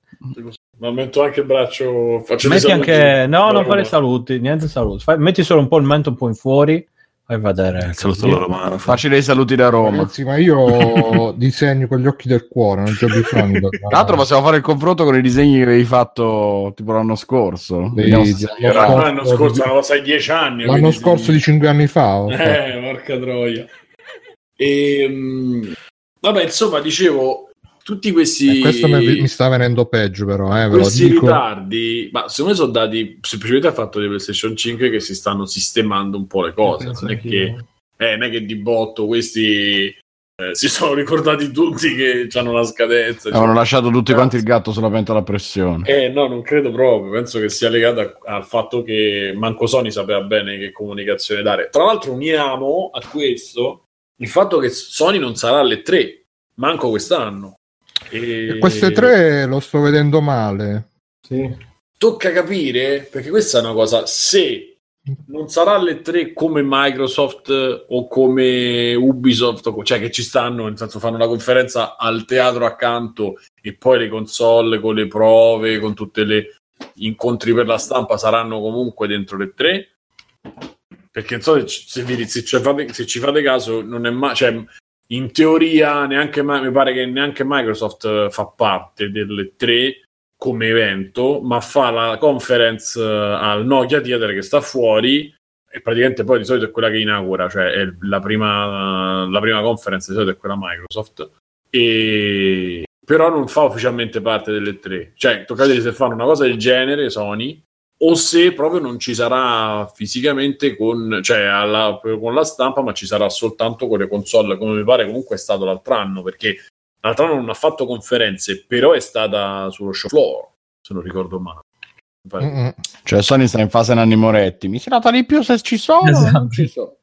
Ma metto anche il braccio. Faccio metti anche. No, non fare saluti, niente saluti. Fai... Metti solo un po' il mento un po' in fuori. Fai vedere. Il saluto alla romana. Facile i saluti da Roma. Ragazzi, ma io disegno con gli occhi del cuore, non c'è bisogno. Tra l'altro, possiamo fare il confronto con i disegni che avevi fatto tipo l'anno scorso. Vediamo l'anno, l'anno scorso, l'anno sai, dieci anni. L'anno scorso di cinque anni fa. Eh, porca troia. E, um, vabbè, insomma, dicevo, tutti questi eh, questo mi, mi, sta venendo peggio però eh, questi ritardi ma secondo me sono dati semplicemente al fatto di PlayStation 5 che si stanno sistemando un po' le cose non è, che, eh, non è che di botto questi eh, si sono ricordati tutti che hanno la scadenza avevano cioè, lasciato tutti quanti il gatto sulla pentola a pressione. Eh no non credo proprio penso che sia legato a, al fatto che manco Sony sapeva bene che comunicazione dare. Tra l'altro uniamo a questo il fatto che Sony non sarà alle 3 manco quest'anno e... Queste tre lo sto vedendo male. Sì. Tocca capire, perché questa è una cosa, se non sarà alle tre come Microsoft o come Ubisoft, cioè che ci stanno, nel senso fanno la conferenza al teatro accanto e poi le console con le prove, con tutti gli incontri per la stampa saranno comunque dentro le tre. Perché non so se, se, se, ci, fate, se ci fate caso, non è mai, cioè, in teoria neanche mi pare che neanche Microsoft eh, fa parte delle tre come evento, ma fa la conference eh, al Nokia Theater che sta fuori e praticamente poi di solito è quella che inaugura, cioè è la prima, la prima conference di solito è quella Microsoft. E però non fa ufficialmente parte delle tre, cioè tocca vedere se fanno una cosa del genere Sony o se proprio non ci sarà fisicamente con, cioè alla, con la stampa, ma ci sarà soltanto con le console, come mi pare comunque è stato l'altro anno, perché l'altro anno non ha fatto conferenze, però è stata sullo show floor, se non ricordo male. Cioè Sony sta in fase Nanni Moretti, mi si nota di più se ci sono. Esatto. Ci sono.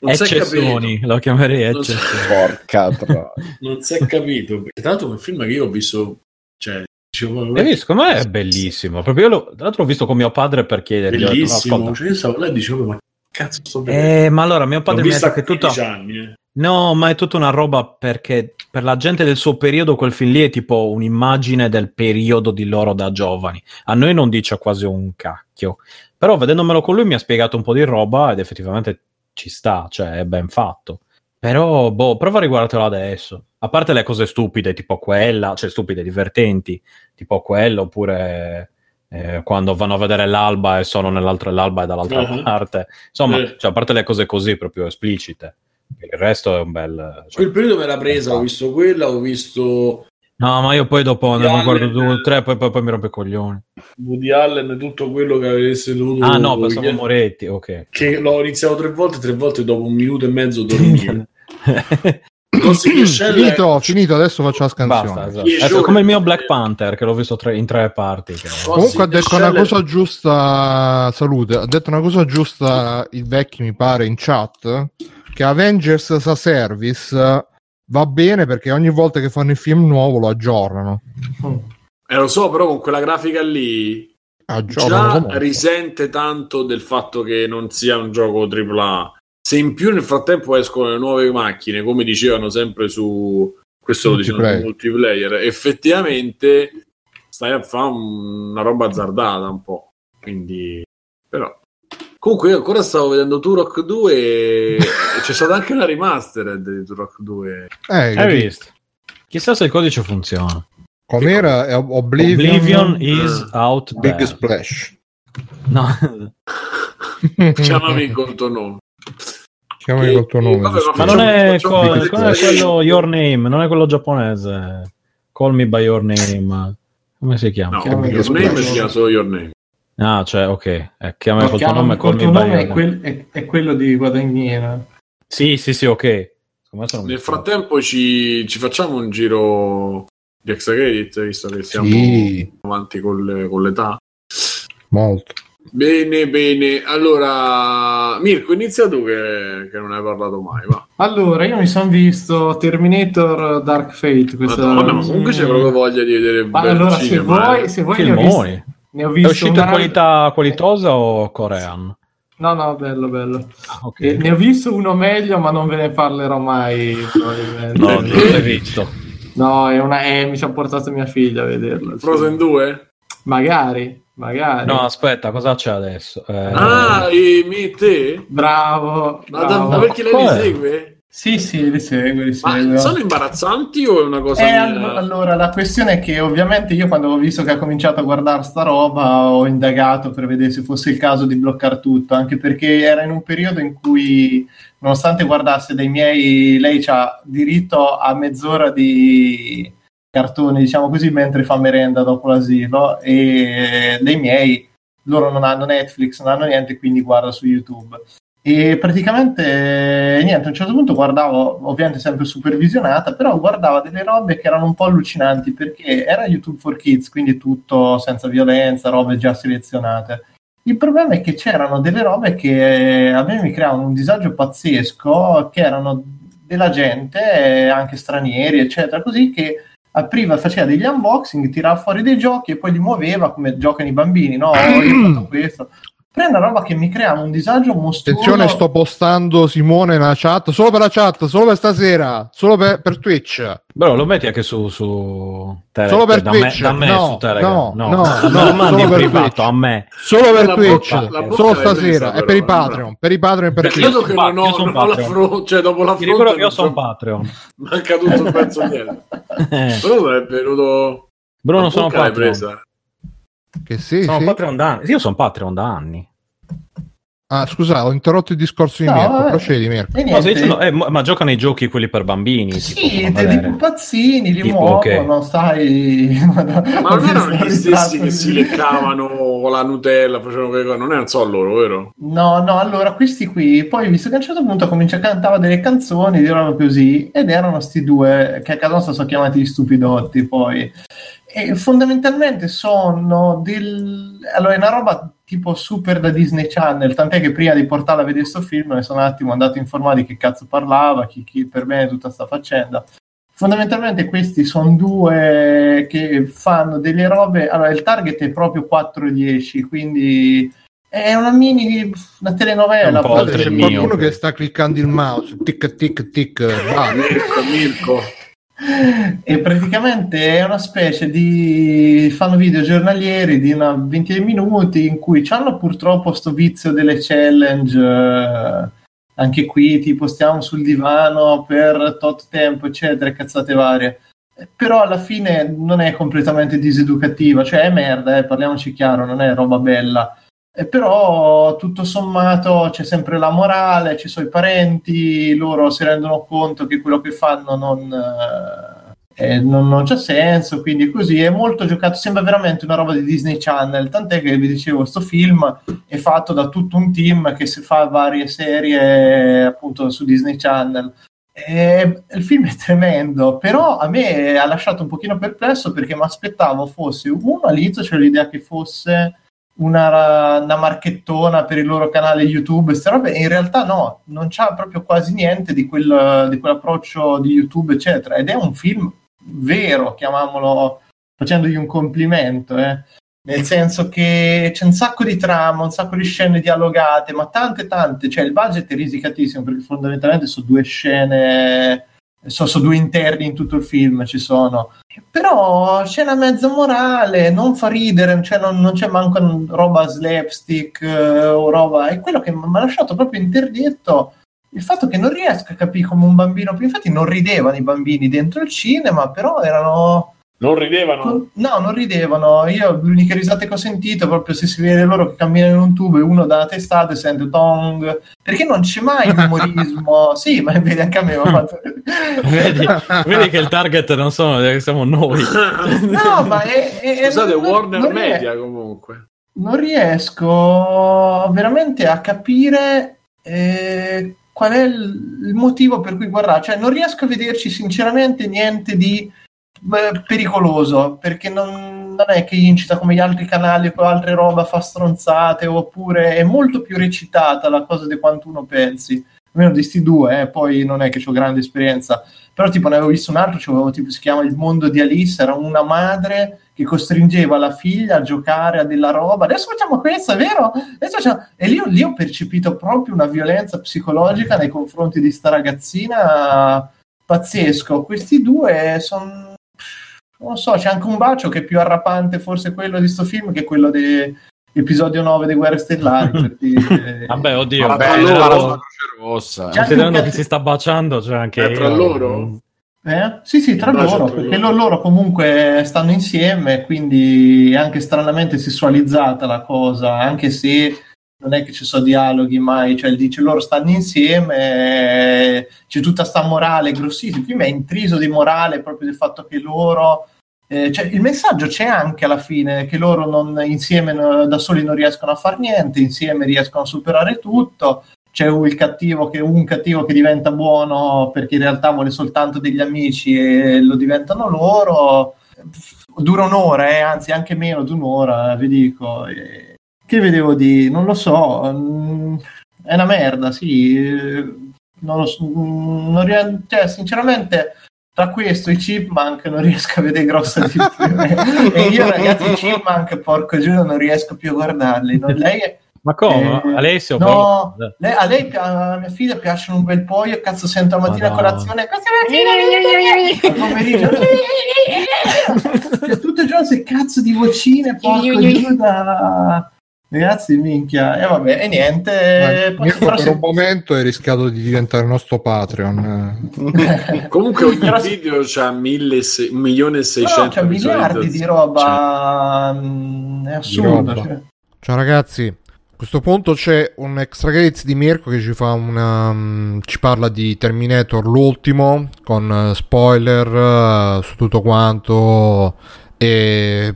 Non Eccessioni, lo chiamerei eccezioni. Porca troia. non si è capito, perché tra l'altro è un film che io ho visto, cioè Dicevo, visto? Secondo me è bellissimo. Proprio io lo, tra l'altro l'ho visto con mio padre per chiedergli. Bellissimo. Cioè, io stavo là e dicevo, ma cazzo sto Eh, ma allora mio padre mi ha detto che tutto... Anni, eh. No, ma è tutta una roba perché per la gente del suo periodo quel film lì è tipo un'immagine del periodo di loro da giovani. A noi non dice quasi un cacchio. Però vedendomelo con lui mi ha spiegato un po' di roba ed effettivamente ci sta, cioè è ben fatto. Però, boh, prova a riguardartelo adesso. A parte le cose stupide, tipo quella, cioè stupide, divertenti, tipo quella, oppure eh, quando vanno a vedere l'alba e sono nell'altra, l'alba e dall'altra uh-huh. parte. Insomma, uh cioè, a parte le cose così proprio esplicite. Il resto è un bel... Cioè, Quel periodo me l'ha presa, ho visto quella, ho visto... No, ma io poi dopo ne guardo due o tre, poi, poi, poi mi rompe i coglioni. Woody Allen, tutto quello che avesse dovuto... Ah no, pensavo Moretti, ok. Che l'ho iniziato tre volte, tre volte dopo un minuto e mezzo dormivo. finito, finito, adesso faccio la scansione. Basta, esatto. È come il mio Black Panther che l'ho visto tre, in tre parti. Che... Comunque ha detto una cosa giusta. Salute, ha detto una cosa giusta il vecchio, mi pare, in chat. Che Avengers sa service va bene perché ogni volta che fanno il film nuovo lo aggiornano. Eh, lo so, però con quella grafica lì già risente tanto del fatto che non sia un gioco AAA se in più nel frattempo escono le nuove macchine, come dicevano sempre su questo multiplayer. lo dicevano multiplayer, effettivamente stai a fare una roba azzardata un po'. Quindi, però. Comunque, io ancora stavo vedendo Turok 2 e c'è stata anche una remastered di Turok 2. Eh, hai visto? Chissà se il codice funziona. Com'era? Oblivion, Oblivion is uh, out Big there. Splash. No. Chiamami in conto nome. Chiamami col tuo nome. vabbè, Ma non è, co- non è quello Your Name, non è quello giapponese. Call me by your name. Come si chiama? No, Chiamami your col name tuo si chiama solo your name. Ah, cioè, ok. Eh, chiamami No, col tuo chiamami nome, col tuo nome è, quel- è- è quello di Guadagnino. Sì, sì, sì, ok. Nel frattempo ci, ci facciamo un giro di extra credit, visto che siamo Sì, avanti con, le- con l'età. molto. Bene, bene. Allora, Mirko, inizia tu che, che non hai parlato mai, va. Allora, io mi sono visto Terminator Dark Fate. Questa... Madonna, ma comunque c'è proprio voglia di vedere Ma allora, se vuoi, eh. se vuoi ne ho visto, ne ho È visto uscito una... in qualità qualitosa o corean? No, no, bello, bello. Ah, ok. E ne ho visto uno meglio, ma non ve ne parlerò mai. probabilmente. No, non l'hai visto. No, è una... eh, mi ci ha portato mia figlia a vederlo. Frozen 2? Magari, magari. No, aspetta, cosa c'è adesso? Eh, Ah, e me te? Bravo. Ma, da- bravo. ma perché lei li segue? Sì, sì, li seguo, li Ma seguo. sono imbarazzanti o è una cosa Eh, allo- allora, la questione è che ovviamente io quando ho visto che ha cominciato a guardare sta roba ho indagato per vedere se fosse il caso di bloccare tutto, anche perché era in un periodo in cui, nonostante guardasse dei miei, lei ha diritto a mezz'ora di cartoni, diciamo così, mentre fa merenda dopo l'asilo e dei miei, loro non hanno Netflix, non hanno niente, quindi guarda su YouTube. E praticamente niente, a un certo punto guardavo, ovviamente sempre supervisionata, però guardava delle robe che erano un po' allucinanti perché era YouTube for Kids, quindi tutto senza violenza, robe già selezionate. Il problema è che c'erano delle robe che a me mi creavano un disagio pazzesco, che erano della gente, anche stranieri, eccetera, così che apriva, faceva degli unboxing, tirava fuori dei giochi e poi li muoveva come giocano i bambini, no? Io ho fatto questo. Però è una roba che mi crea un disagio mostruoso. Attenzione, sto postando Simone nella chat, solo per la chat, solo per stasera, solo per, per Twitch. Bro, lo metti anche su, su Telegram. Solo per da me, Twitch. da me No, su Telegram. no, No, no, non no, lo mandi solo in per privato Twitch. a me. Solo per La Twitch, bocca- la bocca solo stasera, è però, per i no? Patreon, per i Patreon e per Perché Twitch. io che non ho, non ho la fronte, cioè dopo la Ti ricordo fronte che io sono so- Patreon. manca tutto il pezzo. Eh, Però è venuto... Bruno, sono Patreon. presa. Che sì, Sono sì. Patreon da anni. Io sono Patreon da anni. Ah, scusa, ho interrotto il discorso di No, Mirko. vabbè. Procedi, Mirko. No, dicendo- eh, ma giocano i giochi quelli per bambini. Sì, dei, pupazzini li Tipo, muovono, sai. Ma non erano gli stessi che si leccavano con la Nutella, facevano quelle cose, non erano solo loro, vero? No, no, allora questi qui, poi visto che a un certo punto comincia a cantare delle canzoni, roba così, ed erano sti due che a casa nostra sono chiamati gli stupidotti, poi. E fondamentalmente sono del... Allora, è una roba tipo super da Disney Channel, tant'è che prima di portarla a vedere questo film mi sono un attimo andato a informare di che cazzo parlava, chi, chi per bene tutta sta faccenda. Fondamentalmente questi sono due che fanno delle robe, allora il target è proprio 4-10, quindi è una mini, una telenovela. Un po' C'è il mio. qualcuno che sta cliccando il mouse, tic tic tic, va. Mirko, Mirko. E praticamente è una specie di fanno video giornalieri di una ventina di minuti in cui hanno purtroppo sto vizio delle challenge eh, anche qui tipo stiamo sul divano per tot tempo eccetera cazzate varie. Però alla fine non è completamente diseducativa cioè è merda eh, parliamoci chiaro non è roba bella Eh, però tutto sommato c'è sempre la morale, ci sono i parenti, loro si rendono conto che quello che fanno non, eh, eh, non, non c'ha senso, quindi così è molto giocato, sembra veramente una roba di Disney Channel, tant'è che vi dicevo, questo film è fatto da tutto un team che si fa varie serie appunto su Disney Channel. E il film è tremendo, però a me ha lasciato un pochino perplesso perché mi aspettavo fosse uno all'inizio c'era l'idea che fosse una, una marchettona per il loro canale YouTube, robe, in realtà no, non c'ha proprio quasi niente di, quel, di quell'approccio di YouTube, eccetera. Ed è un film vero, chiamiamolo facendogli un complimento, eh. nel senso che c'è un sacco di trama, un sacco di scene dialogate, ma tante, tante, cioè il budget è risicatissimo perché fondamentalmente sono due scene, sono, sono due interni in tutto il film, ci sono però c'è una mezza morale, non fa ridere, cioè non, non c'è manco roba slapstick eh, o roba. È quello che mi ha lasciato proprio interdetto il fatto che non riesco a capire come un bambino. Infatti, non ridevano i bambini dentro il cinema, però erano Non ridevano? No, non ridevano. Io l'unica risata che ho sentito è proprio se si vede loro che camminano in un tubo e uno dalla testata e sente tong. Perché non c'è mai umorismo. sì, ma vedi anche a me. Fatto... vedi, vedi, che il target non sono, siamo noi. no, ma è. è Scusate, non, Warner non Media riesco, comunque. Non riesco veramente a capire. Eh, qual è il motivo per cui guardare? Cioè, non riesco a vederci sinceramente niente di pericoloso perché non, non, è che incita come gli altri canali con altre roba fa stronzate oppure è molto più recitata la cosa di quanto uno pensi. Almeno di sti due, eh, poi non è che ho grande esperienza, però tipo ne avevo visto un altro, cioè, tipo, si chiama Il mondo di Alice, era una madre che costringeva la figlia a giocare a della roba, adesso facciamo questo, è vero? Facciamo... E lì, lì, ho percepito proprio una violenza psicologica nei confronti di sta ragazzina pazzesco, questi due sono non so, c'è anche un bacio che è più arrapante forse quello di sto film che quello di episodio 9 di Guerre Stellari. dire... Vabbè, oddio, Vabbè, allora, la Croce Rossa. Considerando che si sta baciando, c'è anche... È tra loro? Eh? Sì, sì, tra loro, perché loro. loro comunque stanno insieme, quindi è anche stranamente sessualizzata la cosa, anche se non è che ci sono dialoghi mai, cioè dice loro stanno insieme, c'è tutta sta morale grossissima, il film è intriso di morale proprio del fatto che loro, eh, cioè il messaggio c'è anche alla fine, che loro non, insieme da soli non riescono a fare niente, insieme riescono a superare tutto, c'è un cattivo che, un cattivo che diventa buono perché in realtà vuole soltanto degli amici e lo diventano loro, dura un'ora, eh, anzi anche meno di un'ora, vi dico. E che vedevo di... non lo so, mm, è una merda, sì. Non lo so, mm, non ries- cioè, sinceramente, tra questo e i Chipmunk non riesco a vedere grossa differenza. e io, ragazzi, i Chipmunk, porco giuro, non riesco più a guardarli. Non, lei è... Ma come? Eh, Alessio? No, lei, a lei, a mia figlia piacciono un bel po'. Io cazzo sento la mattina a colazione. Al pomeriggio. tutto il giorno se cazzo di vocine, porco giù da Ragazzi, minchia, e vabbè, e niente. Poi per prossimo... un momento hai rischiato di diventare il nostro Patreon. Comunque ogni video c'ha 1 milione e 600 no, c'ha miliardi di roba. Mm, è assurdo. Cioè. Ciao ragazzi, a questo punto c'è un extra credits di Mirko che ci fa una. Um, ci parla di Terminator l'ultimo con uh, spoiler uh, su tutto quanto. E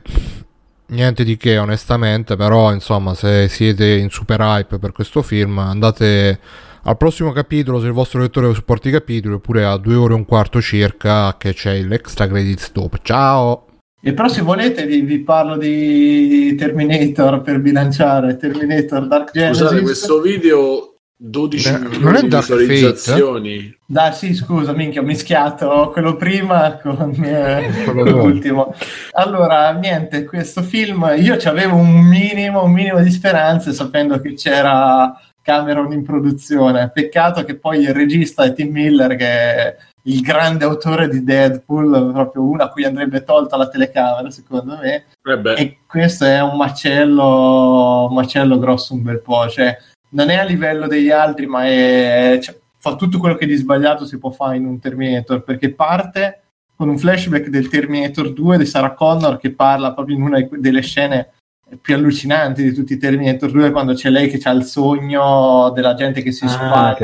niente di che onestamente, però insomma se siete in super hype per questo film andate al prossimo capitolo se il vostro lettore supporta i capitoli oppure a due ore e un quarto circa che c'è l'extra credits dopo. Ciao! E però se volete vi, vi, parlo di Terminator per bilanciare Terminator Dark Genesis. Scusate, questo video 12 Beh, milioni di visualizzazioni. Dai, sì, scusa, minchia, ho mischiato quello prima con eh, l'ultimo. Allora, niente, questo film io ci avevo un minimo, un minimo di speranze sapendo che c'era Cameron in produzione. Peccato che poi il regista è Tim Miller, che è il grande autore di Deadpool, proprio uno a cui andrebbe tolta la telecamera, secondo me. Eh e questo è un macello, un macello grosso un bel po'. Cioè, non è a livello degli altri, ma è, cioè, fa tutto quello che di sbagliato si può fare in un Terminator, perché parte con un flashback del Terminator 2 di Sarah Connor che parla proprio in una delle scene più allucinanti di tutti i Terminator 2 quando c'è lei che ha il sogno della gente che si ah, spara.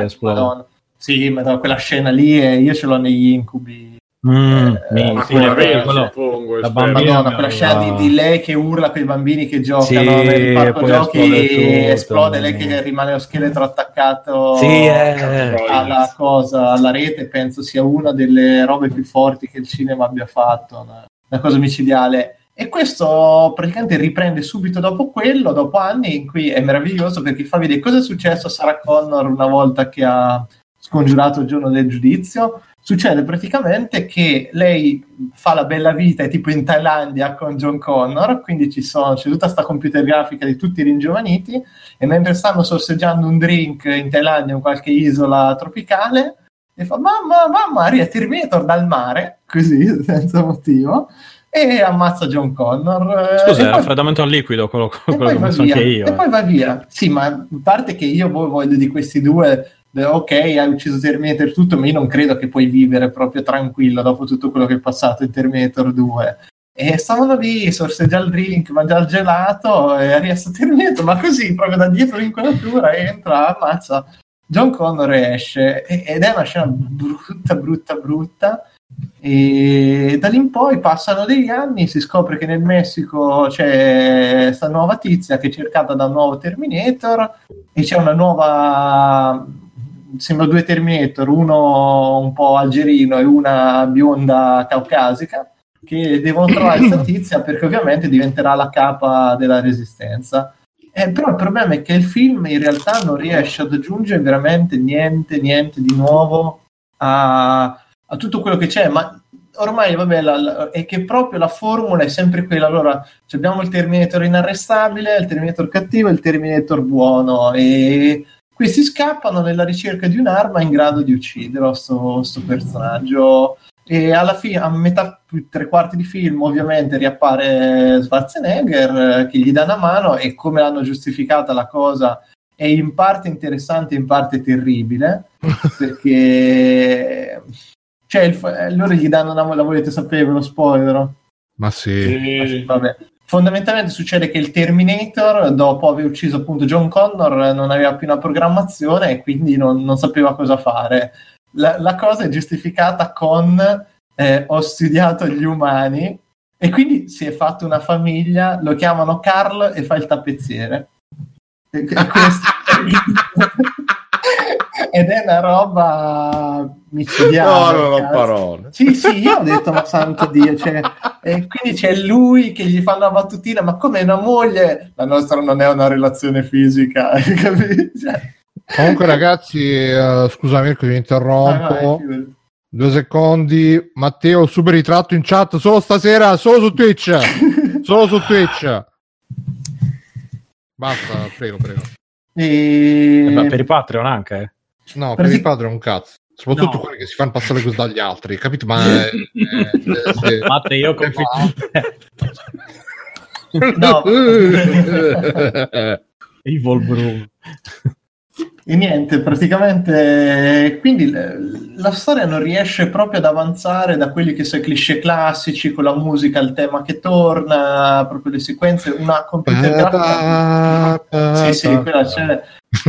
Sì, ma quella scena lì e io ce l'ho negli incubi Mm, eh, ma sì, quella vera, suppongo, la bambina, quella scena di, di, lei che urla con i bambini che giocano sì, nel parco giochi e esplode lei che rimane lo scheletro attaccato sì, eh. alla cosa, alla rete penso sia una delle robe più forti che il cinema abbia fatto una, una cosa micidiale. E questo praticamente riprende subito dopo quello, dopo anni in cui è meraviglioso perché fa vedere cosa è successo a Sarah Connor una volta che ha scongiurato il giorno del giudizio succede praticamente che lei fa la bella vita, è tipo in Thailandia con John Connor, quindi ci sono, c'è tutta questa computer grafica di tutti i ringiovaniti e mentre stanno sorseggiando un drink in Thailandia in qualche isola tropicale e fa mamma, mamma, arriva Terminator dal mare, così, senza motivo, e ammazza John Connor. Scusa, è raffreddamento al liquido, quello, quello che penso anche io. E eh. poi va via. Sì, ma a parte che io voglio di questi due eh, ok, hai ucciso Terminator tutto, ma io non credo che puoi vivere proprio tranquillo dopo tutto quello che è passato in Terminator 2. E stavano lì, sorseggia il drink, mangia il gelato e riesce a Terminator, ma così, proprio da dietro l'inquadratura, entra, ammazza. John Connor esce ed è una scena brutta, brutta, brutta. E da lì in poi passano degli anni, si scopre che nel Messico c'è questa nuova tizia che è cercata da un nuovo Terminator e c'è una nuova sembra due Terminator, uno un po' algerino e una bionda caucasica, che devono trovare questa tizia perché ovviamente diventerà la capa della resistenza. Eh, però il problema è che il film in realtà non riesce ad aggiungere veramente niente, niente di nuovo a, a tutto quello che c'è, ma ormai vabbè, la, la, è che proprio la formula è sempre quella. Allora, abbiamo il Terminator inarrestabile, il Terminator cattivo e il Terminator buono. E questi scappano nella ricerca di un'arma in grado di uccidere questo personaggio. E alla fine, a metà, tre quarti di film, ovviamente riappare Schwarzenegger che gli dà una mano e come l'hanno giustificata la cosa è in parte interessante, in parte terribile, perché cioè, il, loro gli danno una la volete sapere lo spoiler? Ma sì. Ma sì vabbè fondamentalmente succede che il Terminator, dopo aver ucciso appunto John Connor, non aveva più una programmazione e quindi non, non sapeva cosa fare. La, la, cosa è giustificata con eh, ho studiato gli umani e quindi si è fatto una famiglia, lo chiamano Carl e fa il tappezziere. E, e questo... ed è una roba micidiale. No, non ho parole. Sì, sì, io ho detto, ma santo Dio, cioè, e quindi c'è lui che gli fa una battutina, ma come una moglie? La nostra non è una relazione fisica, cioè... Comunque ragazzi, uh, scusa Mirko, vi interrompo. Vai, Due secondi. Matteo, super ritratto in chat solo stasera, solo su Twitch. solo su Twitch. Basta, prego, prego. E... Eh, per i Patreon anche? No, per, per i Patreon un cazzo. Soprattutto no. quelli che si fanno passare così dagli altri, capito? Ma eh, eh, se... Matte, io confido No. Evil Bruno. E niente, praticamente quindi la storia non riesce proprio ad avanzare da quelli che sono i cliché classici con la musica, il tema che torna, proprio le sequenze, una computer grafica. Sì, sì, quella c'è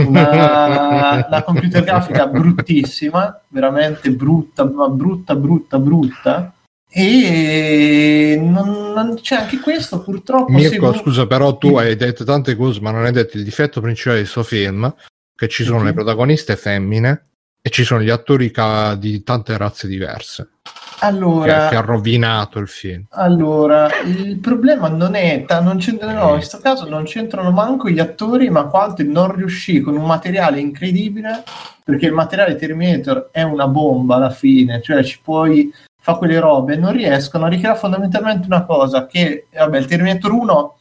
una, una computer grafica bruttissima, veramente brutta, brutta, brutta, brutta. E non, non, c'è anche questo purtroppo. Mirko, scusa, però tu hai detto tante cose, ma non hai detto il difetto principale di questo film che ci sono okay. le protagoniste femmine e ci sono gli attori ca- di tante razze diverse. Allora, che, che, ha rovinato il film. Allora, il problema non è, non c'entrano, no, in questo caso non c'entrano manco gli attori, ma quanto non riuscì con un materiale incredibile, perché il materiale Terminator è una bomba alla fine, cioè ci puoi fa quelle robe, non riescono a ricreare fondamentalmente una cosa che, vabbè, il Terminator 1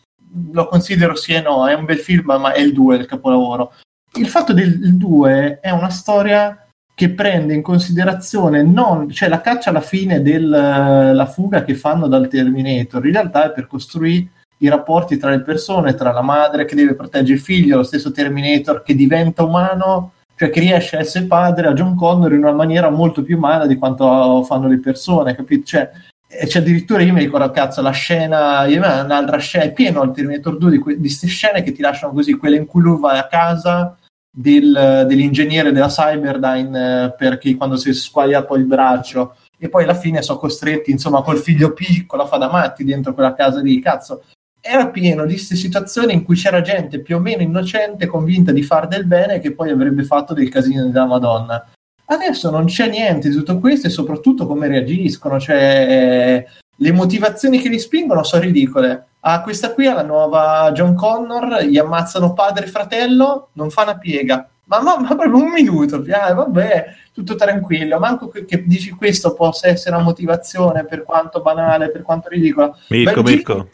lo considero sì e no, è un bel film, ma è il 2 il capolavoro il fatto del 2 è una storia che prende in considerazione non, cioè la caccia alla fine della fuga che fanno dal Terminator, in realtà è per costruire i rapporti tra le persone, tra la madre che deve proteggere il figlio, lo stesso Terminator che diventa umano, cioè che riesce a essere padre a John Connor in una maniera molto più umana di quanto fanno le persone, capito? Cioè, e c'è addirittura io mi ricordo cazzo la scena un'altra scena è pieno il Terminator 2 di queste scene che ti lasciano così quella in cui lui va a casa del, dell'ingegnere della Cyberdyne eh, perché quando si è squagliato il braccio e poi alla fine sono costretti insomma col figlio piccolo a fa da matti dentro quella casa lì cazzo. Era pieno di queste situazioni in cui c'era gente più o meno innocente convinta di far del bene che poi avrebbe fatto del casino della Madonna. Adesso non c'è niente di tutto questo e soprattutto come reagiscono cioè le motivazioni che li spingono sono ridicole Ah, questa qui è la nuova John Connor, gli ammazzano padre e fratello, non fa una piega. Ma, ma, ma proprio un minuto, eh, vabbè, tutto tranquillo. Manco che, che, dici questo possa essere una motivazione per quanto banale, per quanto ridicola. Mirko, Mirko.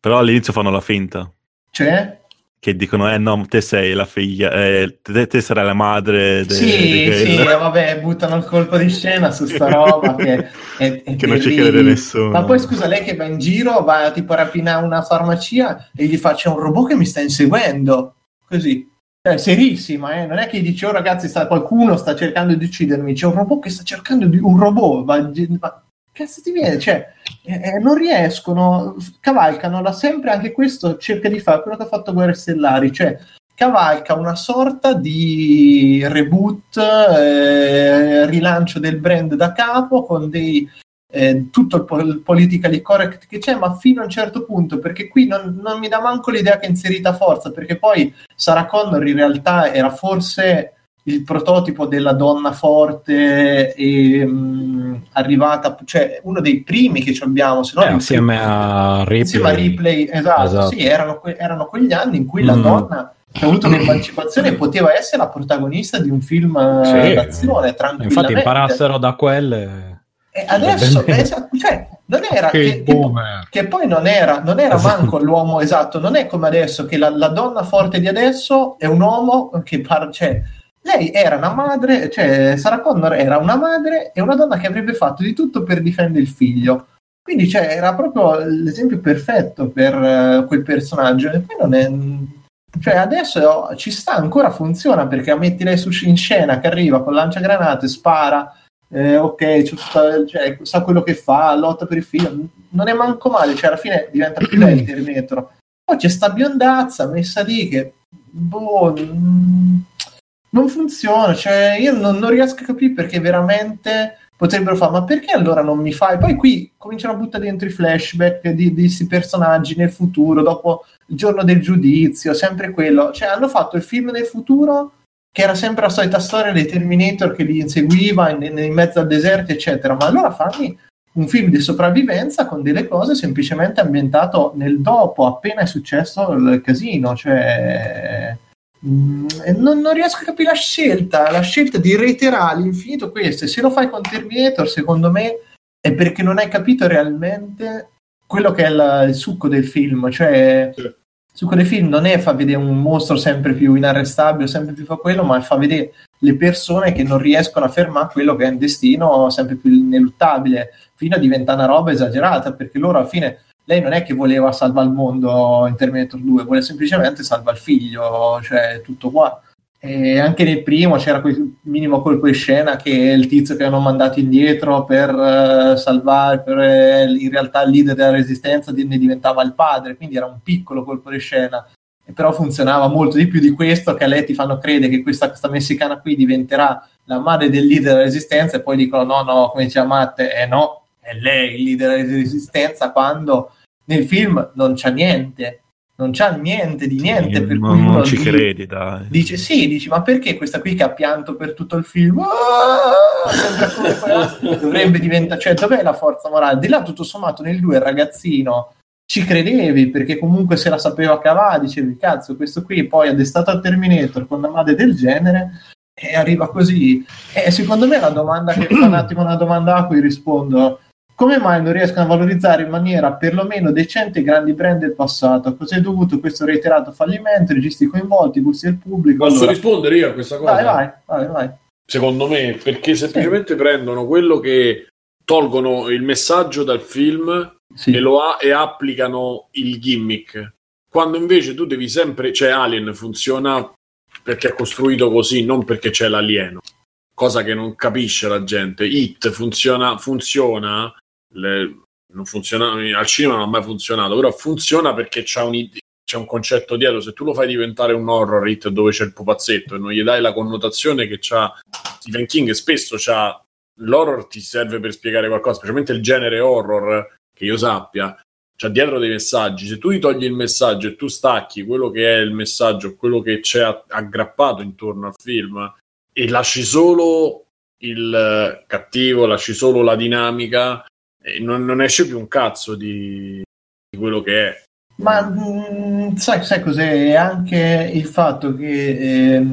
Però all'inizio fanno la finta. Cioè? Che dicono eh no te sei la figlia eh, te, te sarai la madre de, sì sì vabbè buttano il colpo di scena su sta roba che, è, è che non ci crede nessuno. Ma poi scusa lei che va in giro va tipo a rapinare una farmacia e gli faccia un robot che mi sta inseguendo. Così. Cioè, serissima, eh? non è che dici, oh ragazzi, sta, qualcuno sta cercando di uccidermi, c'è un robot che sta cercando di... un robot, ma, ma cazzo ti viene? Cioè, eh, eh, non riescono, cavalcano da sempre, anche questo cerca di fare quello che ha fatto Guerre Stellari, cioè cavalca una sorta di reboot, eh, rilancio del brand da capo con dei eh, tutto il, po- il politically correct che c'è, ma fino a un certo punto, perché qui non, non mi dà manco l'idea che è inserita forza, perché poi Sarah Connor in realtà era forse il prototipo della donna forte e mh, arrivata, cioè uno dei primi che abbiamo, se no eh, insieme a Ripley. Insieme a Ripley, esatto, esatto. sì, erano, que- erano, quegli anni in cui mm. la donna che ha avuto un'emancipazione poteva essere la protagonista di un film sì. d'azione, tranquillamente. Infatti imparassero da quelle e adesso, esatto, cioè, non era che, che, che, poi non era, non era manco l'uomo esatto, non è come adesso che la, la donna forte di adesso è un uomo che parla, cioè, lei era una madre, cioè Sarah Connor era una madre e una donna che avrebbe fatto di tutto per difendere il figlio. Quindi cioè, era proprio l'esempio perfetto per uh, quel personaggio. E poi non è. Cioè, adesso ci sta ancora, funziona perché metti lei su, in scena che arriva con lanciagranate, spara, eh, ok, tutta, cioè, sa quello che fa, lotta per il figlio, non è manco male, cioè alla fine diventa più lei il Terminator. Poi c'è sta biondazza messa lì che, boh, non funziona, cioè io non, non riesco a capire perché veramente potrebbero fare, ma perché allora non mi fai? Poi qui cominciano a buttare dentro i flashback di questi personaggi nel futuro, dopo il giorno del giudizio, sempre quello. Cioè hanno fatto il film nel futuro che era sempre la solita storia dei Terminator che li inseguiva in, in mezzo al deserto, eccetera. Ma allora fammi un film di sopravvivenza con delle cose semplicemente ambientato nel dopo, appena è successo il casino. Cioè, non, non, riesco a capire la scelta, la scelta di reiterare all'infinito questo. E se lo fai con Terminator, secondo me è perché non hai capito realmente quello che è la, il succo del film. Cioè, sì su quelle film non è fa vedere un mostro sempre più inarrestabile, sempre più fa quello, ma fa vedere le persone che non riescono a fermare quello che è un destino sempre più ineluttabile, fino a diventare una roba esagerata, perché loro alla fine lei non è che voleva salvare il mondo in Terminator 2, vuole semplicemente salvare il figlio, cioè tutto qua. E anche nel primo c'era quel minimo colpo di scena che il tizio che hanno mandato indietro per uh, salvare, per, uh, in realtà il leader della resistenza ne diventava il padre, quindi era un piccolo colpo di scena. E però funzionava molto di più di questo che a lei ti fanno credere che questa, questa messicana qui diventerà la madre del leader della resistenza e poi dicono no, no, come diceva Matte, eh no, è lei il leader della resistenza quando nel film non c'è niente non c'ha niente di niente. per non, non ci dice, credi, dai. Dice sì, dici, ma perché questa qui che ha pianto per tutto il film? Ah, dovrebbe diventare, cioè, dov'è la forza morale? Di là, tutto sommato, nel 2 il ragazzino ci credevi perché comunque se la sapeva cavare, dicevi, cazzo, questo qui poi ha destato al Terminator con una madre del genere e arriva così. E secondo me la domanda che fa un attimo una domanda a cui rispondo come mai non riescono a valorizzare in maniera perlomeno decente i grandi brand del passato? Cos'è dovuto questo reiterato fallimento? Registi coinvolti, gusti del pubblico? Posso allora... rispondere io a questa cosa? Vai, vai, vai, vai. Secondo me, perché semplicemente sì. prendono quello che tolgono il messaggio dal film sì. e lo ha, e applicano il gimmick. Quando invece tu devi sempre, cioè Alien funziona perché è costruito così, non perché c'è l'alieno cosa che non capisce la gente. It funziona, funziona le, non funziona, al cinema non ha mai funzionato, però funziona perché c'è un, c'è un concetto dietro. Se tu lo fai diventare un horror hit dove c'è il pupazzetto e non gli dai la connotazione che c'ha Stephen King, spesso c'ha l'horror ti serve per spiegare qualcosa, specialmente il genere horror che io sappia. C'ha dietro dei messaggi. Se tu gli togli il messaggio e tu stacchi quello che è il messaggio, quello che c'è aggrappato intorno al film e lasci solo il cattivo, lasci solo la dinamica, non, non, esce più un cazzo di, di quello che è. Ma mh, mm, sai, sai, cos'è? Anche il fatto che eh,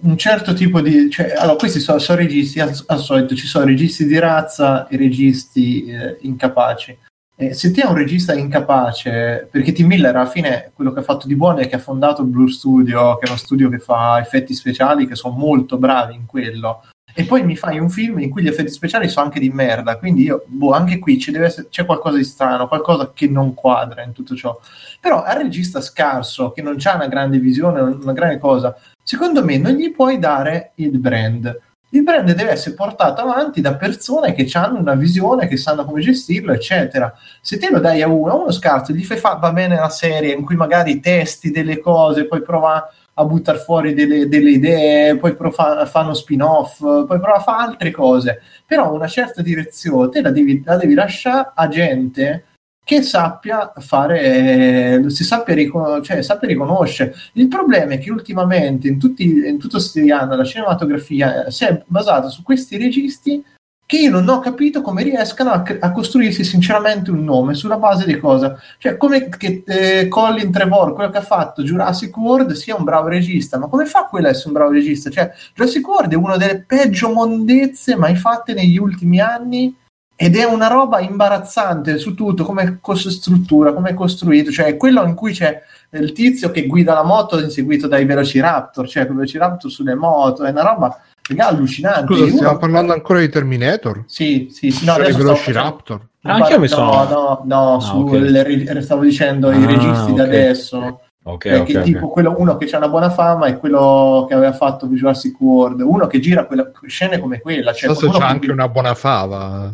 un certo tipo di... Cioè, allora, questi sono, sono registi, al, al, solito ci sono registi di razza e registi eh, incapaci. Eh, se ti è un regista incapace, perché Tim Miller alla fine quello che ha fatto di buono è che ha fondato Blue Studio, che è uno studio che fa effetti speciali, che sono molto bravi in quello, e poi mi fai un film in cui gli effetti speciali sono anche di merda, quindi io, boh, anche qui essere, c'è qualcosa di strano, qualcosa che non quadra in tutto ciò. Però al regista scarso, che non ha una grande visione, una grande cosa, secondo me non gli puoi dare il brand. Il brand deve essere portato avanti da persone che hanno una visione, che sanno come gestirlo, eccetera. Se te lo dai a uno, a uno scarso, gli fai fa, va bene la serie in cui magari testi delle cose, poi prova a buttare fuori delle, delle idee, poi fa, fanno spin-off, poi prova a fare altre cose. Però una certa direzione te la devi, la devi lasciare a gente che sappia fare, si sappia, ricon- cioè, sappia riconoscere. Il problema è che ultimamente, in, tutti, in tutto questi anni, la cinematografia si è basata su questi registi che io non ho capito come riescano a, a, costruirsi sinceramente un nome sulla base di cosa. Cioè, come che eh, Colin Trevor, quello che ha fatto Jurassic World, sia un bravo regista, ma come fa quello a essere un bravo regista? Cioè, Jurassic World è una delle peggio mondezze mai fatte negli ultimi anni ed è una roba imbarazzante su tutto, come struttura, come è costruito, cioè quello in cui c'è il tizio che guida la moto inseguito dai Velociraptor, cioè con Velociraptor sulle moto, è una roba Raga, allucinante. Scusa, stiamo parlando ancora di Terminator? Sì, sì, sì. No, cioè, Velociraptor. Ah, anche io mi sono... No, no, no, ah, su, okay. le, stavo dicendo ah, i registi okay. da adesso. Okay, perché okay, tipo quello, uno che ha una buona fama è quello che aveva fatto Jurassic World, uno che gira quella, scene come quella. Cioè, so c'è anche una buona fama.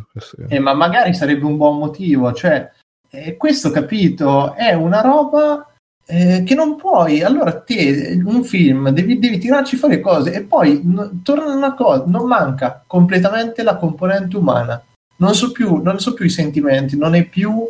Eh, ma magari sarebbe un buon motivo. Cioè, eh, questo capito è una roba eh, che non puoi, allora te un film devi, devi tirarci fuori cose e poi n- torna una cosa, non manca completamente la componente umana, non so più, non so più i sentimenti, non è più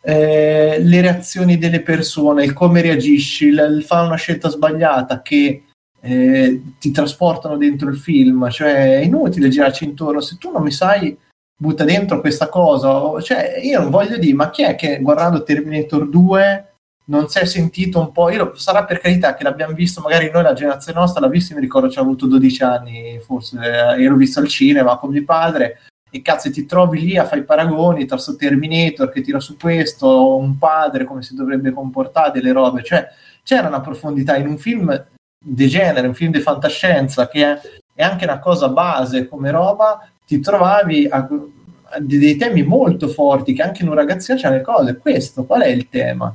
eh, le reazioni delle persone, il come reagisci, il, il fare una scelta sbagliata che eh, ti trasportano dentro il film, cioè è inutile girarci intorno, se tu non mi sai butta dentro questa cosa, cioè io non voglio dire, ma chi è che guardando Terminator 2 non si è sentito un po'. Io, sarà per carità che l'abbiamo visto, magari noi, la generazione nostra, l'ha visto. Mi ricordo ci ha avuto 12 anni, forse eh, ero visto al cinema con mio padre. E cazzo, ti trovi lì a fare i paragoni tra sto Terminator che tira su questo, un padre come si dovrebbe comportare, delle robe. Cioè, c'era una profondità in un film di genere, un film di fantascienza che è, è anche una cosa base come roba. Ti trovavi a, a dei temi molto forti che anche in un ragazzino c'è le cose. Questo, qual è il tema?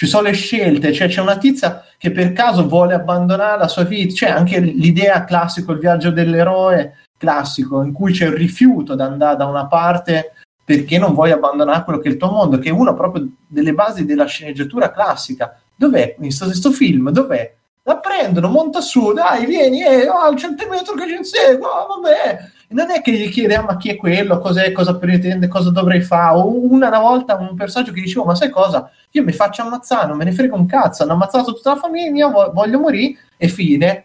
Ci sono le scelte, cioè c'è una tizia che per caso vuole abbandonare la sua vita, c'è anche l'idea classico, il viaggio dell'eroe classico, in cui c'è il rifiuto da andare da una parte perché non vuoi abbandonare quello che è il tuo mondo, che è una proprio delle basi della sceneggiatura classica. Dov'è questo film? Dov'è? La prendono, monta su, dai, vieni, eh, oh, al centimetro che ci insegue, oh, vabbè. Non è che gli chiede, ah, ma chi è quello, cos'è, cosa pretende, cosa dovrei fare. O una, una volta un personaggio che diceva, ma sai cosa? io mi faccio ammazzare, non me ne frega un cazzo, hanno ammazzato tutta la famiglia, voglio morire e fine,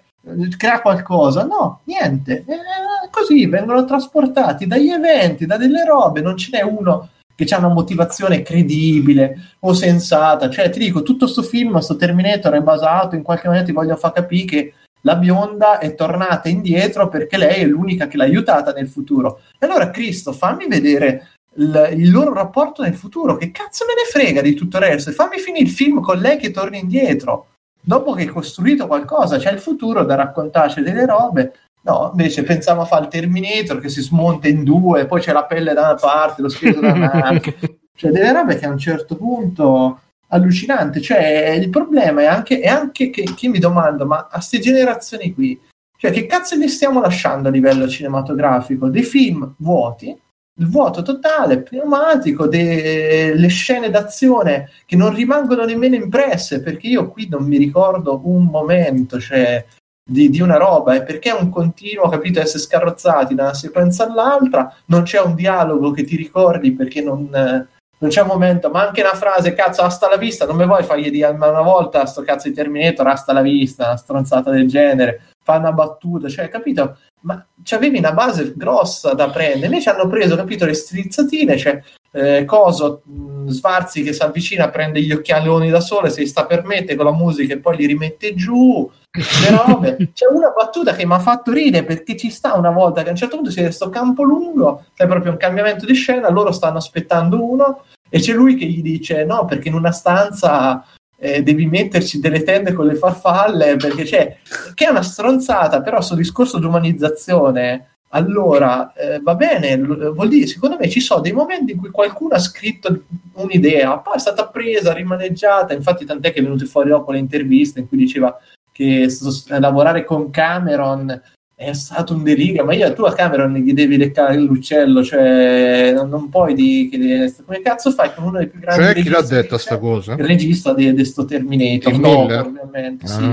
crea qualcosa. No, niente. Eh, così vengono trasportati dagli eventi, da delle robe, non ce n'è uno che ha una motivazione credibile o sensata. Cioè, ti dico, tutto questo film, questo Terminator è basato, in qualche maniera ti voglio far capire che la bionda è tornata indietro perché lei è l'unica che l'ha aiutata nel futuro. E allora, Cristo, fammi vedere il, il, loro rapporto nel futuro. Che cazzo me ne frega di tutto il resto? Fammi finire il film con lei che torna indietro. Dopo che hai costruito qualcosa, c'è il futuro da raccontarci delle robe. No, invece pensavo a fare il Terminator che si smonta in due, poi c'è la pelle da una parte, lo spirito da un'altra. cioè, delle robe che a un certo punto allucinante. Cioè, il problema è anche, è anche che, che mi domando, ma a queste generazioni qui, cioè, che cazzo li stiamo lasciando a livello cinematografico? Dei film vuoti il vuoto totale, pneumatico, delle scene d'azione che non rimangono nemmeno impresse, perché io qui non mi ricordo un momento, cioè di, di, una roba, è perché è un continuo, capito, essere scarrozzati da una sequenza all'altra, non c'è un dialogo che ti ricordi perché non, non c'è un momento, ma anche una frase, cazzo, hasta la vista, non mi vuoi fargli dire una volta sto cazzo di Terminator, hasta la vista, una stronzata del genere, fa una battuta, cioè, capito? Ma avevi una base grossa da prendere, invece hanno preso, capito, le strizzatine, cioè, eh, Coso, mh, Svarzi che si avvicina, prende gli occhialoni da sole, se sta per mettere con la musica e poi li rimette giù, le robe. C'è una battuta che mi ha fatto ridere perché ci sta una volta che a un certo punto si vede questo campo lungo, c'è proprio un cambiamento di scena, loro stanno aspettando uno e c'è lui che gli dice no, perché in una stanza eh, devi metterci delle tende con le farfalle perché c'è che è una stronzata però sul discorso di umanizzazione allora eh, va bene, vuol dire, secondo me ci sono dei momenti in cui qualcuno ha scritto un'idea, poi è stata presa, rimaneggiata, infatti tant'è che è venuto fuori dopo le interviste in cui diceva che lavorare con Cameron è stato un delirio, ma io a Cameron gli devi leccare l'uccello, cioè non, puoi dire come cazzo fai con uno dei più grandi cioè, chi l'ha detta sta cosa? Il regista di questo Terminator, Il no, ovviamente, sì.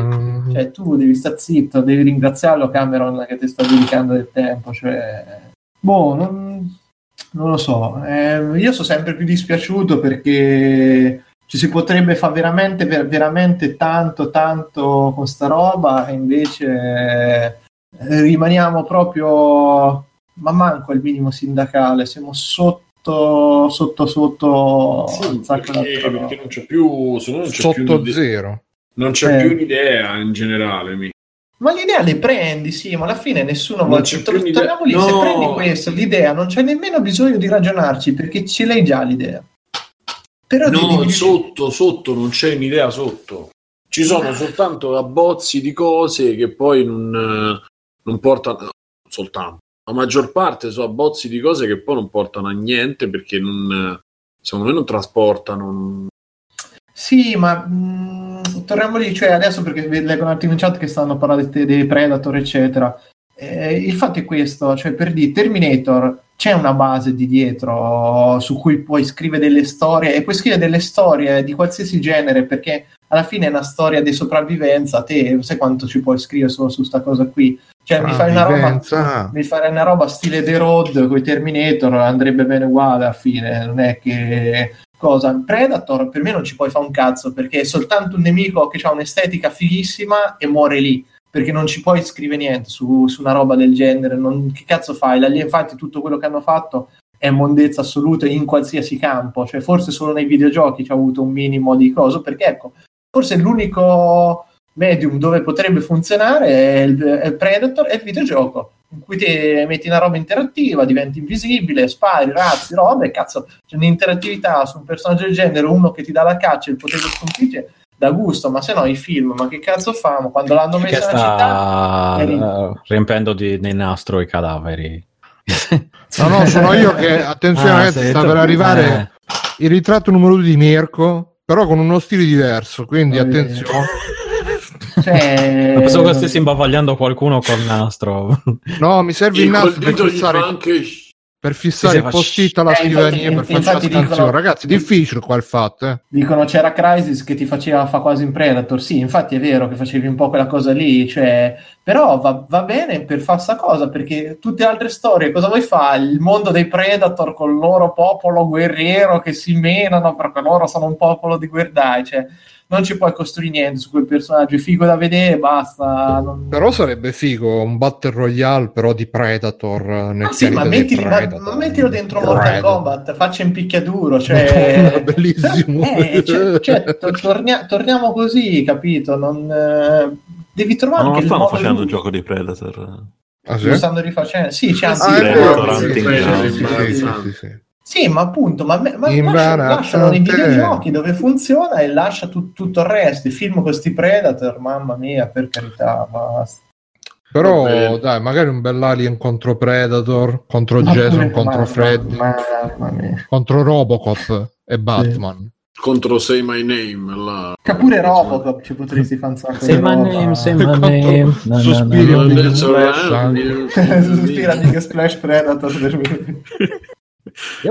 Cioè tu devi stare zitto, devi ringraziarlo Cameron che ti sta dedicando del tempo, cioè boh, non, non lo so. Eh, io sono sempre più dispiaciuto perché ci si potrebbe fare veramente, ver- veramente tanto, tanto con sta roba e invece rimaniamo proprio, ma manco il minimo sindacale, siamo sotto, sotto, sotto. Sì, un sacco perché, perché non c'è più, non c'è più Sotto un'idea- zero. non c'è Eh. più un'idea in generale. mi- Ma l'idea le prendi, sì, ma alla fine nessuno vuole. più Torniamo lì, se No. prendi questo, l'idea, non c'è nemmeno bisogno di ragionarci perché ce l'hai già l'idea. Però No, devi- sotto, sotto non c'è un'idea sotto. Ci sono soltanto abbozzi di cose che poi non, eh, non portano no, soltanto. La maggior parte sono abbozzi di cose che poi non portano a niente perché non, secondo me non trasportano. non- Sì, ma mh, torniamo lì, cioè adesso perché leggo un attimo in chat che stanno parlando dei, Predator, eccetera. Eh, il fatto è questo, cioè per dire Terminator c'è una base di dietro su cui puoi scrivere delle storie e puoi scrivere delle storie di qualsiasi genere perché alla fine è una storia di sopravvivenza. Te sai quanto ci puoi scrivere solo su sta cosa qui? Cioè, mi fai una roba mi fare una roba stile The Road con i Terminator andrebbe bene uguale alla fine non è che cosa Predator per me non ci puoi fare un cazzo perché è soltanto un nemico che ha un'estetica fighissima e muore lì perché non ci puoi scrivere niente su, su una roba del genere non- che cazzo fai L'ali- infatti tutto quello che hanno fatto è mondezza assoluta in qualsiasi campo cioè forse solo nei videogiochi c'è avuto un minimo di coso perché ecco forse l'unico medium dove potrebbe funzionare è il, è il Predator e il videogioco in cui ti metti una roba interattiva, diventi invisibile, spari, razzi, robe, cazzo, c'è un'interattività su un personaggio del genere, uno che ti dà la caccia e il potere sconfiggere, da gusto, ma se no i film, ma che cazzo famo? Quando l'hanno messo nella città... sta eri- eh, riempendo di, di nastro i cadaveri. No, no, sono io che, attenzione Ah, sta per arrivare Eh. il ritratto numero 2 di Mirko, però con uno stile diverso, quindi Eh. attenzione. Cioè, Pensavo che stessi imbavagliando qualcuno col nastro. No, mi serve il Col nastro per dito gli fa anche per fissare il post-it alla Eh, scrivania infatti- per farci la scansione. Ragazzi, difficile qua il fatto, eh. Dicono c'era Crisis che ti faceva fa quasi in Predator. Sì, infatti è vero che facevi un po' quella cosa lì, cioè, però va, va bene per fare sta cosa perché tutte le altre storie, cosa vuoi fare? Il mondo dei Predator con il loro popolo guerriero che si menano perché loro sono un popolo di guerdai, cioè non ci puoi costruire niente su quel personaggio, è figo da vedere, basta. non- Però sarebbe figo un Battle Royale però di Predator eh, nel Ah, sì, ma, mettili- ma- Predator. ma mettilo dentro Mortal Predator. Kombat, faccia in picchiaduro, cioè... Bellissimo. Eh, cioè, cioè, to- tornia- torniamo così, capito? Non, eh, devi trovare Ma non stanno facendo di- il gioco di Predator. Ah, sì? Lo stanno rifacendo? Sì, c'è Ah, Ah, anche- Predator vero, sì, Hunting sì, Ground. sì, sì, sì, sì, sì. Sì, ma appunto, ma, ma lasciano nei videogiochi dove funziona e lascia tut- tutto il resto. I film con questi Predator, mamma mia, per carità, basta. Però Vabbè. dai, magari un bel Alien contro Predator, contro Ma Jason, pure- contro ma- Freddy, ma- Mamma mia. contro Robocop e Batman. contro Say My Name. là. Che pure Robocop ci potresti fare un sacco Say my name, say my name. Sospira Big Splash Predator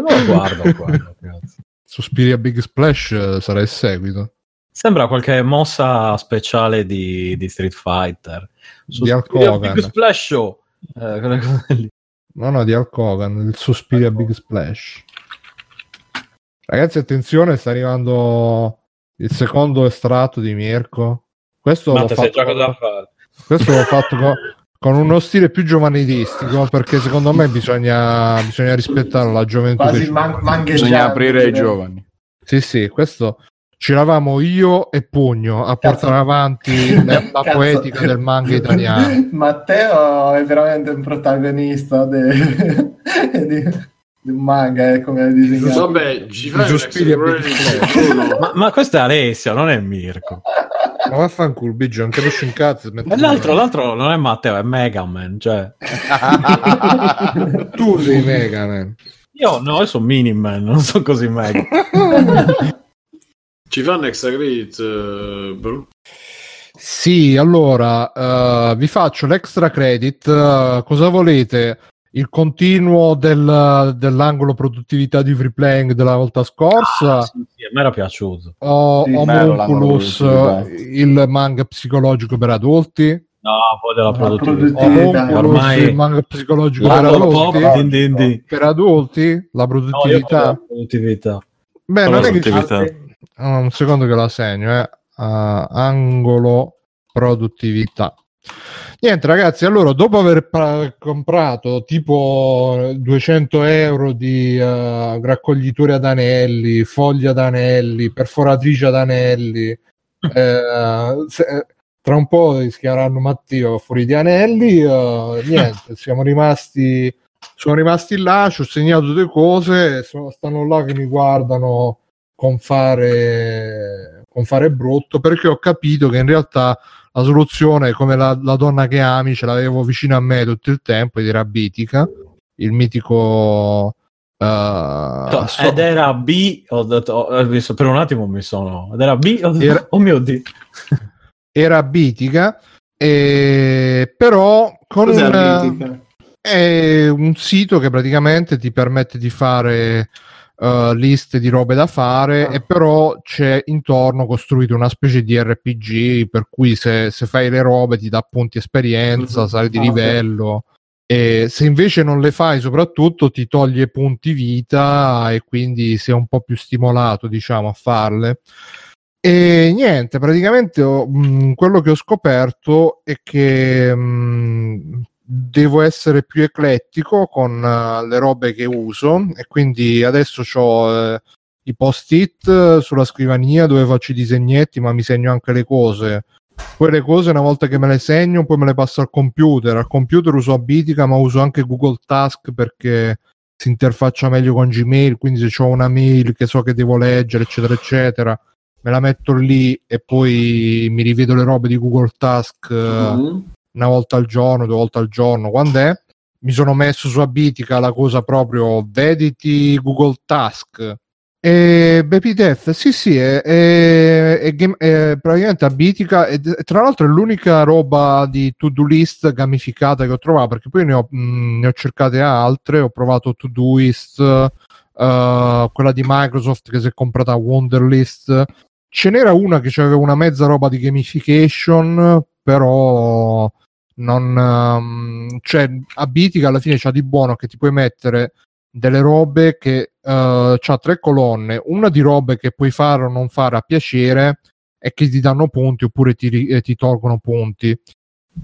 me lo guardo qua, ragazzi. Sospiria Big Splash eh, sarà il seguito. Sembra qualche mossa speciale di, di Street Fighter. Hulk Hogan. Big Splash Show. Eh, cose lì. No, no, di Hulk Hogan, il Suspiria Big Splash. Ragazzi, attenzione, sta arrivando il secondo estratto di Mirko. Questo l'ho Matte, sei fatto, fare. questo l'ho fatto co- con, uno stile più giovanilistico perché secondo me bisogna, bisogna rispettare la gioventù. man-. Bisogna aprire ai giovani. Sì, sì, questo ci eravamo io e Pugno a Cazzo. portare avanti la, poetica del manga italiano. Matteo è veramente un protagonista de- di, un manga, è come disegnato. Vabbè. Bruno. Ma, ma questo è Alessio, non è Mirko. Ma vaffanculo, Biggio, non capisci un cazzo. E l'altro, l'altro non è Matteo, è Megaman. Cioè. tu sei Megaman. Io no, io sono Miniman, non sono così mega. Ci fanno extra credit, uh, bro? Sì, allora uh, vi faccio l'extra credit. Uh, cosa volete? Il continuo del, dell'angolo produttività di free playing della volta scorsa? Ah, sì, me era piaciuto. O sì, Homunculus, il manga psicologico per adulti? No, poi della produttività. Ormai il manga psicologico per adulti, pop, din, din. per adulti, la produttività. No, produttività. Beh, non è che oh, un secondo che la segno, eh. Uh, angolo produttività. Niente ragazzi, allora dopo aver pa- comprato tipo 200 euro di uh, raccogliture ad anelli, foglie ad anelli, perforatrici ad anelli, eh, se, tra un po' rischieranno Matteo fuori di anelli, uh, niente, siamo rimasti, sono rimasti là, ci ho segnato due cose, sono, stanno là che mi guardano con fare, con fare brutto perché ho capito che in realtà la soluzione come la, la, donna che ami ce l'avevo vicino a me tutto il tempo ed era Bitica il mitico uh, so, ed era B ho detto, ho visto, per un attimo mi sono ed era B ho detto, era, oh mio dio. era Bitica e, però con un, è un sito che praticamente ti permette di fare uh, liste di robe da fare ah. e però c'è intorno costruito una specie di RPG per cui se, se fai le robe ti dà punti esperienza, mm-hmm. sali di ah, livello. E se invece non le fai, soprattutto ti toglie punti vita e quindi sei un po' più stimolato, diciamo, a farle. E niente, praticamente ho, mh, mm, quello che ho scoperto è che mh, mm, devo essere più eclettico con uh, le robe che uso e quindi adesso ho uh, i post-it sulla scrivania dove faccio i disegnetti ma mi segno anche le cose. Poi le cose una volta che me le segno poi me le passo al computer. Al computer uso Abitica ma uso anche Google Task perché si interfaccia meglio con Gmail quindi se ho una mail che so che devo leggere eccetera eccetera me la metto lì e poi mi rivedo le robe di Google Task mm-hmm una volta al giorno, due volte al giorno, quando è? Mi sono messo su Abitica la cosa proprio, vediti Google Task. E Baby Death, sì, sì, è, è, è, è praticamente Abitica. E, tra l'altro è l'unica roba di to-do list gamificata che ho trovato perché poi ne ho, mh, ne ho cercate altre. Ho provato To-Doist, uh, quella di Microsoft che si è comprata Wonderlist. Ce n'era una che aveva una mezza roba di gamification, però non, um, cioè Abitica alla fine c'ha di buono che ti puoi mettere delle robe che uh, c'ha tre colonne, una di robe che puoi fare o non fare a piacere e che ti danno punti oppure ti, eh, ti tolgono punti.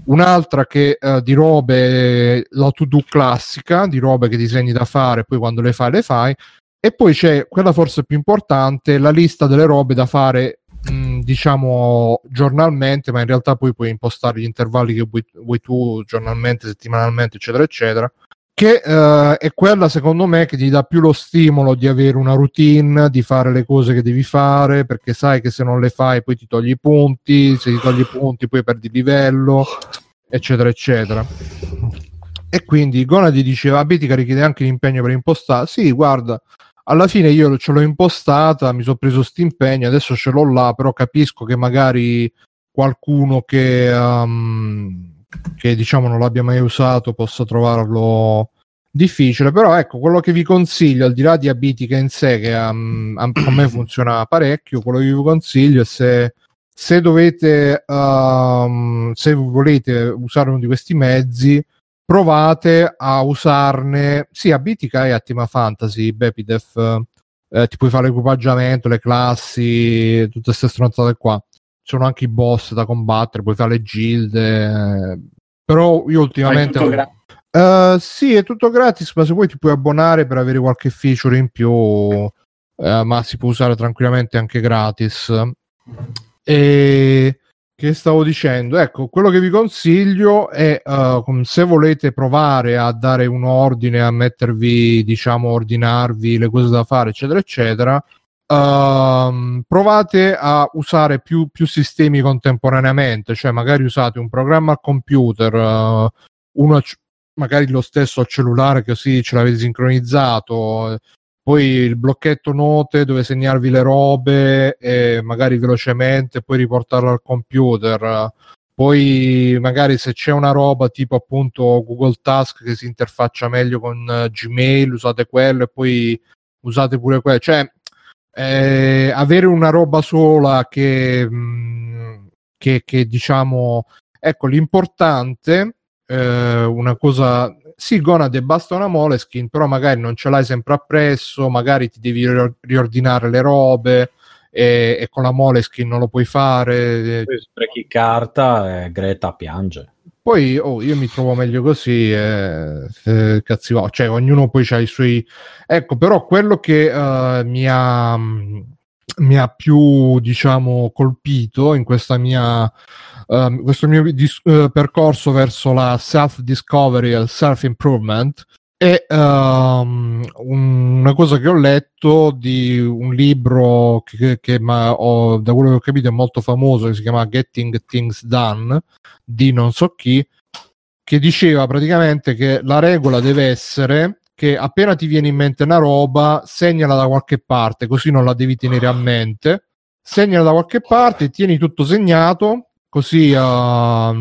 Un'altra che uh, di robe, la to-do classica, di robe che disegni da fare, poi quando le fai le fai. E poi c'è quella forse più importante, la lista delle robe da fare mh, diciamo giornalmente, ma in realtà poi puoi impostare gli intervalli che vuoi, vuoi tu giornalmente, settimanalmente, eccetera, eccetera. Che uh, è quella secondo me che ti dà più lo stimolo di avere una routine, di fare le cose che devi fare, perché sai che se non le fai poi ti togli i punti, se ti togli i punti poi perdi livello, eccetera, eccetera. E quindi Gonadi diceva: Bitica richiede anche l'impegno per impostare. Sì, guarda, alla fine io ce l'ho impostata, mi sono preso questo impegno, adesso ce l'ho là, però capisco che magari qualcuno che, um, che diciamo non l'abbia mai usato possa trovarlo difficile, però ecco, quello che vi consiglio, al di là di Abitica in sé, che um, a me funziona parecchio, quello che vi consiglio è se, se dovete, um, se volete usare uno di questi mezzi, provate a usarne sia a Bitica e a Team Fantasy, Bepidef, eh, ti puoi fare l'equipaggiamento, le classi, tutte queste stronzate qua. Ci sono anche i boss da combattere, puoi fare le gilde. Eh, però io ultimamente... Uh, sì, è tutto gratis, ma se vuoi ti puoi abbonare per avere qualche feature in più, uh, ma si può usare tranquillamente anche gratis. E che stavo dicendo, ecco, quello che vi consiglio è uh, se volete provare a dare un ordine, a mettervi, diciamo, ordinarvi le cose da fare, eccetera, eccetera, uh, provate a usare più, più, sistemi contemporaneamente, cioè magari usate un programma al computer, uh, uno magari lo stesso al cellulare così ce l'avete sincronizzato, poi il blocchetto note dove segnarvi le robe e magari velocemente poi riportarlo al computer. Poi magari se c'è una roba tipo appunto Google Task che si interfaccia meglio con uh, Gmail, usate quello e poi usate pure quello. Cioè, eh, avere una roba sola che, mh, mm, che, che diciamo, ecco, l'importante, eh, una cosa sì, Gonad basta una Moleskin, però magari non ce l'hai sempre appresso, magari ti devi riordinare le robe e, e con la Moleskin non lo puoi fare. Poi sprechi carta e Greta piange. Poi oh, io mi trovo meglio così, eh, eh, cazzi va, cioè ognuno poi ha i suoi... Ecco, però quello che uh, mi ha mi ha più diciamo colpito in questa mia um, questo mio dis- uh, percorso verso la self discovery e il self improvement è um, una cosa che ho letto di un libro che, che, che ma ho, da quello che ho capito è molto famoso che si chiama Getting Things Done di non so chi che diceva praticamente che la regola deve essere che appena ti viene in mente una roba, segnala da qualche parte, così non la devi tenere a mente. Segnala da qualche parte, tieni tutto segnato, così uh,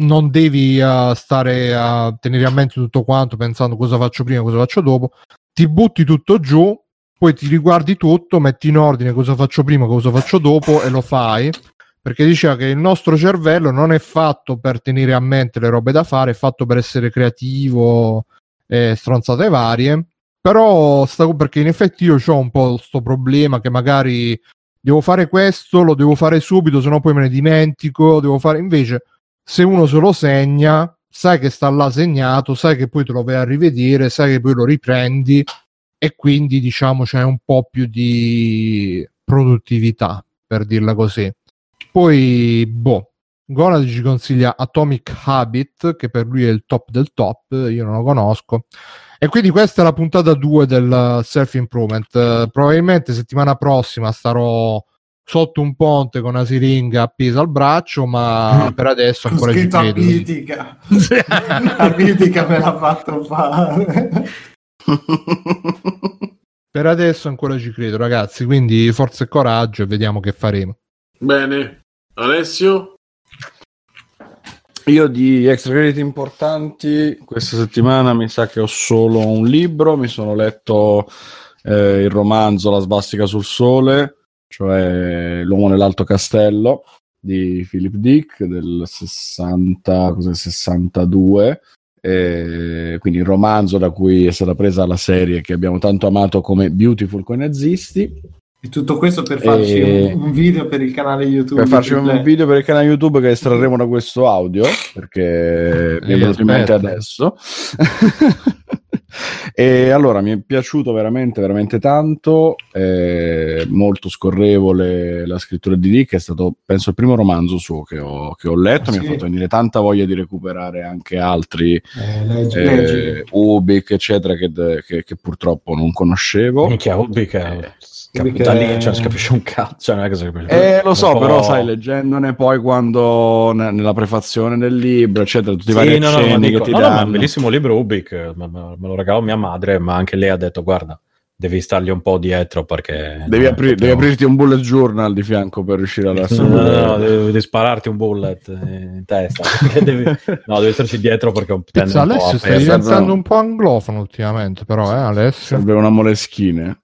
non devi uh, stare a tenere a mente tutto quanto pensando cosa faccio prima, cosa faccio dopo. Ti butti tutto giù, poi ti riguardi tutto, metti in ordine cosa faccio prima, cosa faccio dopo e lo fai. Perché diceva che il nostro cervello non è fatto per tenere a mente le robe da fare, è fatto per essere creativo, eh, stronzate varie. Però stavo perché in effetti io ho un po' questo problema che magari devo fare questo, lo devo fare subito, se no poi me ne dimentico, devo fare invece se uno se lo segna, sai che sta là segnato, sai che poi te lo vai a rivedere, sai che poi lo riprendi e quindi diciamo c'è un po' più di produttività, per dirla così. Poi, boh, Gonad ci consiglia Atomic Habit, che per lui è il top del top, io non lo conosco. E quindi questa è la puntata 2 del self improvement. probabilmente settimana prossima starò sotto un ponte con una siringa appesa al braccio, ma per adesso ancora ci credo. Pitica. la pitica me l'ha fatto fare. per adesso ancora ci credo, ragazzi. Quindi forza e coraggio e vediamo che faremo. Bene, Alessio. Io di extra credit importanti questa settimana mi sa che ho solo un libro, mi sono letto eh, il romanzo La svastica sul sole, cioè L'uomo nell'alto castello di Philip Dick del 60, 62, eh, quindi il romanzo da cui è stata presa la serie che abbiamo tanto amato come Beautiful con i nazisti e tutto questo per farci e... un, un, video per il canale YouTube. Per farci un video per il canale YouTube che estrarremo da questo audio, perché mi è venuto in mente adesso. e allora mi è piaciuto veramente, veramente tanto. È molto scorrevole la scrittura di Dick. È stato, penso, il primo romanzo suo che ho, che ho letto. Ah, mi sì. ha fatto venire tanta voglia di recuperare anche altri eh, leggi, eh, leggi. Ubik, eccetera, che, che, che, purtroppo non conoscevo. Minchia, Ubik è eh, Cap- da lì cioè, si capisce un cazzo. Non è che si capisce. Eh, lo so, però sai, leggendone poi quando ne- nella prefazione del libro, eccetera, tutti i sì, vari no, no, dico, che ti no, danno. No, un bellissimo libro Ubik, me, me, lo regalò mia madre, ma anche lei ha detto, guarda, devi stargli un po' dietro perché... Devi, apri- devi aprirti un bullet journal di fianco per riuscire a leggere. No, no, no, devi, devi, spararti un bullet in testa. devi, no, devi starci dietro perché un, Pizza, un Alessio stai diventando un po' anglofono ultimamente, però, eh, Alessio? Serve una moleschine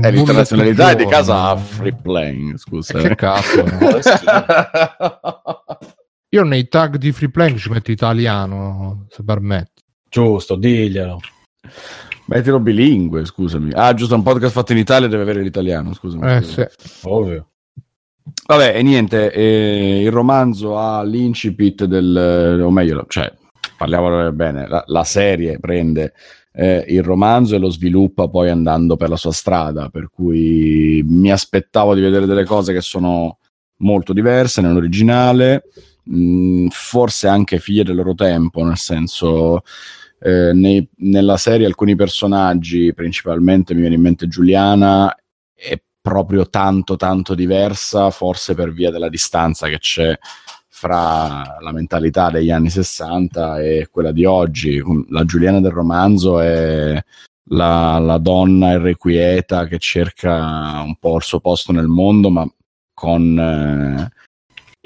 è l'internazionalità è di casa free playing scusa che cazzo io nei tag di free playing ci metto italiano se permetti. Giusto diglielo. Mettilo bilingue scusami. Ah giusto un podcast fatto in Italia deve avere l'italiano scusami eh sì. Ovvio. Vabbè e niente eh, il romanzo ha l'incipit del o meglio cioè parliamo bene la, la serie prende eh, il romanzo e lo sviluppa poi andando per la sua strada, per cui mi aspettavo di vedere delle cose che sono molto diverse nell'originale, mh, mm, forse anche figlie del loro tempo, nel senso eh, nei, nella serie alcuni personaggi, principalmente mi viene in mente Giuliana, è proprio tanto tanto diversa, forse per via della distanza che c'è fra la mentalità degli anni 60 e quella di oggi. La Giuliana del romanzo è la, la donna irrequieta che cerca un po' il suo posto nel mondo, ma con eh,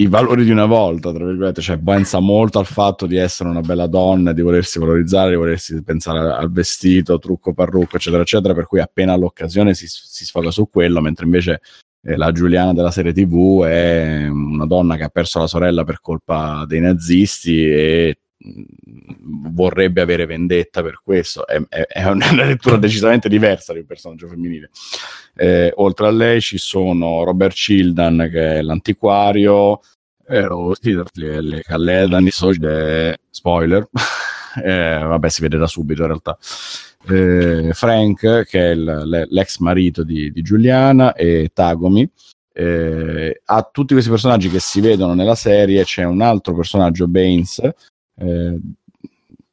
i valori di una volta, tra virgolette, cioè pensa molto al fatto di essere una bella donna, di volersi valorizzare, di volersi pensare al vestito, trucco, parrucco, eccetera, eccetera, per cui appena l'occasione si, si sfoga su quello, mentre invece eh, la Giuliana della serie TV è una donna che ha perso la sorella per colpa dei nazisti e mm, vorrebbe avere vendetta per questo. È, è, è una lettura decisamente diversa di un personaggio femminile. Eh, oltre a lei ci sono Robert Childan che è l'antiquario, eh, le, le Calledani, spoiler, eh, vabbè si vede da subito in realtà. Eh, Frank che è il, l'ex marito di, di, Giuliana e Tagomi eh, a tutti questi personaggi che si vedono nella serie c'è un altro personaggio Baines eh,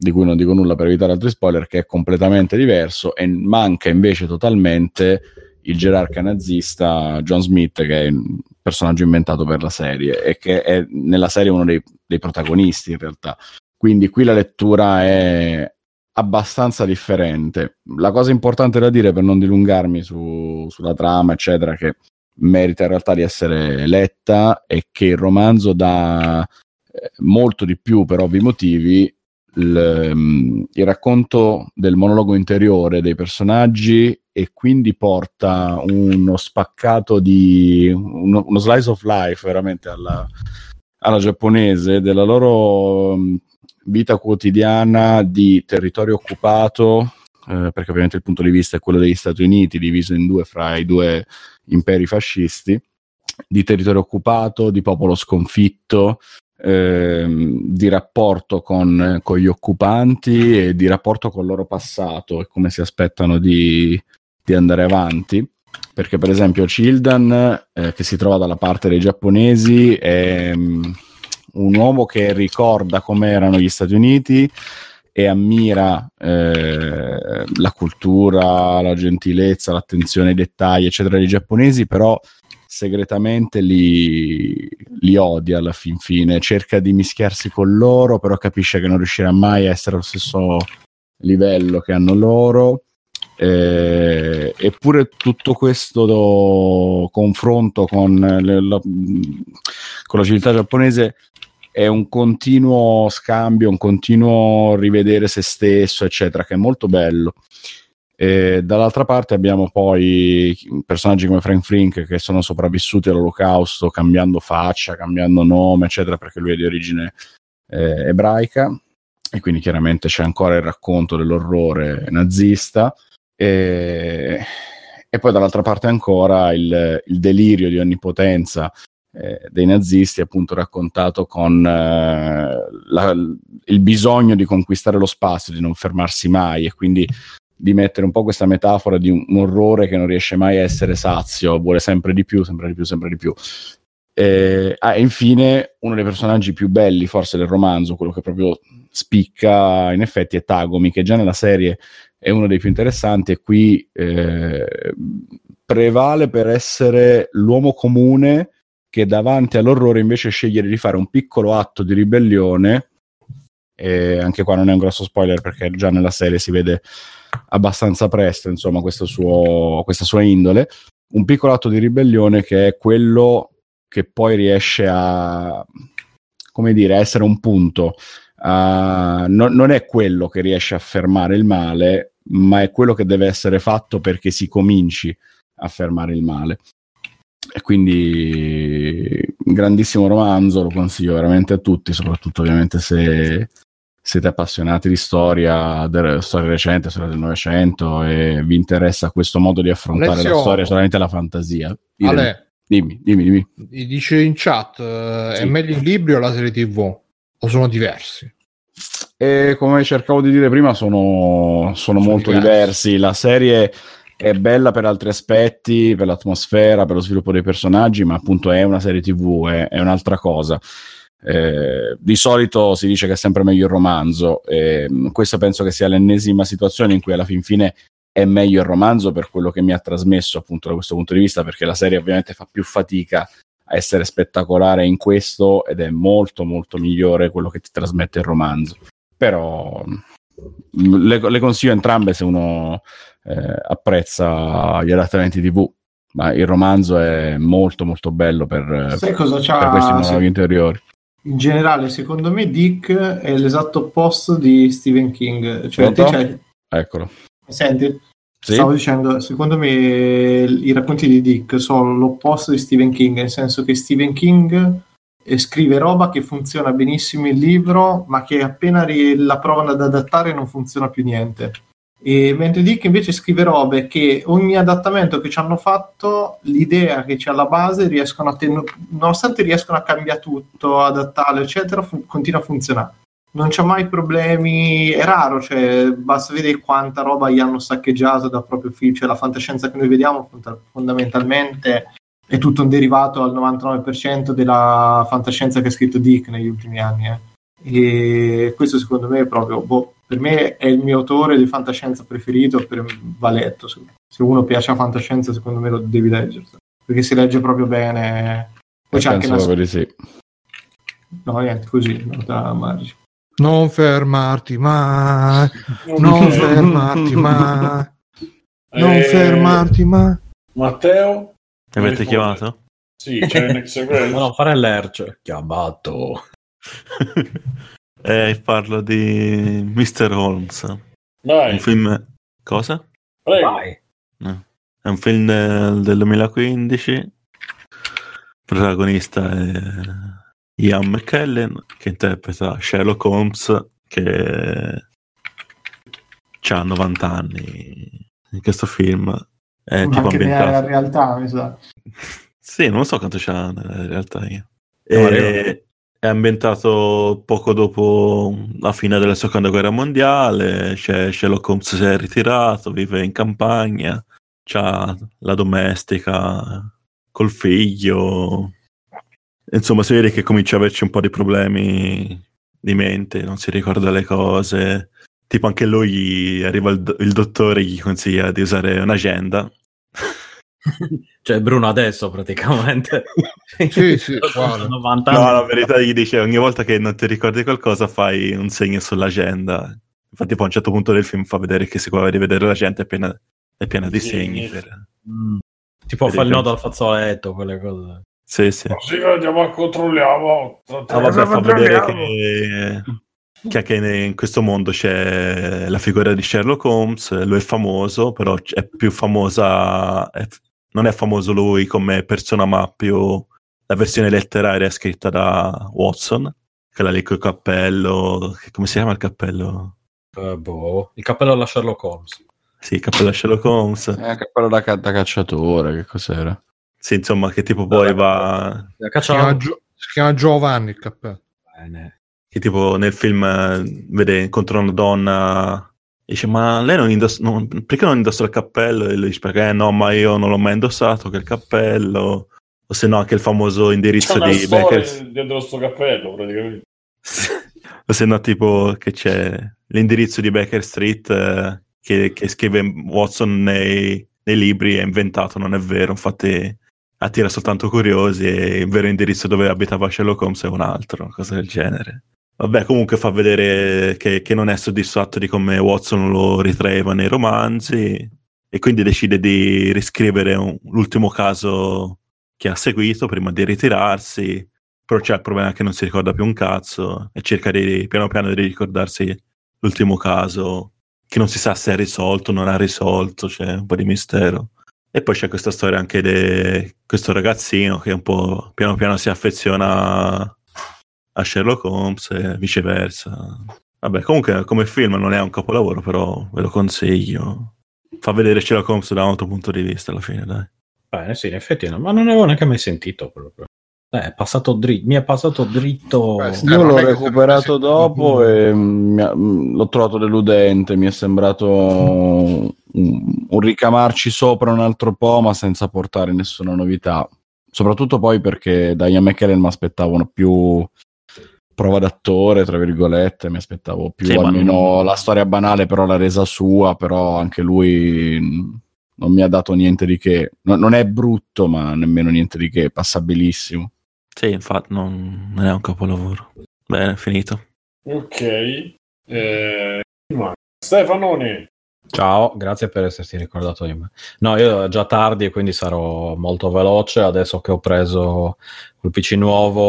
di cui non dico nulla per evitare altri spoiler che è completamente diverso e manca invece totalmente il gerarca nazista John Smith, che è un personaggio inventato per la serie e che è nella serie uno dei, dei protagonisti in realtà. Quindi qui la lettura è abbastanza differente. La cosa importante da dire per non dilungarmi su, sulla trama, eccetera, che merita in realtà di essere letta, è che il romanzo dà eh, molto di più per ovvi motivi il, um, il, racconto del monologo interiore dei personaggi e quindi porta uno spaccato di uno, uno slice of life veramente alla, alla giapponese della loro um, vita quotidiana di territorio occupato eh, perché ovviamente il punto di vista è quello degli Stati Uniti diviso in due fra i due imperi fascisti di territorio occupato, di popolo sconfitto, Ehm, di rapporto con, con, gli occupanti e di rapporto con il loro passato e come si aspettano di, di andare avanti. Perché, per esempio, Childan, eh, che si trova dalla parte dei giapponesi, è um, un uomo che ricorda come erano gli Stati Uniti e ammira eh, la cultura, la gentilezza, l'attenzione ai dettagli, eccetera, dei giapponesi, però segretamente li, li, odia alla fin fine, cerca di mischiarsi con loro, però capisce che non riuscirà mai a essere allo stesso livello che hanno loro. Eh, eppure tutto questo confronto con, le, la, con la civiltà giapponese è un continuo scambio, un continuo rivedere se stesso, eccetera, che è molto bello. E dall'altra parte abbiamo poi personaggi come Frank Frink che sono sopravvissuti all'olocausto cambiando faccia, cambiando nome, eccetera, perché lui è di origine eh, ebraica e quindi chiaramente c'è ancora il racconto dell'orrore nazista. E, e poi dall'altra parte ancora il, il delirio di onnipotenza eh, dei nazisti, appunto raccontato con eh, la, il bisogno di conquistare lo spazio, di non fermarsi mai e quindi di mettere un po' questa metafora di un, un, orrore che non riesce mai a essere sazio, vuole sempre di più, sempre di più, sempre di più. E, ah, e infine uno dei personaggi più belli forse del romanzo, quello che proprio spicca in effetti è Tagomi, che già nella serie è uno dei più interessanti e qui eh, prevale per essere l'uomo comune che davanti all'orrore invece sceglie di fare un piccolo atto di ribellione e anche qua non è un grosso spoiler perché già nella serie si vede abbastanza presto, insomma, suo, questa sua indole. Un piccolo atto di ribellione che è quello che poi riesce a, come dire, a essere un punto. Uh, no, non è quello che riesce a fermare il male, ma è quello che deve essere fatto perché si cominci a fermare il male. E quindi grandissimo romanzo, lo consiglio veramente a tutti, soprattutto ovviamente se siete appassionati di storia, de- storia recente, storia del Novecento e vi interessa questo modo di affrontare Alessio, la storia solamente la fantasia. Ale, dimmi, dimmi, dimmi. Dice in chat, uh, sì. è meglio il libro o la serie TV? O sono diversi? E come cercavo di dire prima, sono, sono, molto diversi. diversi. La serie è bella per altri aspetti, per l'atmosfera, per lo sviluppo dei personaggi, ma appunto è una serie TV, è, è un'altra cosa. Eh, di solito si dice che è sempre meglio il romanzo, e questa penso che sia l'ennesima situazione in cui alla fin fine è meglio il romanzo per quello che mi ha trasmesso appunto da questo punto di vista, perché la serie ovviamente fa più fatica a essere spettacolare in questo ed è molto molto migliore quello che ti trasmette il romanzo. Però le, le consiglio entrambe se uno eh, apprezza gli adattamenti TV ma il romanzo è molto molto bello per, Sai cosa c'ha, per questi monologhi interiori in generale secondo me Dick è l'esatto opposto di Stephen King cioè, c'hai... eccolo senti? Sì? Stavo dicendo, secondo me i racconti di Dick sono l'opposto di Stephen King, nel senso che Stephen King scrive roba che funziona benissimo il libro, ma che appena la provano ad adattare non funziona più niente. E mentre Dick invece scrive robe che ogni adattamento che ci hanno fatto, l'idea che c'è alla base, riescono a ten- nonostante riescono a cambiare tutto, adattarlo, eccetera, fu- continua a funzionare. Non c'è mai problemi, è raro, cioè, basta vedere quanta roba gli hanno saccheggiato da proprio film, cioè la fantascienza che noi vediamo fondamentalmente è tutto un derivato al 99% della fantascienza che ha scritto Dick negli ultimi anni. Eh. E questo secondo me è proprio, boh, per me è il mio autore di fantascienza preferito, per, va letto. Se, se uno piace la fantascienza secondo me lo devi leggere, perché si legge proprio bene. Poi c'è anche una... sì. No, niente, così, nota margine. Non fermarti mai, non fermarti mai, non eh, fermarti mai. Matteo? Mi avete chiamato? Sì, c'è un ex non fare l'erce. Chiamato. eh, parlo di Mr. Holmes. Vai. Un film... Cosa? Prego. Vai. No. È un film del, del 2015. Il protagonista è Ian McKellen che interpreta Sherlock Holmes che ha 90 anni in questo film. È Ma tipo anche ambientato. nella realtà, mi sa. Sì, non so quanto c'ha nella realtà io. E, è ambientato poco dopo la fine della seconda guerra mondiale. C'è Sherlock Holmes si è ritirato, vive in campagna, c'ha la domestica col figlio. Insomma, si vede che comincia a averci un po' di problemi di mente, non si ricorda le cose. Tipo, anche lui arriva il, il dottore e gli consiglia di usare un'agenda. cioè Bruno adesso praticamente sì sì 90 anni. no la verità gli dice ogni volta che non ti ricordi qualcosa fai un segno sull'agenda infatti poi a un certo punto del film fa vedere che si può rivedere l'agenda è piena, è piena di sì, segni per... mm. tipo fa il nodo al fazzoletto quelle cose sì sì così andiamo a controlliamo ah, vabbè, fa vedere che che anche in questo mondo c'è la figura di Sherlock Holmes, lui è famoso, però è più famosa, è, non è famoso lui come persona, ma più la versione letteraria scritta da Watson, quella lì col cappello, come si chiama il cappello? Uh, boh, il cappello alla Sherlock Holmes. Sì, il cappello da Sherlock Holmes. Eh, il cappello da, ca- da, cacciatore, che cos'era? Sì, insomma, che tipo poi va... Si chiama, Gio- si chiama Giovanni il cappello. Bene. Che tipo nel film eh, vede, incontra una donna dice ma lei non indossa non, perché non indossa il cappello e lui dice perché eh, no ma io non l'ho mai indossato che il cappello o se no anche il famoso indirizzo c'è di Becker dietro sto cappello praticamente o se no tipo che c'è l'indirizzo di Baker Street eh, che, che, scrive Watson nei, nei, libri è inventato non è vero infatti attira soltanto curiosi e il vero indirizzo dove abitava Sherlock Holmes è un altro cosa del genere Vabbè, comunque fa vedere che, che, non è soddisfatto di come Watson lo ritraeva nei romanzi e quindi decide di riscrivere un, l'ultimo caso che ha seguito prima di ritirarsi. Però c'è il problema che non si ricorda più un cazzo e cerca di piano piano di ricordarsi l'ultimo caso che non si sa se è risolto o non ha risolto, c'è un po' di mistero. E poi c'è questa storia anche di questo ragazzino che un po' piano piano si affeziona a Sherlock Holmes e viceversa. Vabbè, comunque come film non è un capolavoro, però ve lo consiglio. Fa vedere Sherlock Holmes da un altro punto di vista alla fine, dai. Bene, sì, in effetti no, ma non avevo neanche mai sentito proprio. Eh, è passato dritto, mi è passato dritto. Beh, Io l'ho recuperato dopo e ha, l'ho trovato deludente. Mi è sembrato un, un ricamarci sopra un altro po', ma senza portare nessuna novità. Soprattutto poi perché da Ian McKellen mi aspettavano più prova d'attore, tra virgolette, mi aspettavo più Sì, almeno non- la storia banale, però l'ha resa sua, però anche lui non mi ha dato niente di che. No- non è brutto, ma nemmeno niente di che, passabilissimo. Sì, infatti non, non è un capolavoro. Bene, finito. Ok. Eh, ma- Stefanone. Ciao, grazie per esserti ricordato di me. No, io è già tardi, quindi sarò molto veloce. Adesso che ho preso quel PC nuovo,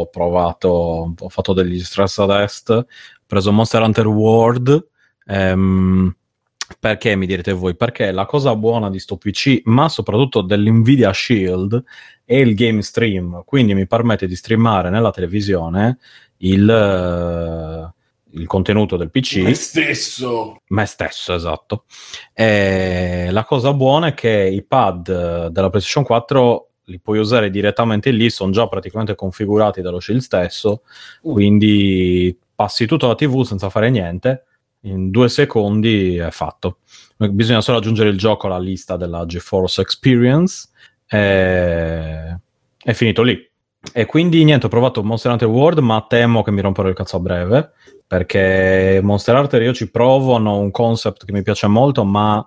ho provato, ho fatto degli stress test, ho preso Monster Hunter World. ehm, perché mi direte voi? Perché la cosa buona di sto PC, ma soprattutto dell'Nvidia Shield, è il game stream. Quindi mi permette di streamare nella televisione il, eh, il contenuto del PC Me stesso. me stesso, esatto. E la cosa buona è che i pad eh, della PlayStation 4 li puoi usare direttamente lì, sono già praticamente configurati dallo Shield stesso, Uh. quindi passi tutto alla TV senza fare niente, in due secondi è fatto. Bisogna solo aggiungere il gioco alla lista della GeForce Experience e è finito lì. E quindi niente, ho provato Monster Hunter World, ma temo che mi romperò il cazzo a breve perché Monster Hunter io ci provo, hanno un concept che mi piace molto, ma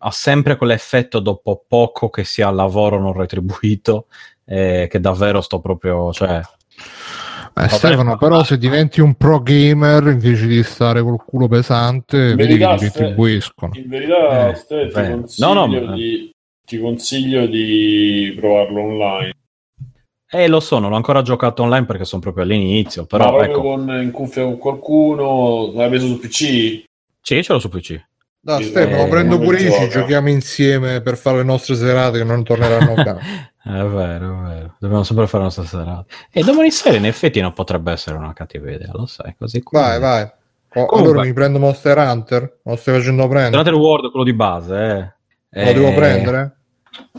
ha sempre quell'effetto dopo poco che sia lavoro non retribuito, eh, che davvero sto proprio, cioè... Eh, Stefano, però se diventi un pro gamer invece di stare col culo pesante, In vedi che ti retribuiscono. In verità, Eh, Ste, ti, consiglio No, no, ma- di, ti consiglio di provarlo online. Eh, lo so, non ho ancora giocato online perché sono proprio all'inizio, Ma però proprio ecco, con, in cuffia con qualcuno, l'hai preso su PC? sì, ce l'ho su PC. Da Stefano, eh, prendo come pure io, ci giochiamo insieme per fare le nostre serate che non torneranno a casa. È vero, è vero. Dobbiamo sempre fare la nostra serata. E domani sera in effetti non potrebbe essere una cattiva idea, lo sai, così qua. Vai, vai. Oh, Comunque. allora mi prendo Monster Hunter? Lo stai facendo prendere? Hunter World, quello di base, eh. Lo devo Eh, prendere?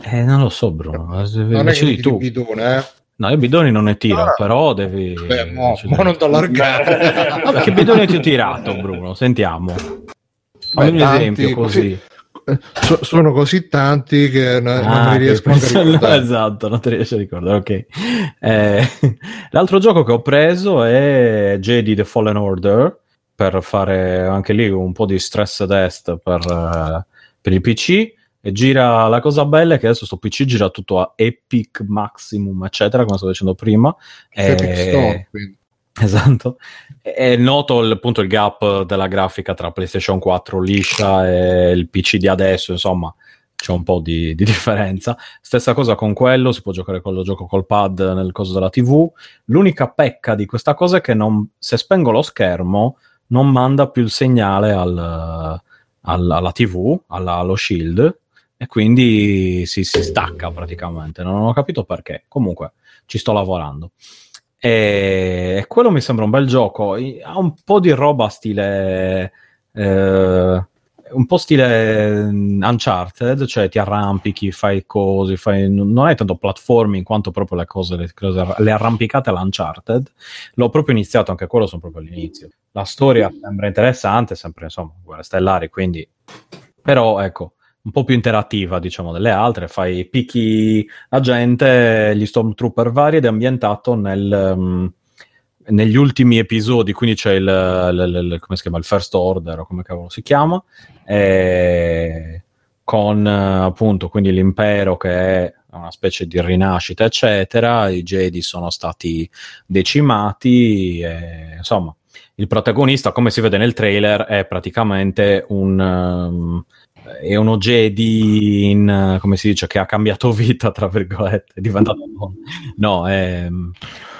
Eh, non lo so, Bruno. Non è che tu. bidone, eh? No, io bidoni non ne tiro, Ah. però devi. Beh, mo, mo non ti allargare. Vabbè, che bidoni ti ho tirato, Bruno? Sentiamo. Fammi un esempio così. So- sono così tanti che n- non Ah, mi che riesco anche a ricordare. esatto, non ti riesci a ricordare, ok. Eh, l'altro gioco che ho preso è Jedi The Fallen Order per fare anche lì un po' di stress test per, eh, per il PC e gira la cosa bella è che adesso sto PC gira tutto a Epic Maximum eccetera come stavo dicendo prima Epic E- Store, quindi. Esatto, è noto il, appunto il gap della grafica tra PlayStation 4 liscia e il PC di adesso, insomma c'è un po' di, di differenza. Stessa cosa con quello, si può giocare con lo gioco col pad nel coso della TV. L'unica pecca di questa cosa è che non- se spengo lo schermo non manda più il segnale al- al- alla TV, alla- allo shield, e quindi si, si stacca praticamente. Non ho capito perché. Comunque ci sto lavorando. E, quello mi sembra un bel gioco. Ha un po' di roba stile. eh, un po' stile mm, Uncharted, cioè ti arrampichi, fai cose, fai, non è tanto platforming quanto proprio le cose, le, le arrampicate all'Uncharted. L'ho proprio iniziato, anche quello sono proprio all'inizio. La storia sembra interessante, sempre insomma, guerre stellari, quindi però ecco, un po' più interattiva, diciamo, delle altre. Fai picchi la gente, gli stormtrooper vari ed è ambientato nel, mm, negli ultimi episodi, quindi c'è il, il- il- chiama, il First Order, o come cavolo si chiama, e con appunto quindi l'impero che è una specie di rinascita, eccetera. I Jedi sono stati decimati, e, insomma, il protagonista, come si vede nel trailer, è praticamente un. um, è uno Jedi in, come si dice, che ha cambiato vita, tra virgolette, è diventato. No, è,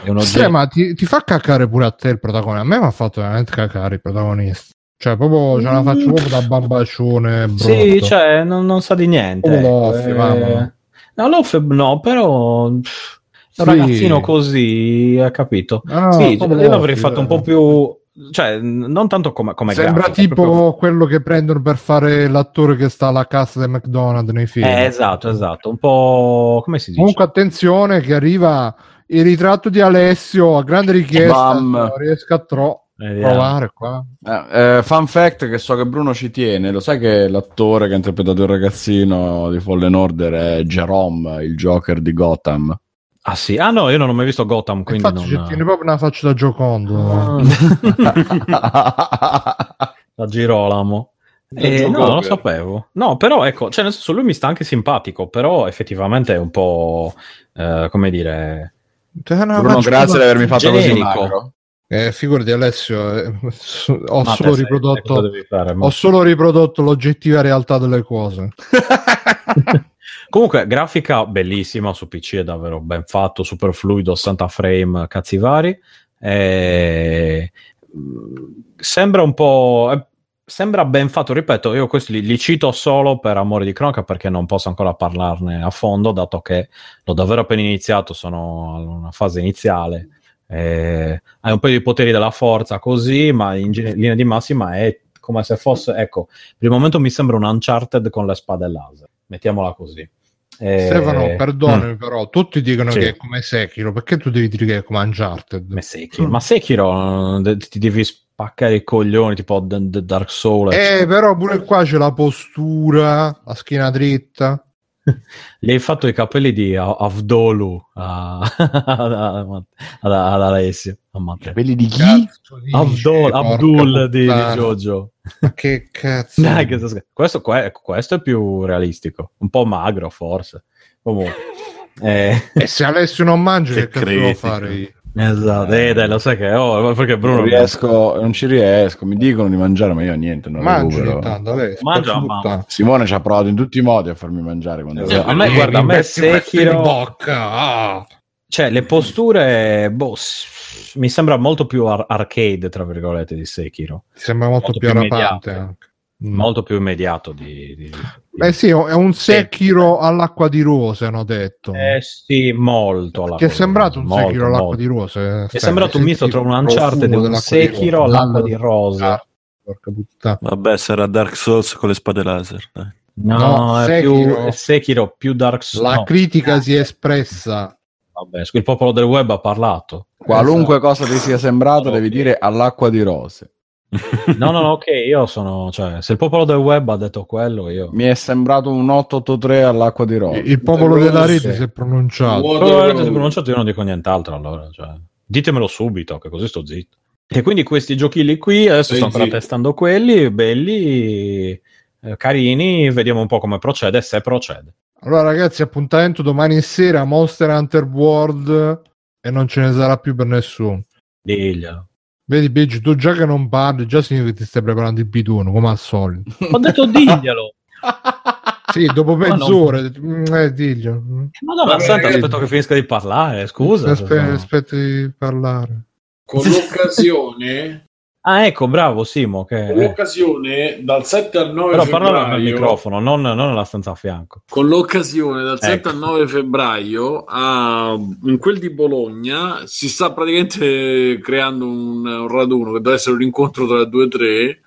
è uno Sì, Jedi. ma ti, ti fa cacare pure a te il protagonista. A me mi ha fatto veramente cacare il protagonista. Cioè, proprio ce la faccio proprio da bambaccione. Brutto. Sì, cioè, non, non sa di niente. Come ecco, Loff, eh. mamma. No, Loff no, però pff, è un Sì. ragazzino così, hai capito? Ah, sì, io l'avrei fatto un po' eh. più... Cioè, non tanto come, come Sembra grafica, tipo proprio- quello che prendono per fare l'attore che sta alla cassa del McDonald's nei film. Eh, esatto, esatto. Un po'... come si dice? Comunque, attenzione che arriva il ritratto di Alessio a grande richiesta. Non riesco a tro- provare qua. Eh, eh, fun fact che so che Bruno ci tiene, lo sai che l'attore che ha interpretato il ragazzino di Fallen Order è Jerome, il Joker di Gotham. Ah sì? Ah no, io non ho mai visto Gotham, quindi Infatti non... tiene proprio una faccia da Giocondo. da Girolamo. Eh, no, non lo sapevo. No, però ecco, cioè nel senso lui mi sta anche simpatico, però effettivamente è un po', eh, come dire... Bruno, grazie di avermi fatto generico. così magro. Eh, figurati Alessio, eh, ho, solo riprodotto, fare, ma... ho solo riprodotto l'oggettiva realtà delle cose. Comunque, grafica bellissima su PC, è davvero ben fatto, super fluido, 60 frame, cazzi vari. E... Sembra un po'... Sembra ben fatto, ripeto, io questi li, li, cito solo per amore di cronaca perché non posso ancora parlarne a fondo, dato che l'ho davvero appena iniziato, sono in una fase iniziale. Eh, hai un po' di poteri della forza così, ma in linea di massima è come se fosse, ecco, per il momento mi sembra un Uncharted con le spade laser, mettiamola così. Eh... Stefano, perdonami, mm. però tutti dicono sì. che è come Sekiro, perché tu devi dire che è come Uncharted? Ma Sekiro, mm. ma Sekiro ti devi spaccare i coglioni tipo The, the Dark Souls. Eh, però pure qua c'è la postura, la schiena dritta. Gli hai fatto i capelli di Avdolu a, ad, Alessio. I capelli di chi? Avdol, Abdul di, di, Jojo. Ma che cazzo? Dai, questo, questo, è più realistico. Un po' magro, forse. Comunque. Eh. E se Alessio non mangia, che, che cazzo devo fare io? Esatto, eh, dai, lo sai che oh, perché Bruno non, riesco, non ci riesco, mi dicono di mangiare, ma io niente, non Mangi tanto, adesso, Mangia, Simone ci ha provato in tutti i modi a farmi mangiare quando esatto. a me guarda, a me Sekiro bocca. Ah. Cioè, le posture boh, mi sembra molto più ar- arcade, tra virgolette, di Sekiro. Ti sembra molto, molto più, più arrapante anche. Mm. molto più immediato di, di, Beh sì, è un Sekiro all'acqua di rose hanno detto. Eh sì, molto che è sembrato un molto, Sekiro all'acqua molto. di rose? È sembrato un misto tra un Uncharted e un Sekiro all'acqua di rose. Ah, porca puttana. Vabbè sarà Dark Souls con le spade laser dai. no, no è, Sekiro. Più, è Sekiro più Dark Souls la no. critica si è espressa. Vabbè, il popolo del web ha parlato. Qualunque esatto. cosa ti sia sembrato devi dire all'acqua di rose no, no, no, ok, io sono, cioè, se il popolo del web ha detto quello, io... Mi è sembrato un 883 all'acqua di Roma. Il popolo De della rete si è pronunciato. Il popolo della rete si è pronunciato, io non dico nient'altro, allora, cioè, ditemelo subito, che così sto zitto. E quindi questi giochi lì qui, adesso sto ancora testando quelli, belli, eh, carini, vediamo un po' come procede, se procede. Allora ragazzi, appuntamento domani sera, Monster Hunter World, e non ce ne sarà più per nessuno. Diglielo. Vedi, Biggio, tu già che non parli, già significa che ti stai preparando il bituno, come al solito. Ho detto diglielo. sì, dopo mezz'ora, non... Eh, diglielo. Madonna, Vabbè, senta, aspetto che finisca di parlare, scusa. Aspe- Aspetta di parlare. Con l'occasione Ah, ecco, bravo Simo. Che... l'occasione dal 7 al 9 Però febbraio. Però al microfono, non, non nella stanza a fianco. Con l'occasione dal 7 ecco. al 9 febbraio a, in quel di Bologna si sta praticamente creando un, un raduno che deve essere un incontro tra due e tre.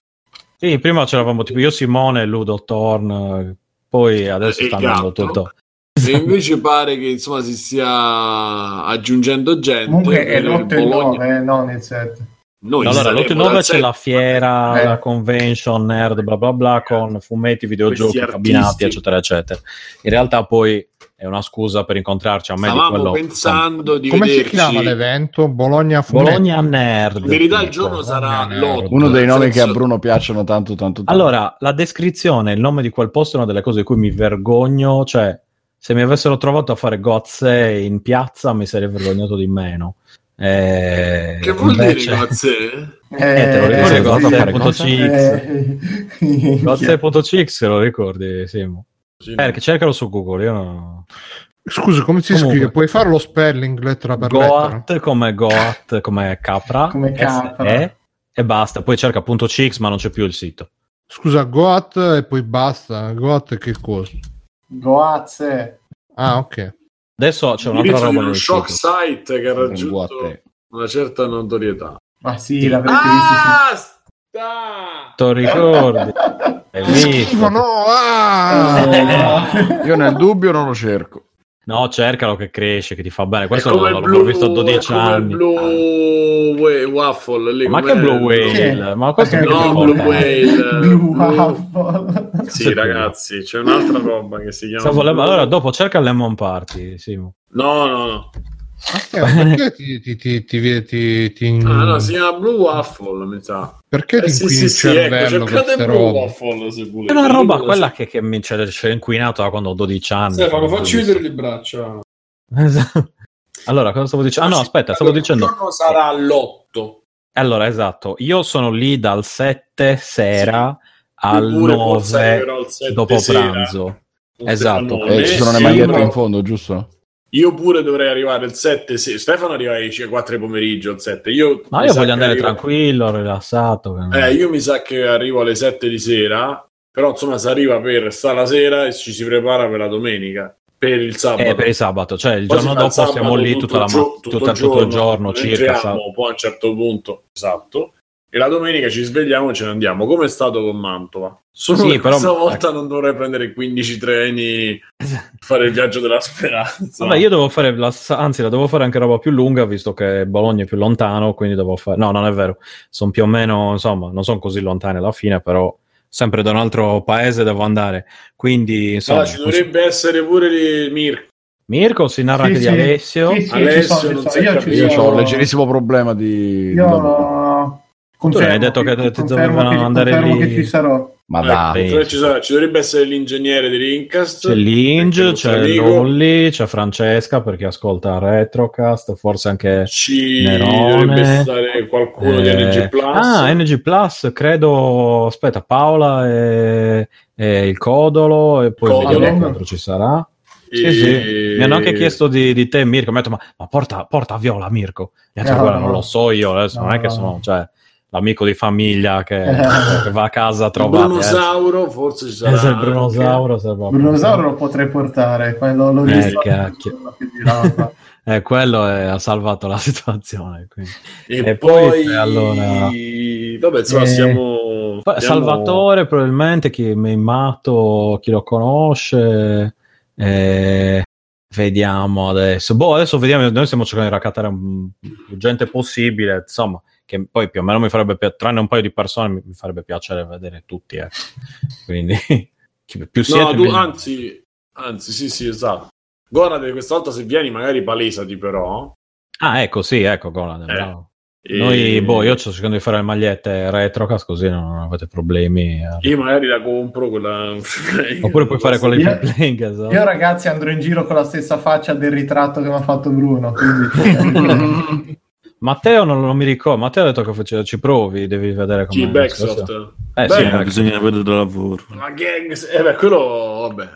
Sì, prima c'eravamo tipo io, Simone, Ludo, Thorn, poi adesso sta andando tutto. E invece pare che insomma si stia aggiungendo gente. Comunque è l'8 e il 9, non il 7. Noi allora, l'8 c'è la fiera, eh. la convention nerd, bla bla bla, con fumetti, videogiochi, cabinati, eccetera, eccetera. In realtà poi è una scusa per incontrarci a me Stavamo di quello pensando di come vederci... si chiama l'evento? Bologna Fumetti. Bologna Nerd. In verità il giorno sarà l'8 uno dei nomi senso... che a Bruno piacciono tanto tanto tanto. Allora la descrizione il nome di quel posto è una delle cose di cui mi vergogno cioè se mi avessero trovato a fare gozze in piazza mi sarei vergognato di meno eh, che vuol invece... dire Gozze? Eh, eh, te lo ricordi Gozze.cx Gozze.cx lo ricordi Simo? Sì, eh, perché cercalo su Google io no... Scusa, come si Comunque, scrive? Puoi fare lo spelling lettera per Goat lettera? come Goat, come capra, come capra. E, e basta. Poi cerca punto .cx ma non c'è più il sito. Scusa, Goat e poi basta. Goat che cosa? Goazze. Ah, ok. Adesso c'è un'altra roba nel shock site che ha raggiunto una certa notorietà. Ma sì, l'avrete ah, visto. Ti ricordi? Schifo, no! Ah! Io nel dubbio non lo cerco. No, cercalo che cresce, che ti fa bene. È Questo l'ho, l'ho visto a 12 è come il anni. Blue Whale- Waffle lì, Ma che Blue Whale? Ma questo mi No. Blue Whale. Blue Waffle. Sì, ragazzi, c'è un'altra roba che si chiama. Stavo- allora, dopo cerca Lemon Party, Simo. No, no, no. Ma perché ti, ti, ti, ti, ti, ti- Ah, no, si chiama Blue Waffle, mi sa. perché ti Eh, sì, inquini sì, il sì, ecco, cervello con cercate queste Blue robe? Waffle se volete. È una roba Io- quella che, che mi c'è, c'è inquinato da quando ho 12 anni. Stefano, facci vedere le braccia. Esatto. Allora, cosa stavo dicendo? Ah, no, aspetta, stavo Allora, dicendo. Il giorno sarà all'8. Allora, esatto, io sono lì dal 7 sera al 9 arriverò al 7 dopo sera pranzo. con Esatto. Eh, ci sono le Sì, magliette ma- in fondo, giusto? Io pure dovrei arrivare il 7. Sì. Stefano arriva alle 4 di pomeriggio al 7. Io, Ma io voglio andare arrivo- tranquillo, rilassato. Eh, io mi sa che arrivo alle 7 di sera. Però insomma, si arriva per sta la sera e ci si prepara per la domenica. Per il sabato. Eh, per il sabato, cioè il Poi giorno dopo siamo sabato lì tutto tutta la il gio- ma- tutto tutta- il tutto il giorno circa. entriamo, poi a un certo punto, esatto. E la domenica ci svegliamo e ce ne andiamo, come è stato con Mantova. Solo Sì, però- questa volta non dovrei prendere 15 treni per fare il viaggio della speranza. Vabbè, io devo fare, la, anzi, la devo fare anche roba più lunga, visto che Bologna è più lontano, quindi devo fare... No, non è vero, sono più o meno, insomma, non sono così lontani alla fine, però sempre da un altro paese devo andare. Quindi, insomma... Allora, ci dovrebbe essere pure lì Mirko. Mirko si narra Sì, anche sì. di Alessio. Sì, sì, Alessio ci sono, non si sono. Io. Io ho un leggerissimo problema di... di Io Tu hai detto che ti confermo dovevano che- andare confermo lì. che ci sarò. Ma Ecco, dai, ci, sarà- ci dovrebbe essere l'ingegnere di Rincast. C'è Linge, c'è. Lolli, c'è Francesca perché ascolta Retrocast, forse anche Ci Nerone. dovrebbe stare qualcuno di Eh, NG Plus. Ah, NG Plus, credo. Aspetta, Paola e, e il Codolo, e poi Codolo. vediamo che altro ci sarà. Sì, sì. Mi hanno anche chiesto di, di te, Mirko. Mi hanno detto, ma, ma porta, porta Viola, Mirko. Gli altri, No, guarda, no. non lo so io. Adesso non è che No. sono, cioè, l'amico di famiglia che, Eh. che va a casa a Il trovare. Brunosauro forse ci sarà. Eh, se il. Brunosauro. se Brunosauro lo potrei portare, quello l'ho Eh, visto. Eh, quello è- ha salvato la situazione. quindi. E, E poi, poi, allora- vabbè, insomma, Eh, siamo, Salvatore, probabilmente chi è matto, chi lo conosce. eh, vediamo adesso. Boh, adesso vediamo. Noi stiamo cercando di raccattare gente possibile. Insomma, che poi più o meno mi farebbe piacere, tranne un paio di persone, mi, mi farebbe piacere vedere tutti. ecco. Quindi, più siete, No, tu, meglio. anzi, anzi, sì, sì, esatto. Gorade, questa volta se vieni, magari palesati, però. Ah, ecco, sì, ecco, Golan, Eh, bravo. E- Noi, boh, io sto cercando di fare le magliette retrocast così non, avete problemi. Io magari la compro quella. Oppure puoi fare quelle di playing, esatto. Io ragazzi andrò in giro con la stessa faccia del ritratto che mi ha fatto Bruno, quindi Matteo non, non mi ricordo. Matteo ha detto che face- ci provi, devi vedere come Chi Backsoft. Eh, Beh, sì, Eh, bisogna vedere il lavoro. Ma gang, eh beh, quello, vabbè.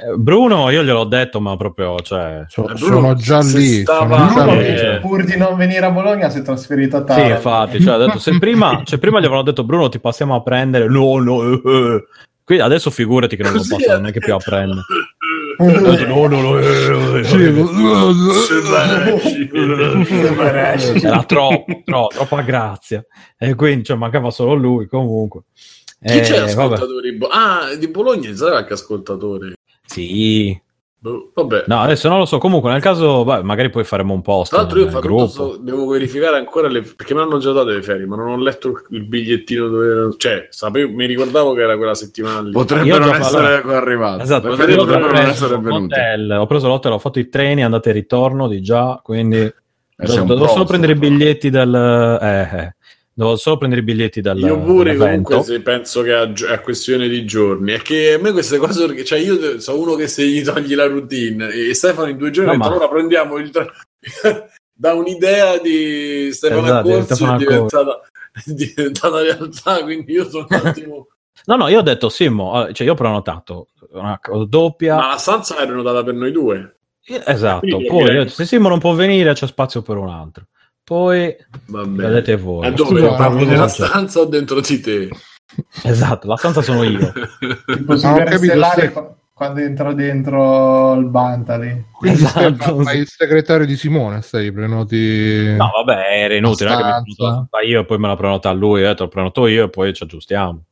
Eh, Bruno, io gliel'ho detto, ma proprio, cioè... So- Eh, sono Bruno, già lì. stava- sono già Bruno lì. Eh. pur di non venire a Bologna si è trasferito a Sì, Taranto. infatti, cioè, detto, se prima, cioè, prima gli avevano detto Bruno ti passiamo a prendere, no, no, eh, eh. Qui adesso figurati che non lo Così passano è. neanche più a prendere. Eh, no, no, no, eh, eh, eh. Era troppo, troppo, troppa grazia. E quindi, cioè, mancava solo lui, comunque. Chi Eh, c'è vabbè. ascoltatori? Bo- ah, di Bologna sarà qualche ascoltatore. Sì, Boh, Vabbè. no, adesso non lo so. Comunque, nel caso, vai, magari poi faremo un post Tra l'altro io so- devo verificare ancora le perché mi hanno già dato le ferie, ma non ho letto il- bigliettino dove cioè, sapevo, mi ricordavo che era quella settimana lì. Potrebbe Io non essere ancora arrivato. Esatto, perché potrebbero non preso essere venute. l'hotel, ho preso l'hotel, ho fatto i treni, andate e ritorno di già, quindi Eh, devo, un devo solo prendere i biglietti del... Eh, eh, devo solo prendere i biglietti del Io pure comunque se penso che è questione di giorni. È che a me queste cose, cioè io sono uno che se gli togli la routine e Stefano in due giorni No, ma- allora prendiamo il tra- da un'idea di Stefano Esatto, Stefano è diventata, è diventata realtà, quindi io sono un attimo... No, no, io ho detto Simo, eh, cioè io ho prenotato una doppia. Ma la stanza è prenotata per noi due. Esatto, Quindi, poi direi- se Simo non può venire c'è spazio per un altro. Poi vedete voi. E dove? Scusa, no, nella cioè- stanza o dentro di te? Esatto, la stanza sono io. Tipo si ho deve capito, stellare sì. qua- quando entra dentro il Bantali. Esatto, ma il segretario di Simone stai prenoti No, vabbè, era inutile, non è che mi Abbastanza. prenota io e poi me la prenota lui, ho detto, lo prenoto io e poi ci aggiustiamo.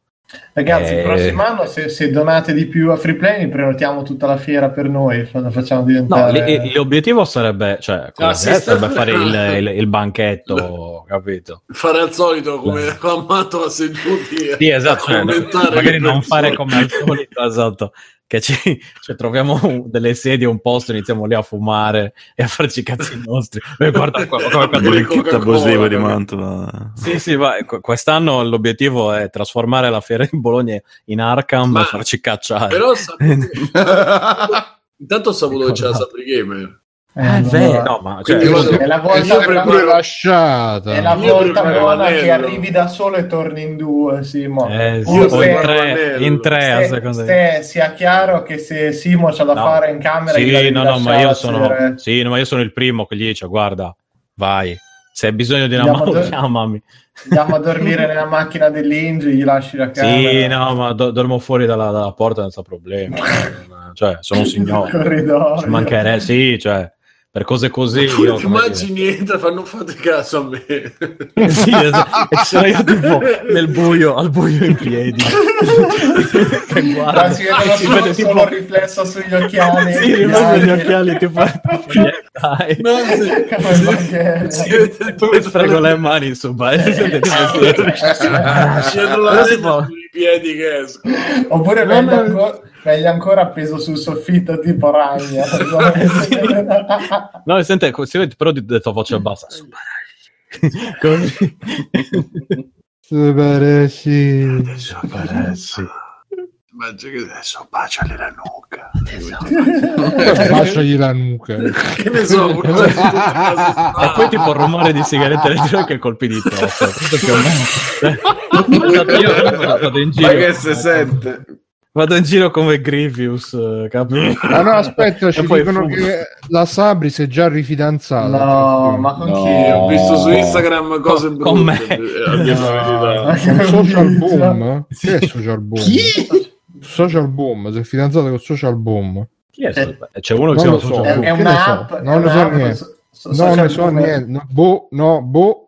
Ragazzi, Eh. il prossimo anno se, se donate di più a Freeplay prenotiamo tutta la fiera per noi, la facciamo No, diventare... l- l'obiettivo sarebbe, cioè, come Ah, sarebbe fare il, il- il banchetto, capito? Fare al solito come con Mantova seduti Sì, esatto, a cioè, magari non fare come al solito, esatto, che ci cioè, troviamo un- delle sedie, un posto, iniziamo lì a fumare e a farci i cazzi nostri. Beh, guarda Coca-Cola, abusivo di. Mantova. Sì, sì, va, qu- quest'anno l'obiettivo è trasformare la fiera di Bologna in Arkham Ma- e farci cacciare. Però sa- intanto ho saputo che c'è la Sapri Gamer. Eh, Eh, vero, no, ma cioè, Quindi È la volta, pure preparo- lasciata. è la volta buona che arrivi da solo e torni in due, Simo. eh, sì, in tre, in tre a Se- di- se sia chiaro che se Simo c'ha da No. fare in camera Sì, no, no, ma io a sono, sì, no, ma io sono il primo che gli dice, guarda, vai, se hai bisogno di una mano, a dor- chiamami. Andiamo a dormire nella macchina dell'Ingi, gli lasci la camera. Sì, no, ma do- dormo fuori dalla, dalla porta senza problemi. cioè, sono un signore. corridoio. Ci mancherebbe, sì, cioè, per cose così. Tu Io, immagini entra fa non fate caso a me dire- sì, esatto. E sono io tipo nel buio, al buio in piedi. che guarda, Ma si vedono e si solo, vede tipo... il riflesso sugli occhiali. Sì, rimangono gli occhiali tipo... dai. no, sì. Come Sì. vede sprego le mani su, vai, si sente tipo dietro. dietro la Però testa tipo- con i piedi che escono Oppure No, meglio, no. ancora, meglio ancora appeso sul soffitto tipo ragna. No, sente, vede però di detto a voce bassa. Così. Super, sì. Immagino che adesso baciali la nuca Baciagli la nuca. che ne so E poi tipo il rumore di sigarette elettriche e colpi di. Esatto, in Ma giro. che se sente? Vado in giro come Grievous, eh, capi? Ah no, aspetta, ci dicono fumo. che la Sabri si è già rifidanzata. no, ma con No. chi? ho visto su Instagram cose Con- con brutte me. eh, felicità. Con social boom? Chi è social boom? Chi? Social boom, si è fidanzata con social boom. Chi è? C'è uno che Non si chiama lo so. Social È, Boom. è ne un'app. so? è Non ne so niente. so- so- Non ne so niente. No, boh, no, boh.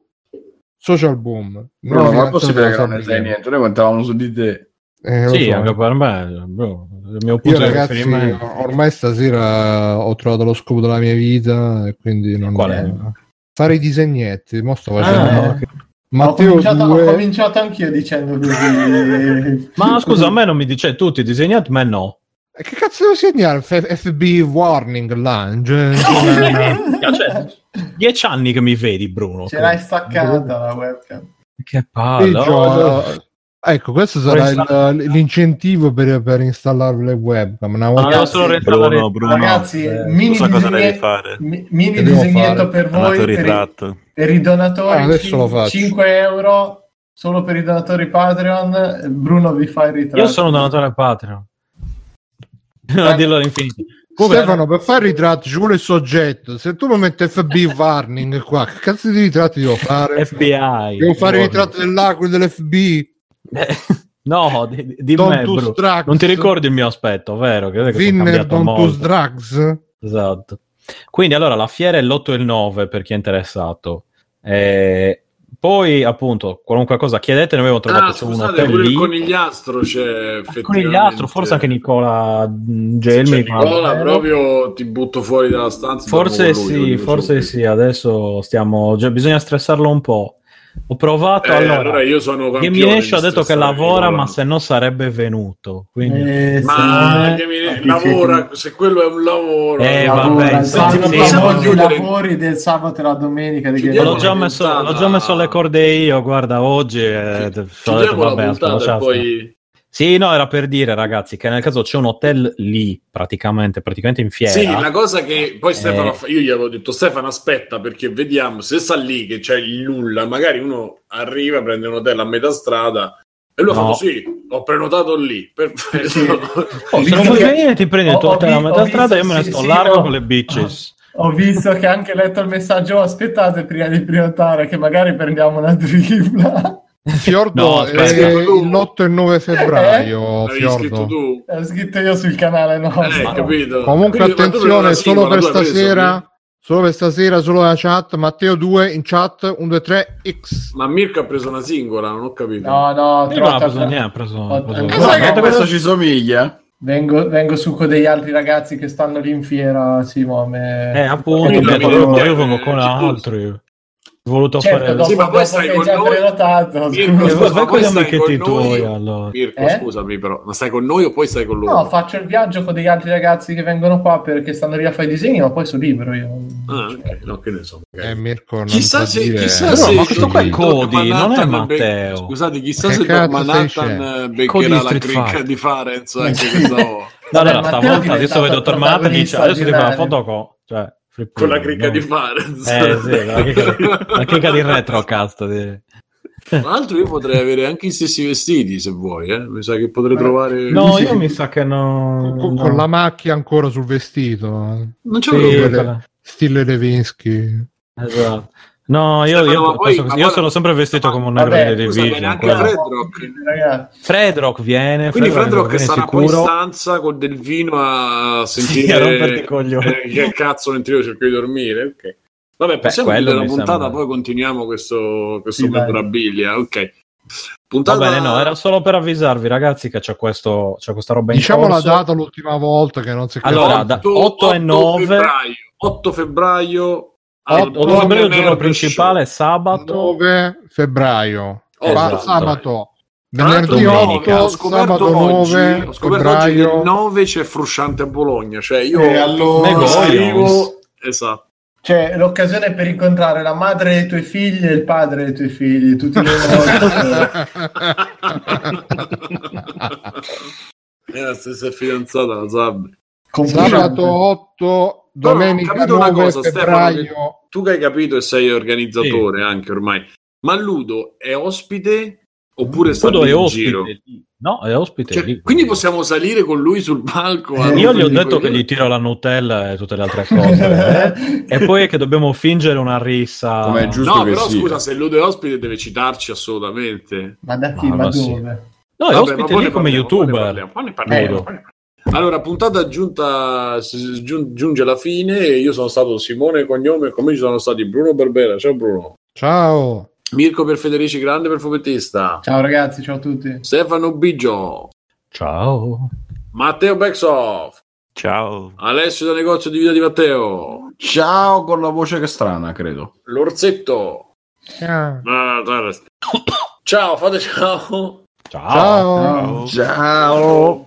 Social boom. No, Non ma è possibile che non ne sai niente. Noi contavamo su di te. Eh, Sì, so. anche per me, bro, il mio Io punto di ragazzi, riferimento. ormai stasera ho trovato lo scopo della mia vita e quindi non Qual è? fare i disegnetti. Mo sto facendo Ah, ok. Ho Matteo cominciato, ho 2 cominciato anch'io dicendo così. Ma scusa, a me non mi dice tutti disegnati, me no. E che cazzo devo segnare? F- FB warning lounge. Cioè, dieci anni che mi vedi, Bruno. Ce l'hai staccata la webcam. Che palle. Oh, eh, ecco, questo sarà il- l'incentivo per, per installare le webcam. Una Ah, volta- devo solo Bruno, Bruno. Ragazzi, eh, mini, so cosa devi disegne- mini disegnetto per voi, per i, Autoritratto. Per i donatori, Ah, adesso lo faccio. 5 euro solo per i donatori Patreon. Bruno vi fa il ritratto. Io sono un donatore Patreon. Non dirlo all'infinito. Comunque, Stefano, per fare i ritratti ci vuole il soggetto. Se tu mi metti FB warning qua, che cazzo di ritratti devo fare? FBI. Devo fare i ritratti dell'Aquila dell'FB. Eh, no, di, di me, to bro. drugs. Non ti ricordi il mio aspetto, vero? Che, Winner Don't drugs. Esatto. Quindi allora la fiera è l'8 e il 9 per chi è interessato. Eh, poi appunto qualunque cosa chiedete, noi abbiamo trovato Ah, scusate, hotel pure lì. il conigliastro c'è Con gli altri, forse anche Nicola mm, Gelmi. Nicola, proprio ti butto fuori dalla stanza. Forse lo sì, forse sì. Adesso stiamo. bisogna stressarlo un po'. Ho provato. Eh, allora, allora io sono campione Gaminescio ha detto che lavora, ma se no sarebbe venuto. Quindi... Eh, Ma sì. Gamine- Sì, lavora, se quello è un lavoro. Eh, lavora. vabbè, sì, possiamo proprio i chiudere- lavori del sabato e la domenica di l'ho, già messo, l'ho già messo alle corde io. Guarda, oggi. Eh, ho detto, vabbè, la aspetta, puntata e poi... Sì, no, era per dire, ragazzi, che nel caso c'è un hotel lì, praticamente, praticamente in fiera. Sì, la cosa che poi Stefano, Eh. io gli avevo detto Stefano aspetta perché vediamo se sta lì che c'è il nulla, magari uno arriva, prende un hotel a metà strada e lui ha No. fatto sì, ho prenotato lì, perfetto. Oh, se non vuoi venire, ti prendi il tuo ho hotel a metà strada e io me ne sì, sto sì, largo ho- con le bitches. Ho visto che anche letto il messaggio. "Oh, Aspettate prima di prenotare, che magari prendiamo una tripla. Fiordo No, è aspetta. l'8 e il 9 febbraio. L'avevi scritto Fiordo. tu? L'ho scritto io sul canale Eh, nostro. capito. Comunque, Quindi, attenzione, solo per preso, stasera. Solo per stasera, solo la chat. Matteo 2 in chat 1, 2, 3, X. Ma Mirko ha preso una singola, non ho capito. No, no, Io non ha preso niente, ha preso, ha preso- Eh, Sai che questo ci somiglia? Vengo, vengo su con degli altri ragazzi che stanno lì in fiera, Simo. Me... Eh, appunto, Io eh, vengo con eh, altri. Ho voluto Certo, fare... Sì, ma poi stai che hai con già noi. prenotato. Mirko, Eh, scusa, vai ma poi gli stai con noi? tuoi, allora. Mirko, Eh? scusami però, ma stai con noi o poi stai con loro? No, faccio il viaggio con degli altri ragazzi che vengono qua perché stanno lì a fare i disegni, ma poi sono libero io. Ah, ok, no, che ne so. magari. Eh, Mirko, non Chissà se, dire- chissà se ma questo qua è. Cody, non è Manhattan be- Matteo. Scusate, chissà Che se stai Manhattan eh, beccherà la cricca di Farenz anche questa volta. No, no, stavolta adesso vedo tornata e dice adesso ti fa la foto con... Cioè, flip Con la cricca no? di Farenz. Eh sì, la cricca di, la cricca di retrocast. Di... Tra l'altro io potrei avere anche i stessi vestiti se vuoi, eh. mi sa che potrei trovare... No, io mi sa che no... con, no. con la macchia ancora sul vestito. Non c'è Sì, problema. quella- Stile Levinsky. Esatto. No, io, Stefano, io, poi- io guarda- sono sempre vestito come un Vabbè, negro di scusa, viene Division. anche Fredrock. Fredrock viene. Quindi Fredrock viene sarà poi in sicuro. stanza con del vino a Sì, sentire a romperti i coglioni. eh, che cazzo mentre io cerco di dormire. Ok. Vabbè, possiamo quello chiudere la puntata, sembra. poi continuiamo questo, questo Sì, memorabilia. Ok. Va Puntata... bene, no, era solo per avvisarvi, ragazzi, che c'è, questo, c'è questa roba in Diciamo la corso. data l'ultima volta che non si è Allora, da 8 e 9. febbraio. 8 febbraio. Otto 8 febbraio il giorno Show. principale, sabato. 9 febbraio. Esatto. Sabato. Venerdì domenica. 8, ho scoperto sabato oggi, 9 ho scoperto oggi che il febbraio. 9 c'è Frusciante a Bologna. Cioè, io E allora- scrivo. Esatto. Cioè, l'occasione per incontrare la madre dei tuoi figli e il padre dei tuoi figli, tutti le È la stessa fidanzata, la Sabri. Sabato 8, Però non ho domenica capito una 9 cosa, Stefano, febbraio. Tu che hai capito e sei organizzatore anche ormai. Ma Ludo è ospite oppure sta Ludo lì è in ospite. giro? No, è ospite. Cioè, lì. quindi possiamo salire con lui sul palco? Eh, Io gli ho detto che gli tiro la Nutella e tutte le altre cose. eh. e poi è che dobbiamo fingere una rissa. Come è giusto No, che però sia. scusa, se Ludo è ospite deve citarci assolutamente. Ma da chi? Ma Ma, ma sì. dove? No, è Vabbè, ospite lì ne come parliamo, poi ne youtuber. parliamo, poi ne parliamo, Ludo. poi ne parliamo. Allora, puntata giunta, giun- giunge alla fine. e Io sono stato Simone Cognome, come ci sono stati Bruno Berbera. Ciao Bruno. Ciao. Mirko per Federici, grande per fumettista. Ciao ragazzi, ciao a tutti. Stefano Bigio. Ciao. Matteo Backsoft. Ciao. Alessio da negozio di vita di Matteo. Ciao con la voce che strana, credo. L'orsetto. Ciao. Ciao, fate ciao. Ciao. Ciao. Ciao.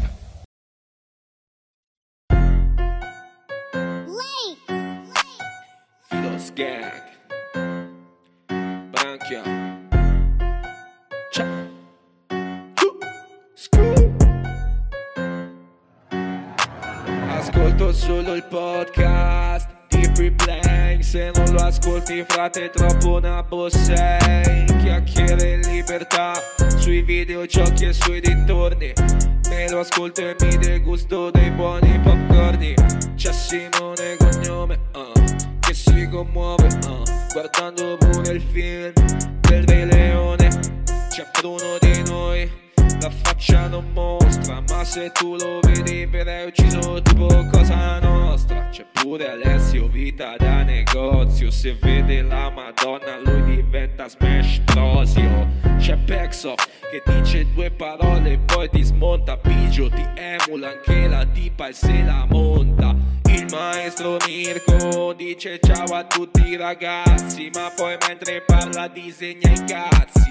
Ascolto solo il podcast. Di Free Playing Se non lo ascolti frate troppo nabo sei Chiacchiere in libertà Sui videogiochi e sui dintorni. Me lo ascolto e mi degusto dei buoni popcorni. C'è Simone cognome uh, Che si commuove uh, Guardando pure il film del Re Leone C'è Bruno di noi la faccia non mostra Ma se tu lo vedi verrai ucciso tipo cosa nostra. C'è pure Alessio vita da negozio. Se vede la madonna lui diventa smash prosio C'è Pexo che dice due parole e poi ti smonta. Bigio ti emula anche la tipa e se la monta. Il maestro Mirko dice ciao a tutti i ragazzi Ma poi mentre parla disegna i cazzi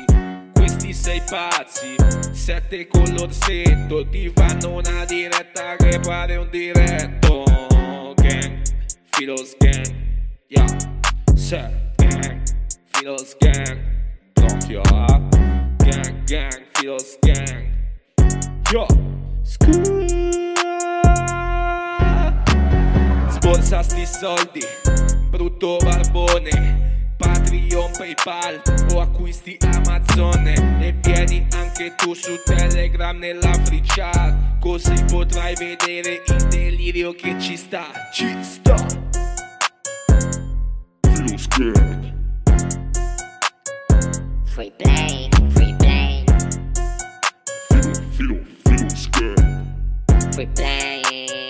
questi sei pazzi, sette con l'orsetto, ti fanno una diretta che pare un diretto. Gang, Filos gang, yeah, set gang, Filos gang, Tokyo, ah. gang, gang, Filos gang, yo, Sborsa sti soldi, brutto barbone. Patreon, Paypal o acquisti Amazon e vieni anche tu su Telegram nella free chat così potrai vedere il delirio che ci sta, ci sta. Lo scherzo. Free play, free play. Filo, filo, scan. Free play.